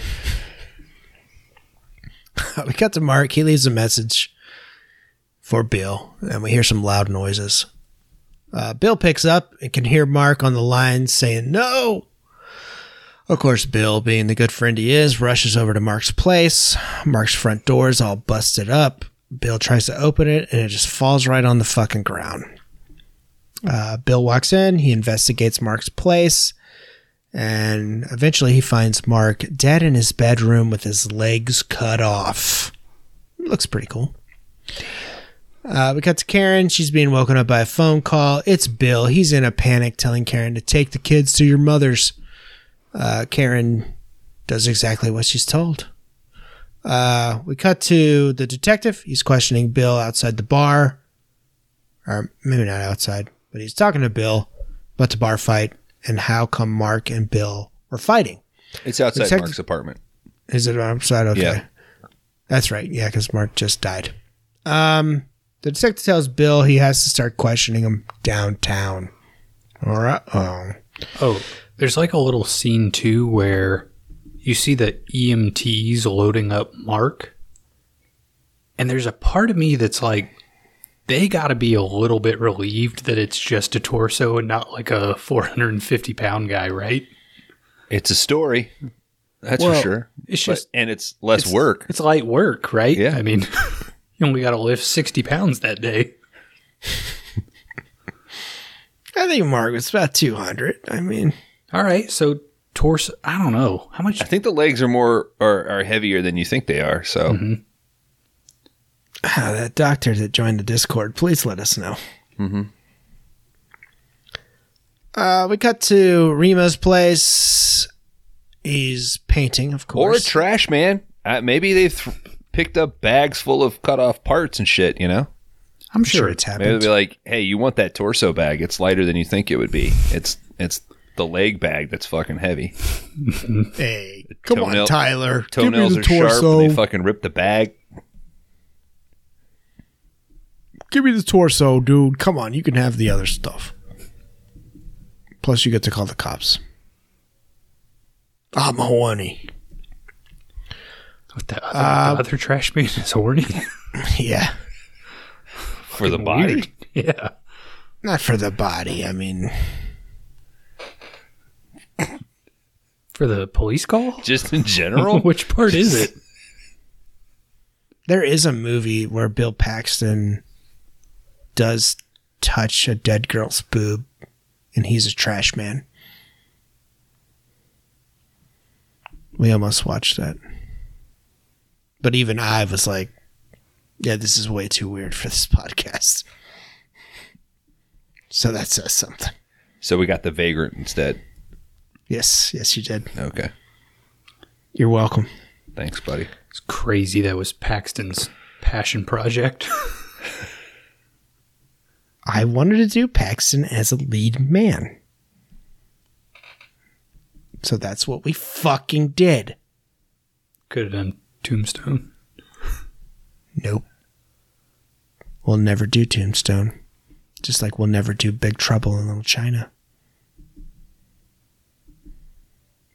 we cut to Mark. He leaves a message for Bill, and we hear some loud noises. Uh, Bill picks up and can hear Mark on the line saying, No! Of course, Bill, being the good friend he is, rushes over to Mark's place. Mark's front door is all busted up. Bill tries to open it, and it just falls right on the fucking ground. Uh, Bill walks in. He investigates Mark's place. And eventually he finds Mark dead in his bedroom with his legs cut off. Looks pretty cool. Uh, we cut to Karen. She's being woken up by a phone call. It's Bill. He's in a panic, telling Karen to take the kids to your mother's. Uh, Karen does exactly what she's told. Uh, we cut to the detective. He's questioning Bill outside the bar. Or maybe not outside, but he's talking to Bill about the bar fight and how come Mark and Bill were fighting. It's outside Detective- Mark's apartment. Is it outside? Okay. Yeah. That's right. Yeah, because Mark just died. Um, the detective tells Bill he has to start questioning him downtown. All right. Oh. Oh, there's like a little scene too where you see the EMTs loading up Mark. And there's a part of me that's like, they got to be a little bit relieved that it's just a torso and not like a 450 pound guy, right? It's a story. That's Well, for sure. it's But- just- and it's less it's- work. It's light work, right? Yeah. I mean, you only got to lift 60 pounds that day. I think Mark was about 200. I mean, All right. So, torso, I don't know. How much? I think the legs are more are, are heavier than you think they are. So Mm-hmm. Ah, that doctor that joined the Discord, please let us know. Mm-hmm. Uh, we cut to Remo's place. He's painting, of course. or course. trash man. Uh, maybe they've th- picked up bags full of cut off parts and shit. You know, I'm sure it's maybe they'll be like, "Hey, you want that torso bag? It's lighter than you think it would be. It's it's the leg bag that's fucking heavy. Hey, come Toenail- on, Tyler. Toenails Give are me the sharp. torso. And they fucking rip the bag. Give me the torso, dude. Come on, you can have the other stuff. Plus, you get to call the cops. Ah, I'm horny. What the other, the uh, other trash man is horny. Yeah, for the body. Weird. Yeah. not for the body. I mean, For the police call? Just in general. Which part is it? there is a movie where Bill Paxton does touch a dead girl's boob, and he's a trash man. We almost watched that. But even I was like, yeah, this is way too weird for this podcast. So that says something. so we got the vagrant instead. Yes, yes, you did. Okay. You're welcome. Thanks, buddy. It's crazy that was Paxton's passion project. I wanted to do Paxton as a lead man. So that's what we fucking did. Could have done Tombstone. Nope. We'll never do Tombstone. Just like we'll never do Big Trouble in Little China.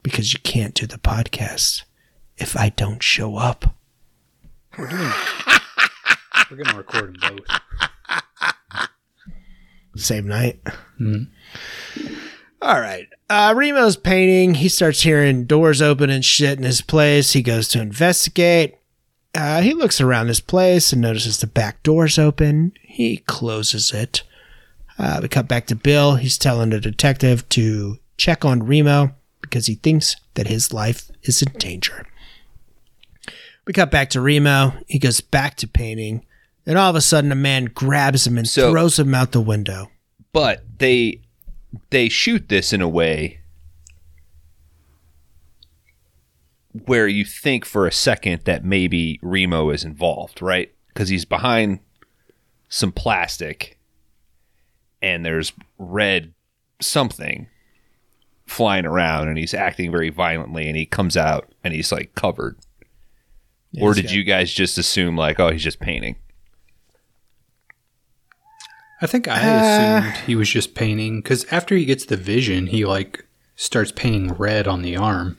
Because you can't do the podcast if I don't show up. We're gonna record them both. Same night. All right. Uh, Remo's painting. He starts hearing doors open and shit in his place. He goes to investigate. Uh, he looks around his place and notices the back door's open. He closes it. Uh, we cut back to Bill. He's telling the detective to check on Remo because he thinks that his life is in danger. We cut back to Remo. He goes back to painting. And all of a sudden, a man grabs him and So- throws him out the window. but they they shoot this in a way where you think for a second that maybe Remo is involved, right? Because he's behind some plastic and there's red something flying around and he's acting very violently and he comes out and he's like covered. or did you guys just assume like, oh, he's just painting? I think I uh, assumed he was just painting because after he gets the vision, he like starts painting red on the arm,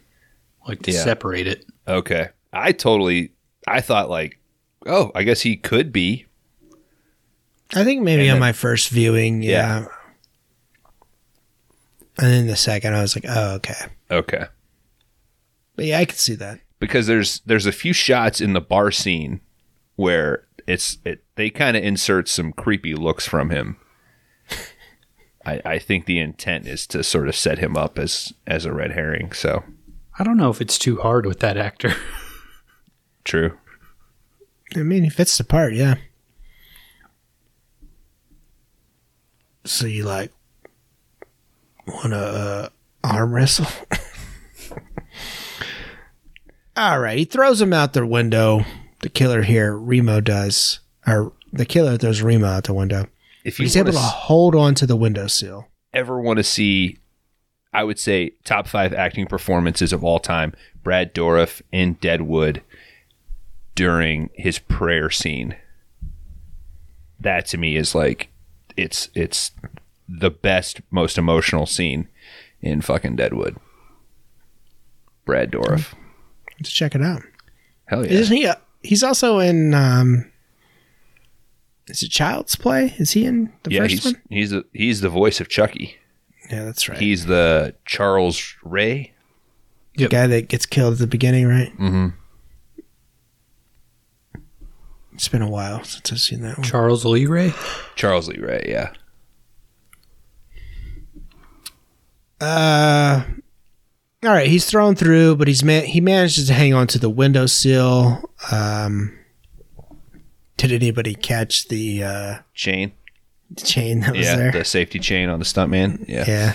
like to Yeah. separate it. Okay. I totally I thought like, oh, I guess he could be. I think maybe And on then- my first viewing, yeah. Yeah. And then the second, I was like, oh, okay. Okay. But yeah, I could see that. Because there's there's a few shots in the bar scene where it's it they kind of insert some creepy looks from him. I, I think the intent is to sort of set him up as as a red herring. So I don't know if it's too hard with that actor. true. I mean, he fits the part, yeah. So you like want to uh, arm wrestle? All right, he throws him out the window. The killer here, Remo does, or the killer throws Remo out the window. If you He's able s- hold on to the windowsill. ever want to see, I would say top five acting performances of all time. Brad Dourif in Deadwood during his prayer scene. That to me is like it's it's the best, most emotional scene in fucking Deadwood. Brad Dourif. Let's check it out. Hell yeah. Isn't he? Uh, he's also in. um Is it Child's Play? Is he in the yeah, first he's one? he's the he's the voice of Chucky. Yeah, that's right. He's the Charles Ray. the guy that gets killed at the beginning, right? Mm-hmm. It's been a while since I've seen that one. Charles Lee Ray. Charles Lee Ray, yeah. Uh, all right, he's thrown through, but he's man- he manages to hang on to the windowsill. Um, did anybody catch the uh, Chain. chain that was Yeah, there? the safety chain on the stuntman. Yeah. Yeah.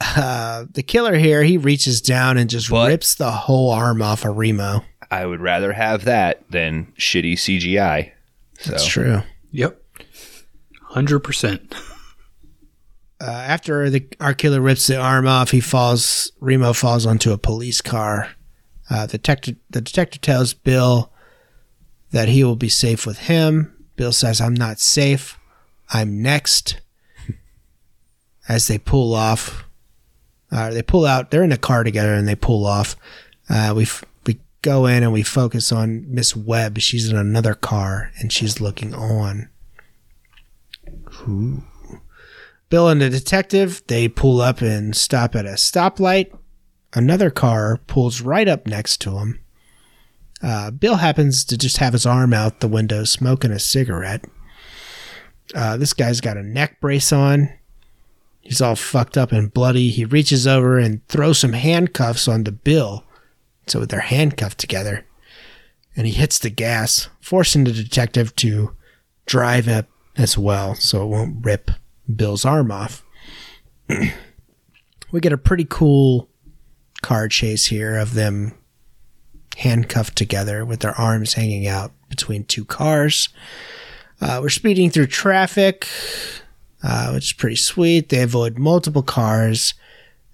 Uh, the killer here, he reaches down and just But- rips the whole arm off of Remo. I would rather have that than shitty CGI. So That's true. Yep. Hundred percent. Uh, after the our killer rips the arm off, he falls. Remo falls onto a police car. Uh, the detective the detective tells Bill that he will be safe with him. Bill says, "I'm not safe. I'm next." As they pull off, uh, they pull out. They're in a car together, and they pull off. Uh, we we go in and we focus on Miss Webb. She's in another car, and she's looking on. Ooh. Bill and the detective, they pull up and stop at a stoplight. Another car pulls right up next to him. Uh, Bill happens to just have his arm out the window smoking a cigarette. Uh, this guy's got a neck brace on. He's all fucked up and bloody. He reaches over and throws some handcuffs onto Bill. So they're handcuffed together. And he hits the gas, forcing the detective to drive up as well so it won't rip Bill's arm off. we get a pretty cool car chase here of them handcuffed together with their arms hanging out between two cars. Uh, we're speeding through traffic, uh, which is pretty sweet. They avoid multiple cars.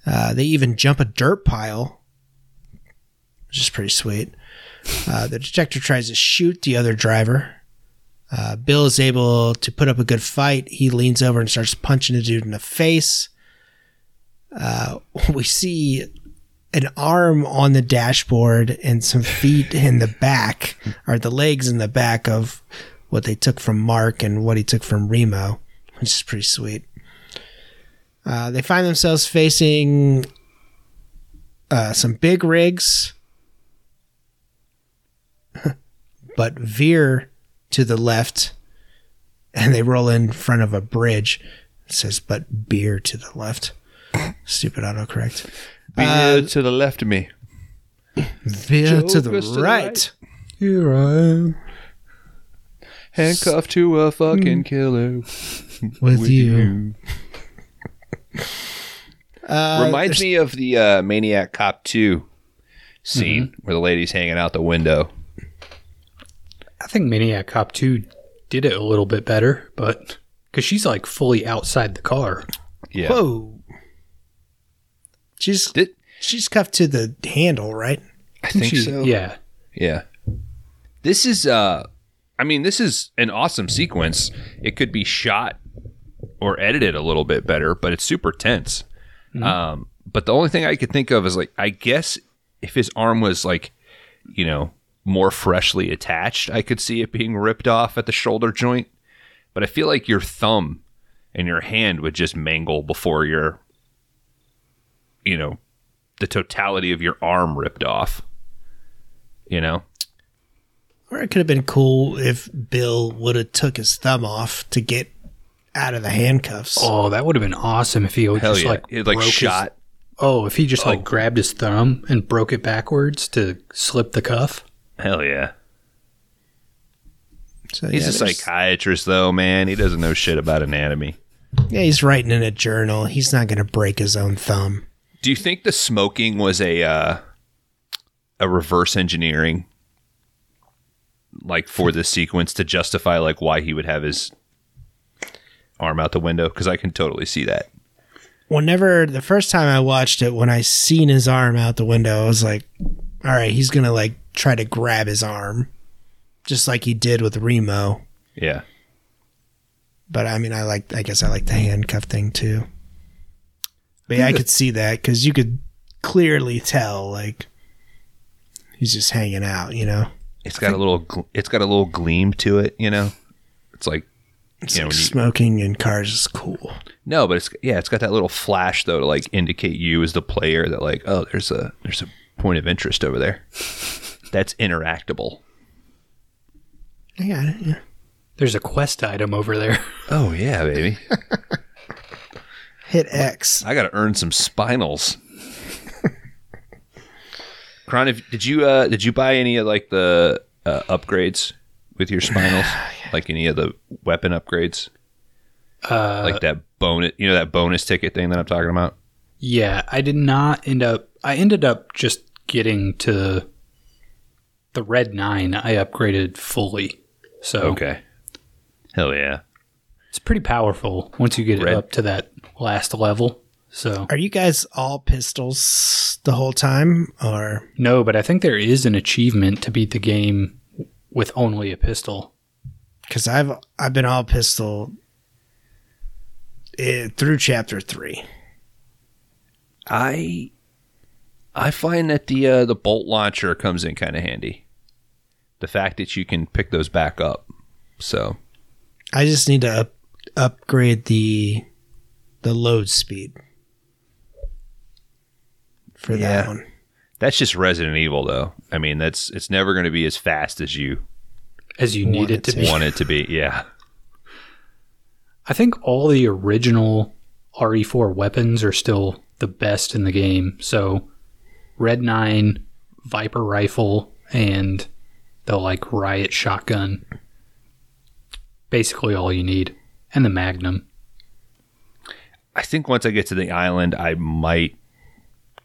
Uh, they even jump a dirt pile, which is pretty sweet. Uh, the detective tries to shoot the other driver. Uh, Bill is able to put up a good fight. He leans over and starts punching the dude in the face. Uh, we see an arm on the dashboard and some feet in the back, or the legs in the back of what they took from Mark and what he took from Remo, which is pretty sweet. Uh, they find themselves facing uh, some big rigs, but veer to the left, and they roll in front of a bridge. It says, but beer to the left. Stupid autocorrect. Beer to the left of me. Beer to the Jokers to the right. right. Here I am. Handcuffed to a fucking killer. with, you. Uh, Reminds me of the uh, Maniac Cop 2 scene where the lady's hanging out the window. I think Maniac Cop 2 did it a little bit better, but because she's like fully outside the car. Yeah. Whoa. She's Did, she's cuffed to the handle, right? I think She- so. Yeah. Yeah. This is uh I mean this is an awesome sequence. It could be shot or edited a little bit better, but it's super tense. Um but the only thing I could think of is like I guess if his arm was like, you know, more freshly attached, I could see it being ripped off at the shoulder joint. But I feel like your thumb and your hand would just mangle before your you know, the totality of your arm ripped off. You know? Or it could have been cool if Bill would have took his thumb off to get out of the handcuffs. Oh, that would have been awesome if he Hell just yeah. like it like broke his- shot. oh, if he just like oh. grabbed his thumb and broke it backwards to slip the cuff. Hell yeah. So, He's yeah, a there's- psychiatrist though, man. He doesn't know shit about anatomy. Yeah, he's writing in a journal. He's not going to break his own thumb. Do you think the smoking was a uh, a reverse engineering like for this sequence to justify like why he would have his arm out the window because I can totally see that. Whenever the first time I watched it, when I seen his arm out the window, I was like, all right, he's going to like try to grab his arm, just like he did with Remo. Yeah. But I mean, I like, I guess I like the handcuff thing too. But yeah, I could see that because you could clearly tell, like, he's just hanging out, you know? It's got a little gl- it's got a little gleam to it, you know. It's like It's You know, like you- smoking in cars is cool. no, but it's yeah, it's got that little flash though to like indicate you as the player that like, oh, there's a there's a point of interest over there. That's interactable. I got it. Yeah. There's a quest item over there. Oh yeah, baby. Hit X. I got to earn some spinals. Kron, if- did you uh, did you buy any of like the uh, upgrades with your spinals? like any of the weapon upgrades? Uh, like that bonus, you know, that bonus ticket thing that I'm talking about. Yeah, I did not end up. I ended up just getting to the red nine. I upgraded fully, so Okay. Hell yeah. it's pretty powerful once you get Red- it up to that last level. So Are you guys all pistols the whole time? Or no, but I think there is an achievement to beat the game with only a pistol. because I've I've been all pistol eh, through chapter three. I I find that the uh, the bolt launcher comes in kind of handy. The fact that you can pick those back up. So I just need to up, upgrade the the load speed for that one. that's just Resident Evil, though. I mean, that's it's never going to be as fast as you As you need it it to to. be. want it to be. Yeah. I think all the original RE4 weapons are still the best in the game. So, Red 9, Viper rifle, and the like riot shotgun. Basically all you need. And the Magnum. I think once I get to the island, I might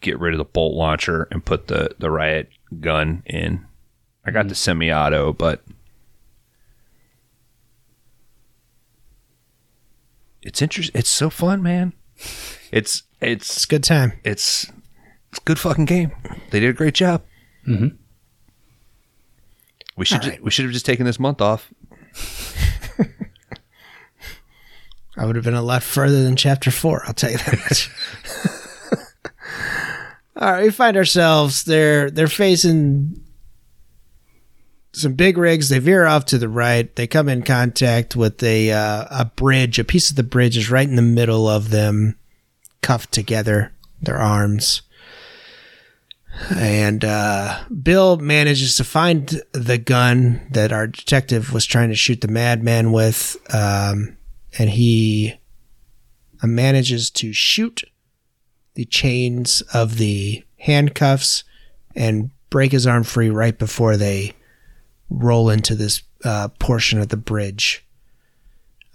get rid of the bolt launcher and put the the riot gun in. I got the mm-hmm. semi-auto, but it's interesting. It's so fun, man. It's It's it's a good time. it's it's a good fucking game. They did a great job. Mhm. We should All ju- right. we should have just taken this month off. I would have been a lot further than chapter four. I'll tell you that much. All right, we find ourselves they're they're facing some big rigs. They veer off to the right. They come in contact with a uh, a bridge. A piece of the bridge is right in the middle of them, cuffed together, their arms. And uh, Bill manages to find the gun that our detective was trying to shoot the madman with, um, and he uh, manages to shoot the chains of the handcuffs and break his arm free right before they roll into this uh, portion of the bridge.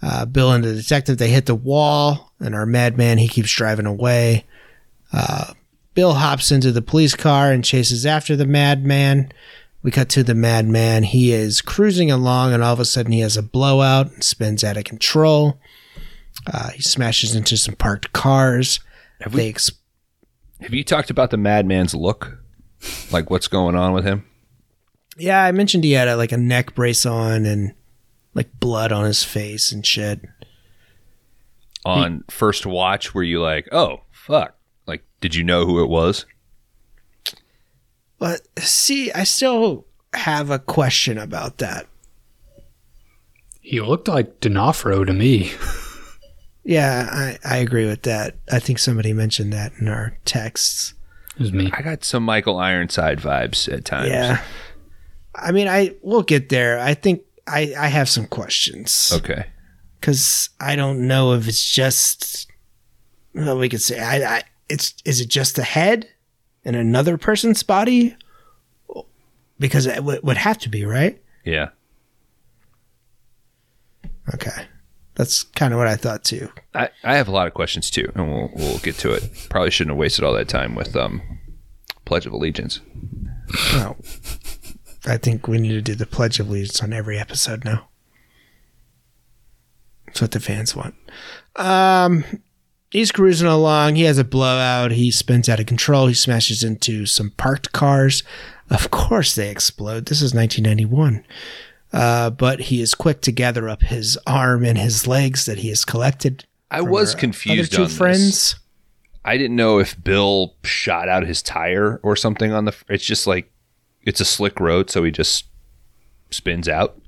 Uh, Bill and the detective they hit the wall, and our madman he keeps driving away. Uh, Bill hops into the police car and chases after the madman. We cut to the madman. He is cruising along, and all of a sudden he has a blowout and spins out of control. Uh, he smashes into some parked cars. Have we- ex- Have you talked about the madman's look? Like what's going on with him? Yeah, I mentioned he had a, like a neck brace on and like blood on his face and shit. On first watch, were you like, oh fuck? Like, did you know who it was? But see, I still have a question about that. He looked like D'Onofrio to me. Yeah, I, I agree with that. I think somebody mentioned that in our texts. It was me. I got some Michael Ironside vibes at times. Yeah. I mean, I we'll get there. I think I, I have some questions Okay. because I don't know if it's just. Well, we could say I, I. It's is it just a head in another person's body? Because it would would have to be right. Yeah. Okay, that's kind of what I thought too. I, I have a lot of questions too, and we'll we'll get to it. Probably shouldn't have wasted all that time with um Pledge of Allegiance. Oh, I think we need to do the Pledge of Allegiance on every episode now. That's what the fans want. Um, he's cruising along. He has a blowout. He spins out of control. He smashes into some parked cars. Of course, they explode. This is 1991. Uh, but he is quick to gather up his arm and his legs that he has collected. I was confused Other two on this. friends. I didn't know if Bill shot out his tire or something on the. It's just like it's a slick road, so he just spins out.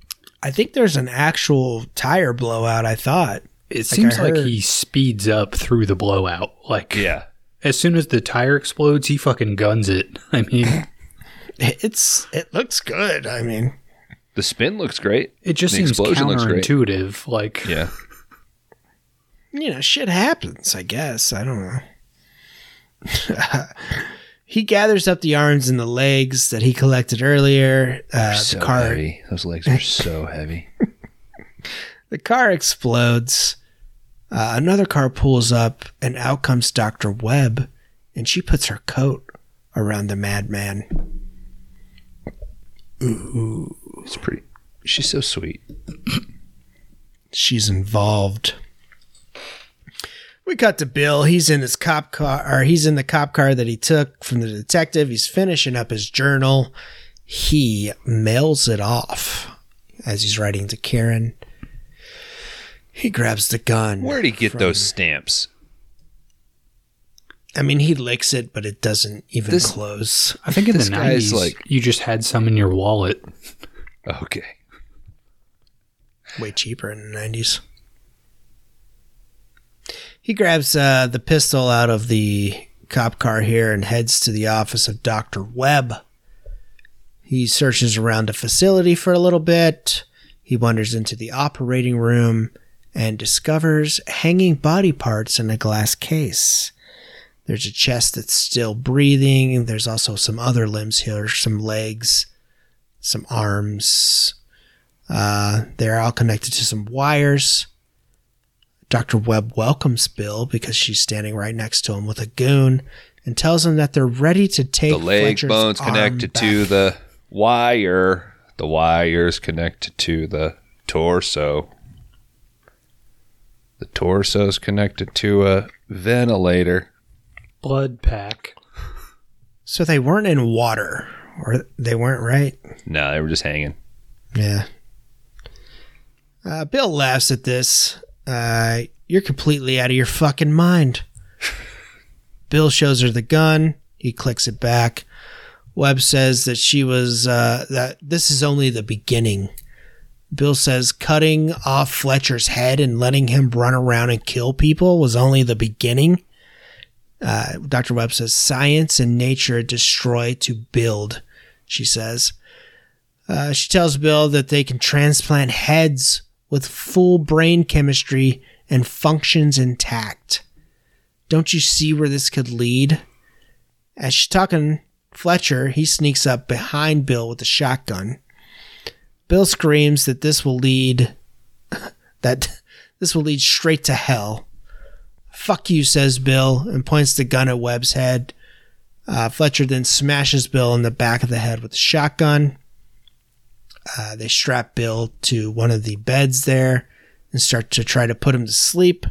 I think there's an actual tire blowout. I thought. It I seems like heard. he speeds up through the blowout. Like, Yeah. as soon as the tire explodes, he fucking guns it. I mean, It's it looks good. I mean, The spin looks great. it just The seems explosion looks great. counterintuitive. Like, Yeah. you know, shit happens, I guess. I don't know. he gathers up the arms and the legs that he collected earlier. Uh, so the car heavy. Those legs are so heavy. the car explodes. Uh, another car pulls up, and out comes Doctor Webb, and she puts her coat around the madman. Ooh. It's pretty. She's so sweet. she's involved. We cut to Bill. He's in his cop car, or he's in the cop car that he took from the detective. He's finishing up his journal. He mails it off as he's writing to Karen. He grabs the gun. Where'd he get from- those stamps? I mean, he licks it, but it doesn't even This- close. I think in This the guy's 90s, like- you just had some in your wallet. Okay. way cheaper in the 90s. He grabs uh, the pistol out of the cop car here and heads to the office of Dr. Webb. He searches around the facility for a little bit. He wanders into the operating room and discovers hanging body parts in a glass case. There's a chest that's still breathing. There's also some other limbs here, some legs, some arms, uh, they're all connected to some wires. Dr. Webb welcomes Bill because she's standing right next to him with a goon and tells him that they're ready to take The leg Fletcher's bone's connected to the wire. The wire's connected to the torso. The torso's connected to a ventilator. Blood pack. So they weren't in water, or they weren't right. No, they were just hanging. Yeah. Uh, Bill laughs at this. Uh, you're completely out of your fucking mind. Bill shows her the gun. He clicks it back. Webb says that she was uh, that this is only the beginning. Bill says cutting off Fletcher's head and letting him run around and kill people was only the beginning. Uh, Dr. Webb says science and nature destroy to build, she says. Uh, she tells Bill that they can transplant heads with full brain chemistry and functions intact. Don't you see where this could lead? As she's talking, Fletcher, he sneaks up behind Bill with a shotgun. Bill screams that this will lead that this will lead straight to hell. Fuck you, says Bill, and points the gun at Webb's head. Uh, Fletcher then smashes Bill in the back of the head with a shotgun. Uh, they strap Bill to one of the beds there and start to try to put him to sleep.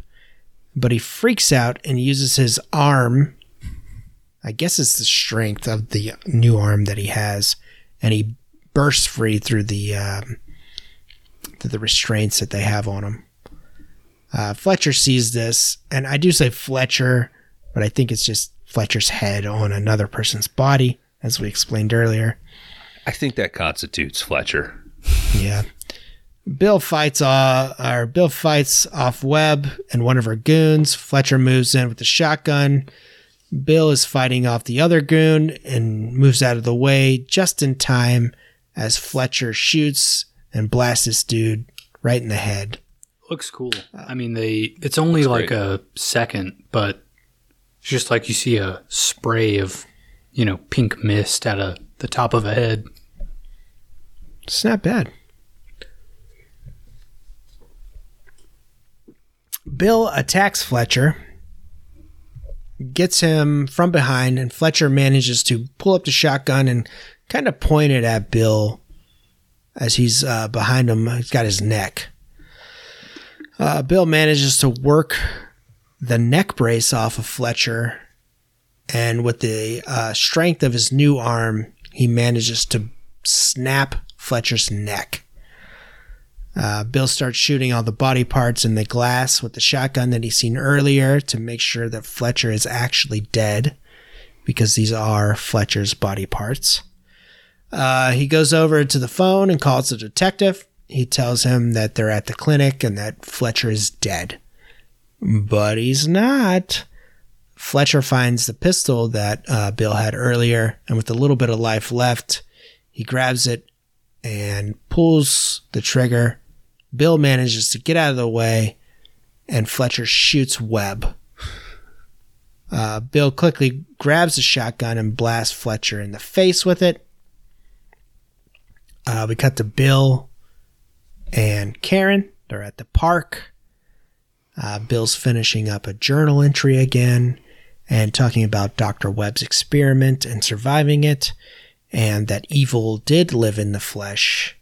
But he freaks out and uses his arm. I guess it's the strength of the new arm that he has, and he bursts free through the um, through the restraints that they have on him. Uh, Fletcher sees this, and I do say Fletcher, but I think it's just Fletcher's head on another person's body, as we explained earlier. I think that constitutes Fletcher. Yeah. Bill fights uh, or Bill fights off Webb and one of her goons. Fletcher moves in with the shotgun. Bill is fighting off the other goon and moves out of the way just in time as Fletcher shoots and blasts this dude right in the head. Looks cool. Uh, I mean, they. It's only like great. a second, but it's just like you see a spray of, you know, pink mist at a the top of a head. It's not bad. Bill attacks Fletcher, gets him from behind, and Fletcher manages to pull up the shotgun and kind of pointed at Bill as he's uh, behind him. He's got his neck. Uh, Bill manages to work the neck brace off of Fletcher, and with the uh, strength of his new arm, he manages to snap Fletcher's neck. Uh, Bill starts shooting all the body parts in the glass with the shotgun that he's seen earlier to make sure that Fletcher is actually dead because these are Fletcher's body parts. Uh, he goes over to the phone and calls the detective. He tells him that they're at the clinic and that Fletcher is dead. But he's not. Fletcher finds the pistol that uh, Bill had earlier, and with a little bit of life left, he grabs it and pulls the trigger. Bill manages to get out of the way, and Fletcher shoots Webb. Uh, Bill quickly grabs the shotgun and blasts Fletcher in the face with it. Uh, we cut to Bill and Karen. They're at the park. Uh, Bill's finishing up a journal entry again and talking about Dr. Webb's experiment and surviving it, and that evil did live in the flesh.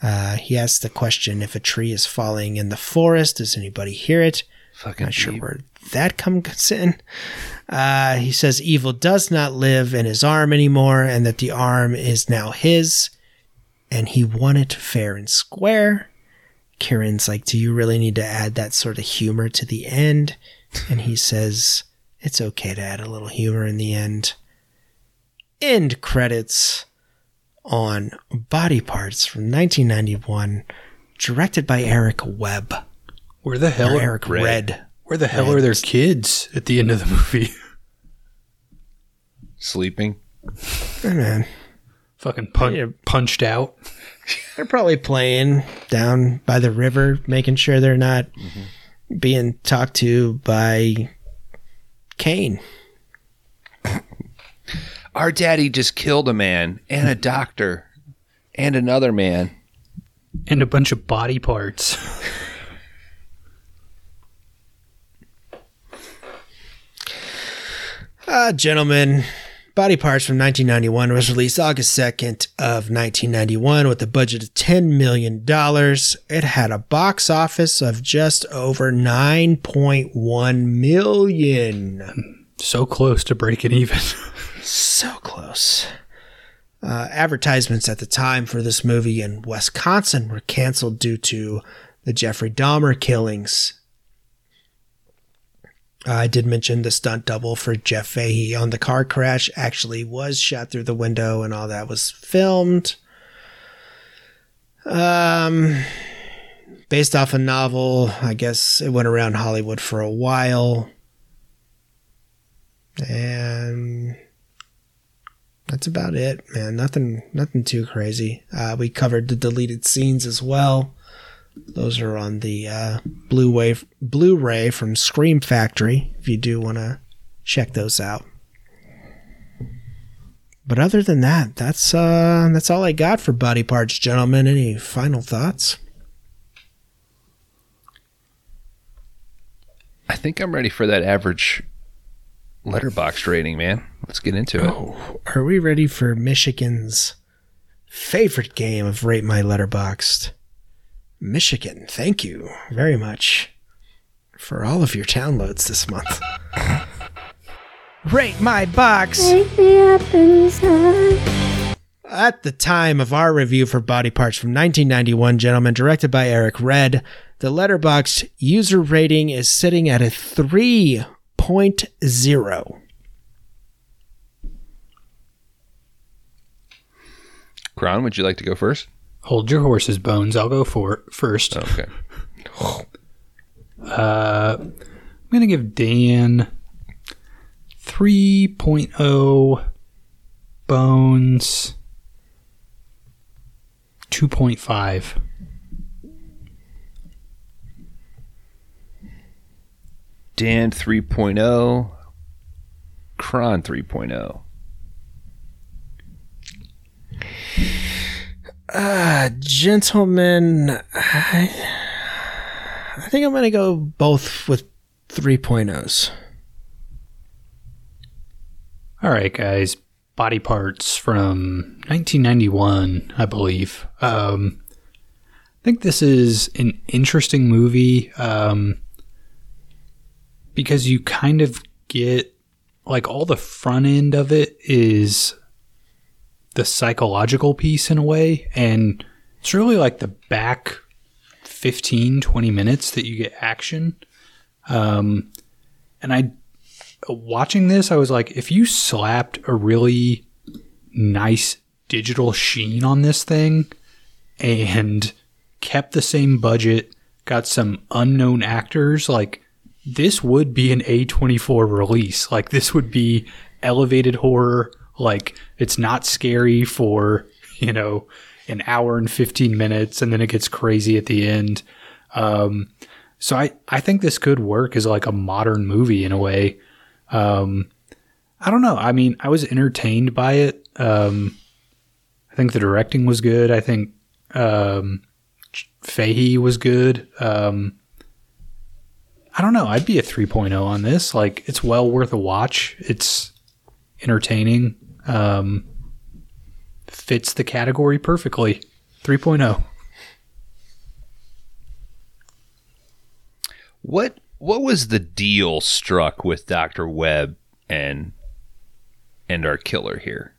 Uh, he asks the question if a tree is falling in the forest, does anybody hear it? Fucking Not sure deep. where that comes in. Uh, he says evil does not live in his arm anymore, and that the arm is now his, and he won it fair and square. Karen's like, Do you really need to add that sort of humor to the end? And he says, It's okay to add a little humor in the end. End credits on Body Parts from 1991, directed by Eric Webb. Where the hell? Or Are, Eric Red. Red. where the hell are their kids at the end of the movie? Sleeping. Hey, man. Fucking pun- Yeah. punched out. They're probably playing down by the river, making sure they're not being talked to by Kane. Our daddy just killed a man and a doctor and another man. And a bunch of body parts. Uh, gentlemen, Body Parts from 1991 was released August 2nd of 1991 with a budget of $10 million. It had a box office of just over 9.1 million. so close to breaking even. So close. Uh, advertisements at the time for this movie in Wisconsin were canceled due to the Jeffrey Dahmer killings. I did mention the stunt double for Jeff Fahey on the car crash actually was shot through the window and all that was filmed. Um, based off a novel, I guess it went around Hollywood for a while. And that's about it, man. Nothing, nothing too crazy. Uh, we covered the deleted scenes as well. Those are on the uh, Blu-ray Blu-ray from Scream Factory. If you do want to check those out. But other than that, that's uh, that's all I got for body parts, gentlemen. Any final thoughts? I think I'm ready for that average Letterboxd rating, man. Let's get into it. Oh, are we ready for Michigan's favorite game of Rate My Letterboxd? Michigan, thank you very much for all of your downloads this month. Rate my box. At the time of our review for Body Parts from 1991, gentlemen, directed by Eric Red, the Letterboxd user rating is sitting at a 3.0. Kron, would you like to go first? Hold your horses, Bones. I'll go for it first. Okay. Uh, I'm gonna give Dan 3.0 Bones 2.5. Dan 3.0, Kron 3.0. Uh, gentlemen, I, I think I'm going to go both with 3.0s. All right, guys. Body parts from 1991, I believe. Um, I think this is an interesting movie um, because you kind of get like all the front end of it is the psychological piece in a way, and it's really like the back 15, 20 minutes that you get action. Um, and I watching this, I was like, if you slapped a really nice digital sheen on this thing and kept the same budget, got some unknown actors, like this would be an A24 release. Like this would be elevated horror. Like it's not scary for, you know, an hour and 15 minutes and then it gets crazy at the end. Um, so I, I think this could work as like a modern movie in a way. Um, I don't know. I mean, I was entertained by it. Um, I think the directing was good. I think um, Fahey was good. Um, I don't know. I'd be a 3.0 on this. Like, it's well worth a watch. It's entertaining. Um, fits the category perfectly. oh. 3.0. What what was the deal struck with Dr. Webb and and our killer here?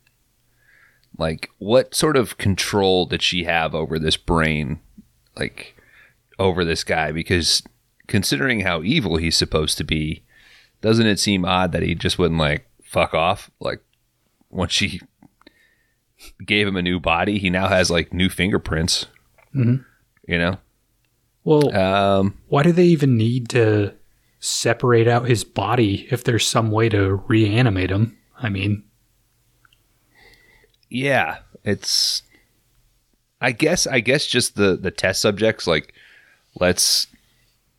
Like what sort of control did she have over this brain like over this guy because considering how evil he's supposed to be, doesn't it seem odd that he just wouldn't like fuck off like once she gave him a new body, he now has like new fingerprints. Mhm. You know? Well, Um why do they even need to separate out his body if there's some way to reanimate him? I mean, yeah it's i guess i guess just the the test subjects like let's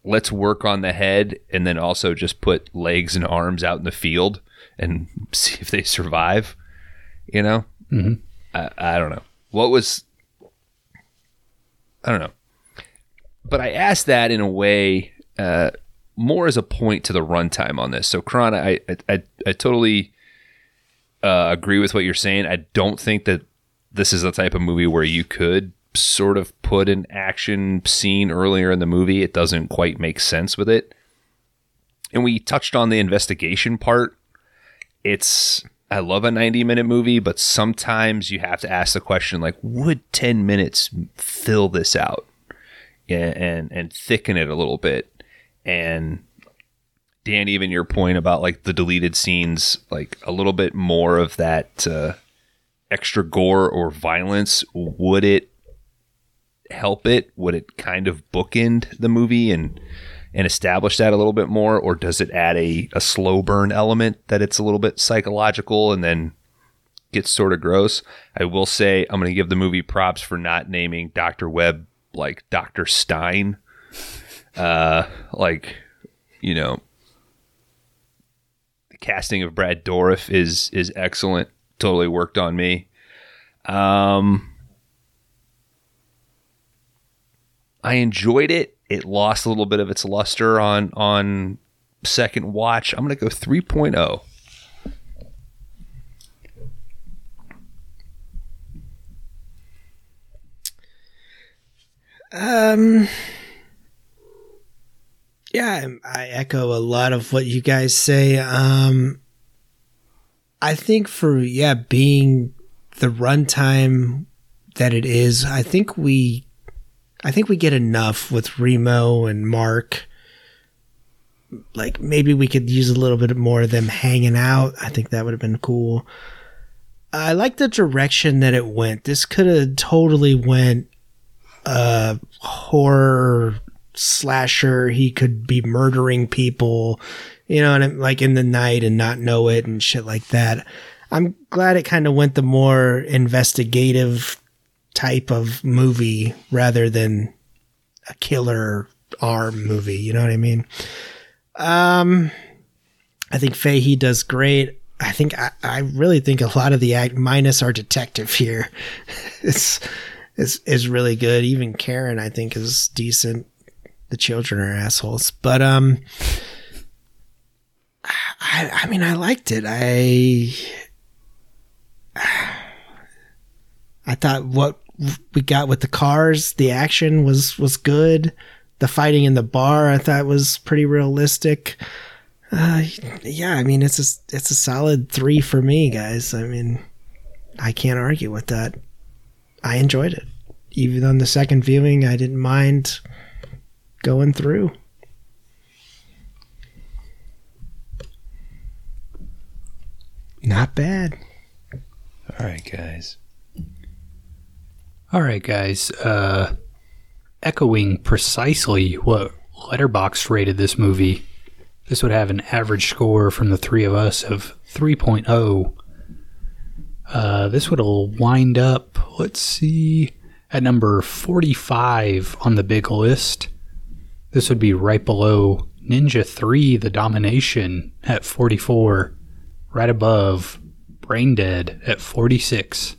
let's work on the head and then also just put legs and arms out in the field and see if they survive you know Mhm. I, I don't know what was i don't know but i asked that in a way uh more as a point to the runtime on this so Kron, i i i, I totally uh, agree with what you're saying. I don't think that this is the type of movie where you could sort of put an action scene earlier in the movie. It doesn't quite make sense with it. And we touched on the investigation part. It's I love a 90 minute movie, but sometimes you have to ask the question like would 10 minutes fill this out? And and, and thicken it a little bit. And Dan, even your point about like the deleted scenes, like a little bit more of that uh, extra gore or violence, would it help it? Would it kind of bookend the movie and and establish that a little bit more, or does it add a, a slow burn element that it's a little bit psychological and then gets sort of gross? I will say I'm going to give the movie props for not naming Doctor Webb like Doctor Stein. Uh, like you know, the casting of Brad Dourif is is excellent. Totally worked on me. Um, I enjoyed it. It lost a little bit of its luster on on second watch. I'm going to go 3.0. Um, yeah, I echo a lot of what you guys say. Um, I think for yeah, being the runtime that it is, I think we, I think we get enough with Remo and Mark. Like maybe we could use a little bit more of them hanging out. I think that would have been cool. I like the direction that it went. This could have totally went a horror slasher. He could be murdering people, you know, and like in the night and not know it and shit like that. I'm glad it kind of went the more investigative type of movie rather than a killer arm movie. You know what I mean? Um, I think Fahey does great. I think I, I really think a lot of the act minus our detective here is is is really good. Even Karen, I think, is decent. The children are assholes, but um, I I mean, I liked it. I I thought what we got with the cars, the action was was good. The fighting in the bar, I thought was pretty realistic. Uh, yeah, I mean, it's a it's a solid three for me, guys. I mean, I can't argue with that. I enjoyed it. Even on the second viewing, I didn't mind going through. Not bad. All right, guys. All right, guys. Uh, echoing precisely what Letterboxd rated this movie, this would have an average score from the three of us of 3.0. Uh, this would wind up, let's see, at number 45 on the big list. This would be right below Ninja 3 The Domination at 44, right above Brain Dead at 46.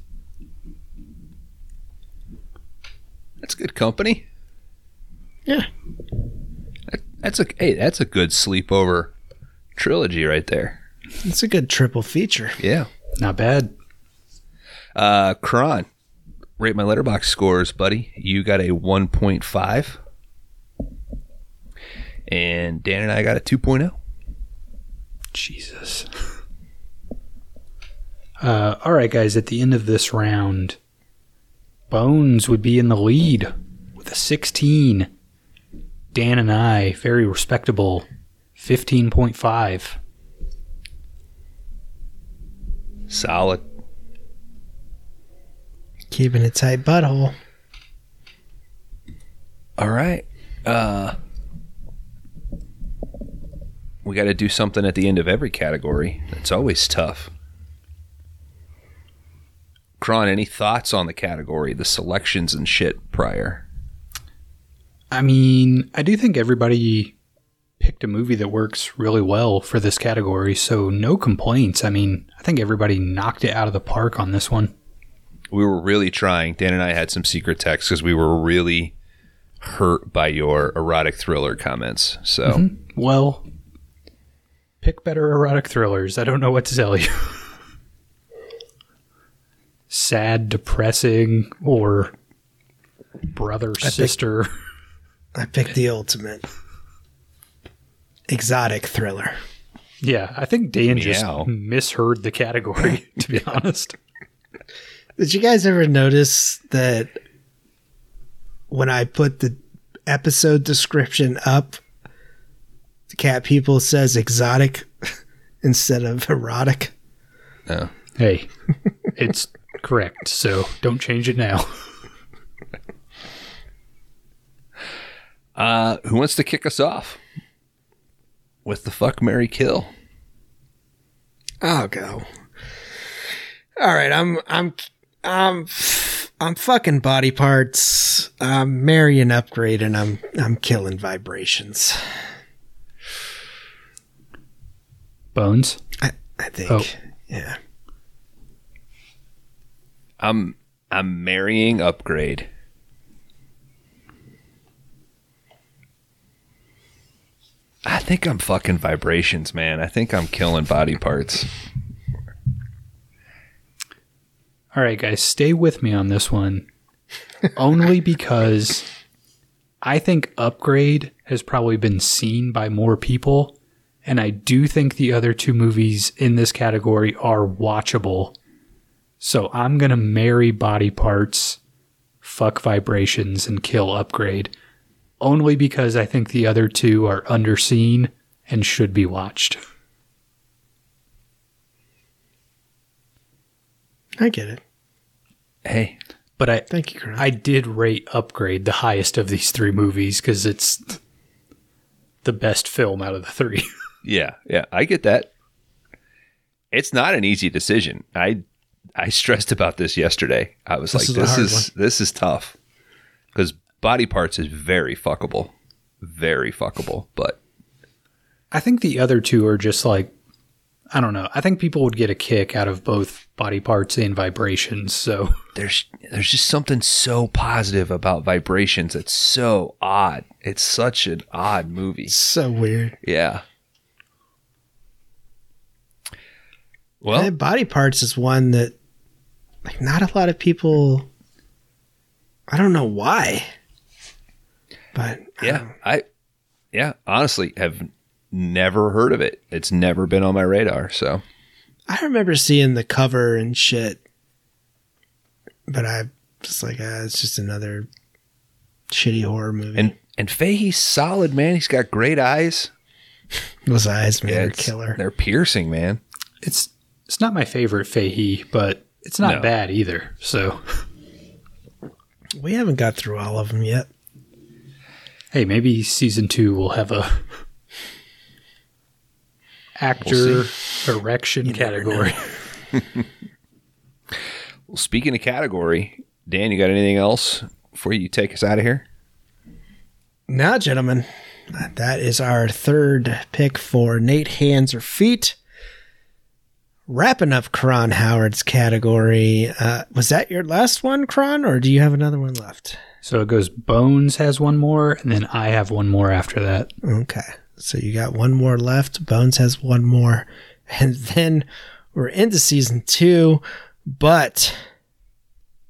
That's good company. Yeah. That, that's a hey, that's a good sleepover trilogy right there. It's a good triple feature. Yeah. Not bad. Uh, Kron, rate my Letterboxd scores, buddy. You got a 1.5. And Dan and I got a oh. 2.0. Jesus. Uh, all right, guys. At the end of this round, Bones would be in the lead with a 16. Dan and I, very respectable, 15.5. Solid. Keeping a tight butthole. All right. Uh, we got to do something at the end of every category. It's always tough. Kron, any thoughts on the category, the selections and shit prior? I mean, I do think everybody picked a movie that works really well for this category, so no complaints. I mean, I think everybody knocked it out of the park on this one. we were really trying. Dan and I had some secret texts because we were really hurt by your erotic thriller comments. So mm-hmm. Well, pick better erotic thrillers. I don't know what to tell you. Sad, depressing, or brother, sister. I picked the ultimate exotic thriller. Yeah, I think Dan just misheard the category, to be honest. Did you guys ever notice that when I put the episode description up, cat people says exotic instead of erotic. No. Hey, it's correct, so don't change it now. Uh, who wants to kick us off with the fuck marry kill? I'll go. All right, I'm I'm I'm I'm fucking body parts. I'm marrying upgrade, and I'm I'm killing vibrations. Bones. I I think. Oh. Yeah. I'm I'm marrying upgrade. I think I'm fucking vibrations, man. I think I'm killing body parts. All right, guys, stay with me on this one. Only because I think Upgrade has probably been seen by more people. And I do think the other two movies in this category are watchable. So I'm going to marry body parts, fuck vibrations, and kill Upgrade. Only because I think the other two are underseen and should be watched. I get it. Hey, But I, Thank you, Chris. I did rate Upgrade the highest of these three movies because it's the best film out of the three. yeah, yeah, I get that. It's not an easy decision. I I stressed about this yesterday. I was This like, a this hard is this is tough because body parts is very fuckable, very fuckable. But I think the other two are just like, I don't know. I think people would get a kick out of both body parts and vibrations. So there's there's just something so positive about vibrations. It's so odd. It's such an odd movie. so weird. Yeah. Well, body parts is one that, like, not a lot of people. I don't know why, but yeah, I yeah, honestly have never heard of it. It's never been on my radar. So I remember seeing the cover and shit, but I just like, ah, it's just another shitty horror movie. and and Fahey's solid, man. He's got great eyes. those eyes, man, are killer. They're piercing, man. it's it's not my favorite Fahey, but it's not No. bad either. So We haven't got through all of them yet. hey, maybe season two will have a actor erection category. Well, speaking of category, Dan, you got anything else before you take us out of here? Now, gentlemen, that is our third pick for Nate Hands or Feet. Wrapping up Kron Howard's category. Uh, was that your last one, Kron, or do you have another one left? So it goes Bones has one more, and then I have one more after that. Okay. So you got one more left. Bones has one more. And then we're into season two. But,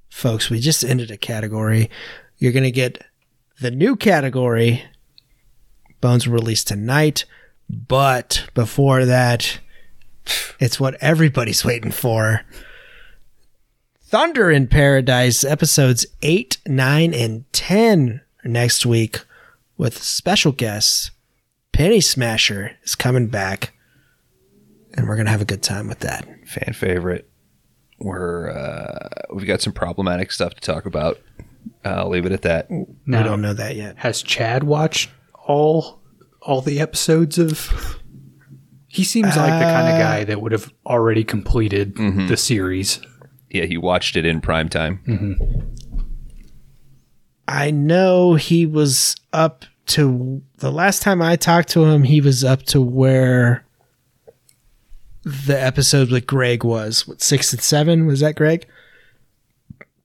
folks, we just ended a category. You're going to get the new category. Bones released tonight. But before that, it's what everybody's waiting for. Thunder in Paradise, episodes 8, 9, and 10 are next week with special guests. Penny Smasher is coming back, and we're gonna have a good time with that. Fan favorite. We're uh, we've got some problematic stuff to talk about. I'll leave it at that. Now, we don't know that yet. has Chad watched all all the episodes of? He seems like the kind of uh, guy that would have already completed mm-hmm. the series. Yeah, he watched it in prime time. Mm-hmm. I know he was up to the last time I talked to him. He was up to where the episode with Greg was. What six and seven was that, Greg?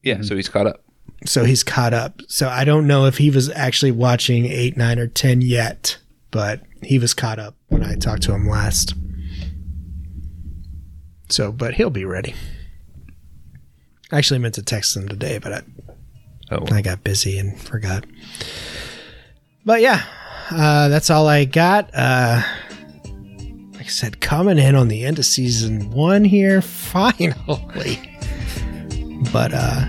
Yeah, so he's caught up. So he's caught up. So I don't know if he was actually watching eight, nine, or ten yet, but he was caught up when I talked to him last. So, but he'll be ready. I actually meant to text him today, but I, Oh, I got busy and forgot. But yeah, uh, that's all I got. Uh, like I said, coming in on the end of season one here, finally. But uh,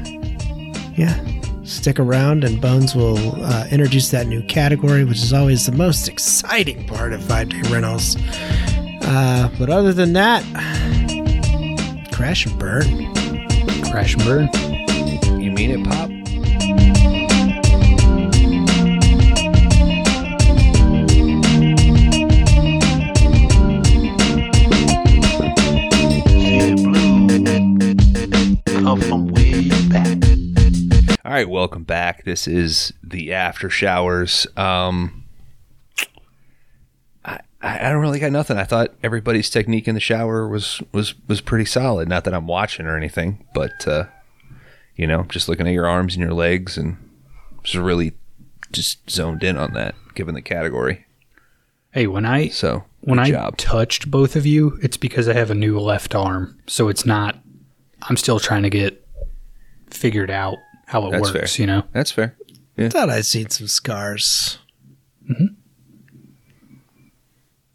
yeah, stick around and Bones will uh, introduce that new category, which is always the most exciting part of five day rentals. Uh, but other than that, crash and burn. Crash and burn. You mean it, Pop? Right, welcome back. This is the after showers. Um, I I don't really got nothing. I thought everybody's technique in the shower was was was pretty solid. Not that I'm watching or anything, but uh, you know, just looking at your arms and your legs and just really just zoned in on that, given the category. Hey, when I So when I job. touched both of you, it's because I have a new left arm. So it's not I'm still trying to get figured out how it That's works, fair. you know. That's fair. Thought I'd seen some scars.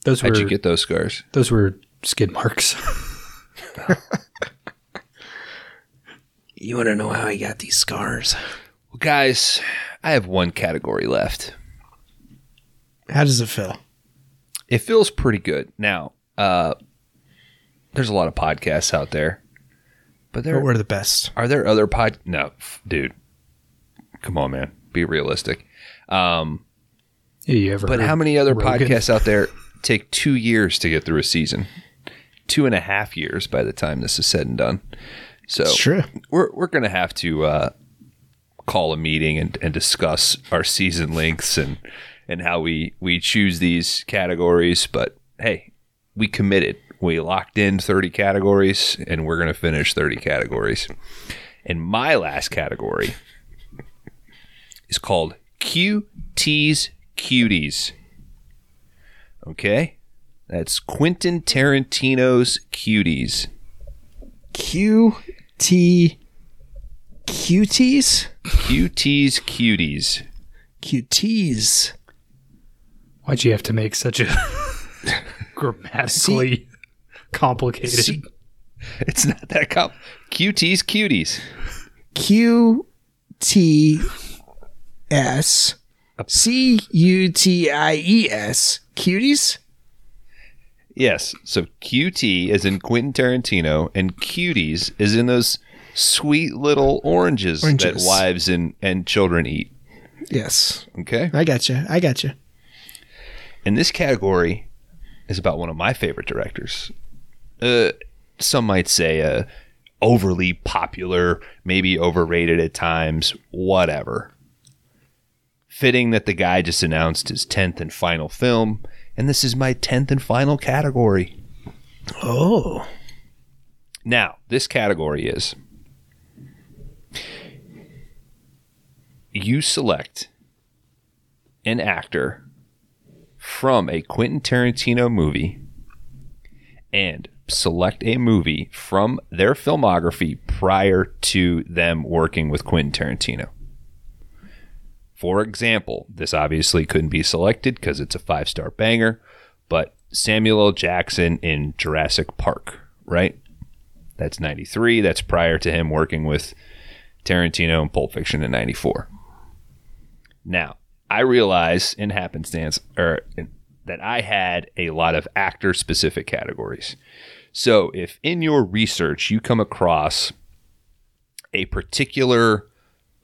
Those were How'd you get those scars? those were skid marks. You want to know how I got these scars? Well, guys, I have one category left. How does it feel? it feels pretty good now uh there's a lot of podcasts out there but there But we're the best. are there other pod no dude. Come on man. Be realistic. Um Yeah, you ever but how many other Rogan? podcasts out there take two years to get through a season? Two and a half years by the time this is said and done. So It's true. we're, we're gonna have to uh call a meeting and, and discuss our season lengths and and how we we choose these categories. But hey we committed we locked in 30 categories and we're going to finish 30 categories. And my last category is called qt's cuties. Okay? That's quentin tarantino's cuties. Q T cuties? qt's cuties. QTs. Why'd you have to make such a grammatically complicated? See- It's not that comp. QT's cuties. Q T S C U T I E S. Cuties? Yes. So QT is in Quentin Tarantino, and cuties is in those sweet little oranges, Oranges. that wives and, and children eat. Yes. Okay. I got you. I got you. And this category is about one of my favorite directors. Uh, some might say uh, overly popular, maybe overrated at times, whatever. Fitting that the guy just announced his 10th and final film, and this is my 10th and final category. Oh. Now, this category is you select an actor from a Quentin Tarantino movie and select a movie from their filmography prior to them working with Quentin Tarantino. For example, this obviously couldn't be selected because it's a five star banger, but Samuel L. Jackson in Jurassic Park, right? That's 93. That's prior to him working with Tarantino and Pulp Fiction in 94. Now, I realize in happenstance or that I had a lot of actor specific categories. So, if in your research you come across a particular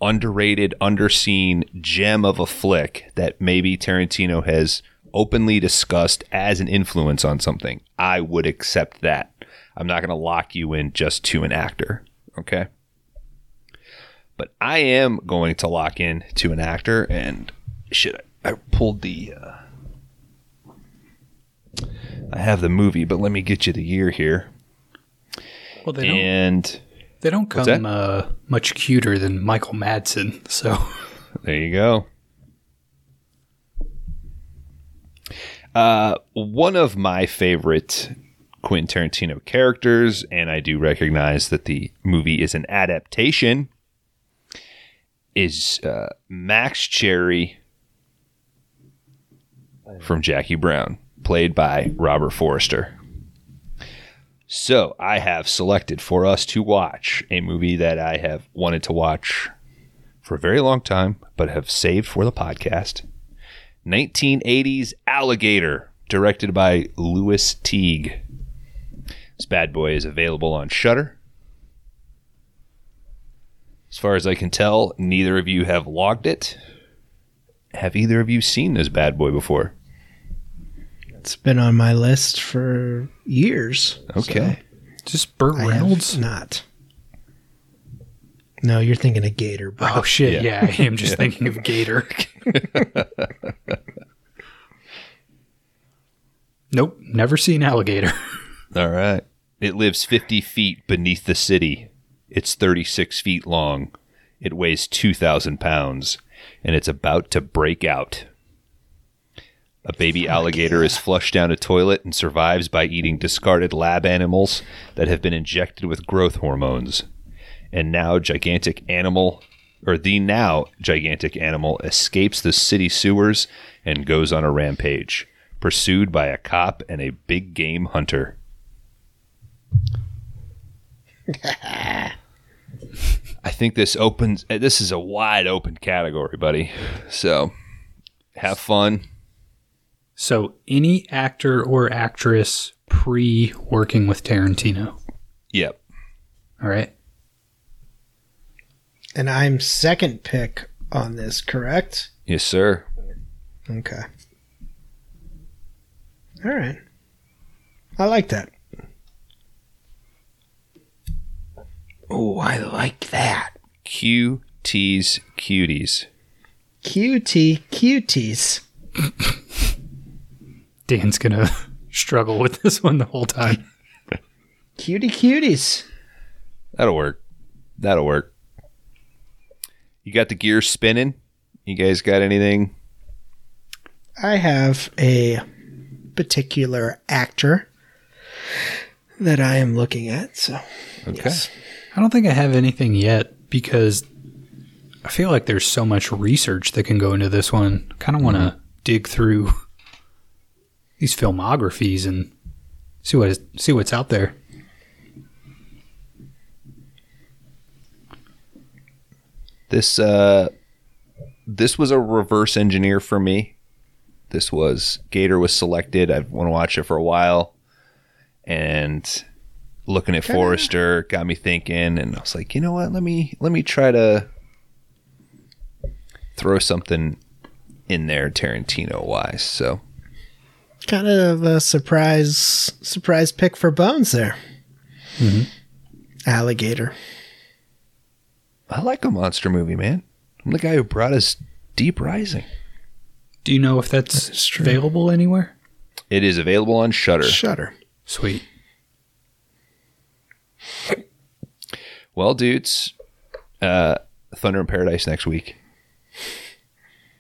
underrated, underseen gem of a flick that maybe Tarantino has openly discussed as an influence on something, I would accept that. I'm not going to lock you in just to an actor. Okay. But I am going to lock in to an actor, and shit, I, pulled the. Uh, I have the movie, but let me get you the year here. Well, they don't. And They don't come uh, much cuter than Michael Madsen. So There you go. Uh, one of my favorite Quentin Tarantino characters, and I do recognize that the movie is an adaptation, is uh, Max Cherry from Jackie Brown, played by Robert Forster. So I have selected for us to watch a movie that I have wanted to watch for a very long time, but have saved for the podcast. 1980s Alligator, directed by Lewis Teague. This bad boy is available on Shudder. As far as I can tell, neither of you have logged it. Have either of you seen this bad boy before? It's been on my list for years. Okay. Just Burt Reynolds? not. No, you're thinking of Gator, bro. Oh shit! Yeah. Yeah, I am just thinking of Gator. nope, never seen alligator. All right. It lives 50 feet beneath the city. It's 36 feet long. It weighs 2,000 pounds. And it's about to break out. A baby alligator is flushed down a toilet and survives by eating discarded lab animals that have been injected with growth hormones. And now, gigantic animal, or the now gigantic animal, escapes the city sewers and goes on a rampage, pursued by a cop and a big game hunter. I think this opens. This is a wide open category, buddy. So have fun. So, any actor or actress pre working with Tarantino. Yep. All right. And I'm second pick on this, correct? Yes, sir. Okay. All right. I like that. Oh, I like that. QT's cuties. QT cuties. Dan's gonna struggle with this one the whole time. Cutie cuties. That'll work. That'll work. You got the gears spinning. You guys got anything? I have a particular actor that I am looking at. So, Okay. yes. I don't think I have anything yet because I feel like there's so much research that can go into this one. Kind of want to mm-hmm. dig through these filmographies and see what is, see what's out there. This uh this was a reverse engineer for me. This was Gator was selected. I've want to watch it for a while. And looking at Forster got me thinking and I was like, "You know what? Let me let me try to throw something in there Tarantino wise." So, Kind of a surprise surprise pick for Bones there. Alligator. I like a monster movie, man. I'm the guy who brought us Deep Rising. Do you know if that's That is available anywhere? It is available on Shudder. Shudder. Sweet. Well, dudes, uh, Thunder in Paradise next week,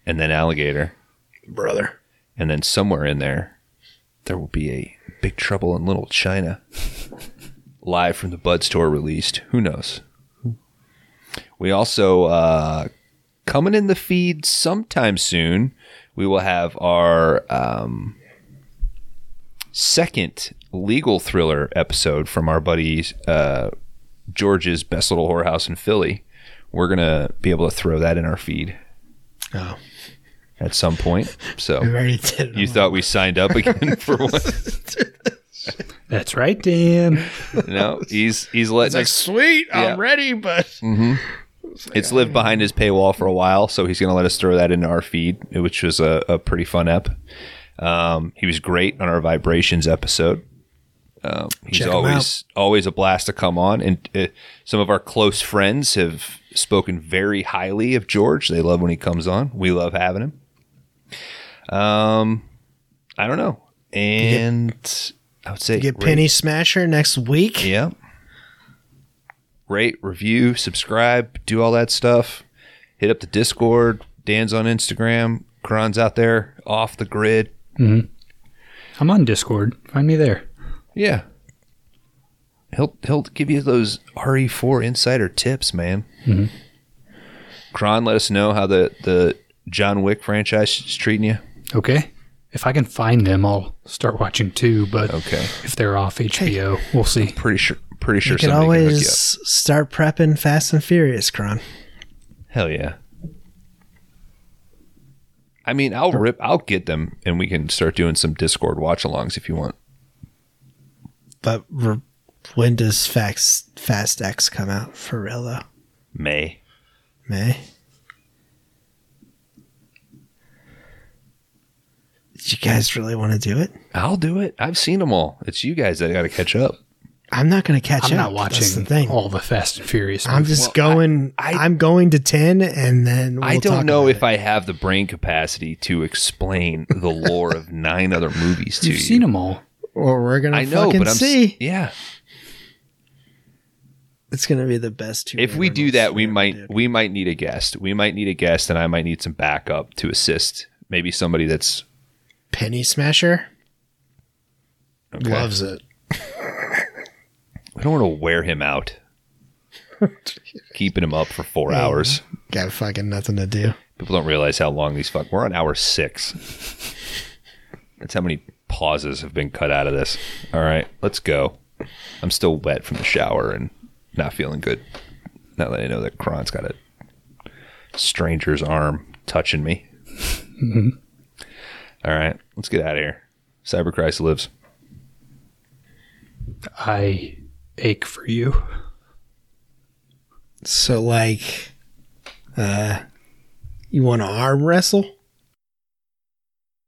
and then Alligator, Brother. and then somewhere in there, there will be a Big Trouble in Little China, live from the Bud Store released. Who knows? We also uh, coming in the feed sometime soon. We will have our um, second legal thriller episode from our buddies uh, George's Best Little Whorehouse in Philly. We're gonna be able to throw that in our feed Oh, at some point. So we already did you thought we signed up again for one? That's right, Dan. No, he's he's letting us. sweet, Yeah. I'm ready, but It's lived behind his paywall for a while, so he's gonna let us throw that into our feed, which was a, a pretty fun ep. Um, he was great on our vibrations episode. Um, he's Check always always a blast to come on, and uh, some of our close friends have spoken very highly of George. They love when he comes on. We love having him. Um, I don't know, and I would say get rate- Penny Smasher next week. Yeah. Rate, review, subscribe, do all that stuff. Hit up the Discord. Dan's on Instagram. Kron's out there off the grid. hmm I'm on Discord. Find me there. Yeah. He'll he'll give you those RE4 insider tips, man. Kron, let us know how the, the John Wick franchise is treating you. Okay. If I can find them, I'll start watching too. But Okay. if they're off HBO, we'll see. Pretty sure pretty sure You can somebody can hook always you up. start prepping Fast and Furious, Kron. Hell yeah. I mean, I'll rip, I'll get them, and we can start doing some Discord watch-alongs if you want. But r- when does Fast Fast X come out for real though? May. May. Did you guys really want to do it? I'll do it. I've seen them all. It's you guys that got to catch up. I'm not going to catch I'm up. not That's the watching thing. all the Fast and Furious. I'm movies. just going. I- I, am going to ten, and then we'll I don't talk know about if it. I have the brain capacity to explain the lore of nine other movies to You've you. seen them all. Or we're gonna I know, fucking but I'm s- see. yeah. It's gonna be the best two. If we do Reynolds that, we ever might did. we might need a guest. We might need a guest, and I might need some backup to assist. Maybe somebody that's Penny Smasher okay. loves it. I don't want to wear him out. Keeping him up for four Hey. hours. Got fucking nothing to do. People don't realize how long these fuck. We're on hour six. That's how many pauses have been cut out of this. All right, let's go. I'm still wet from the shower and not feeling good. Now that I know that Kron's got a stranger's arm touching me. Mm-hmm. All right, let's get out of here. Cyberchrist lives. I ache for you. So like, uh, you want to arm wrestle?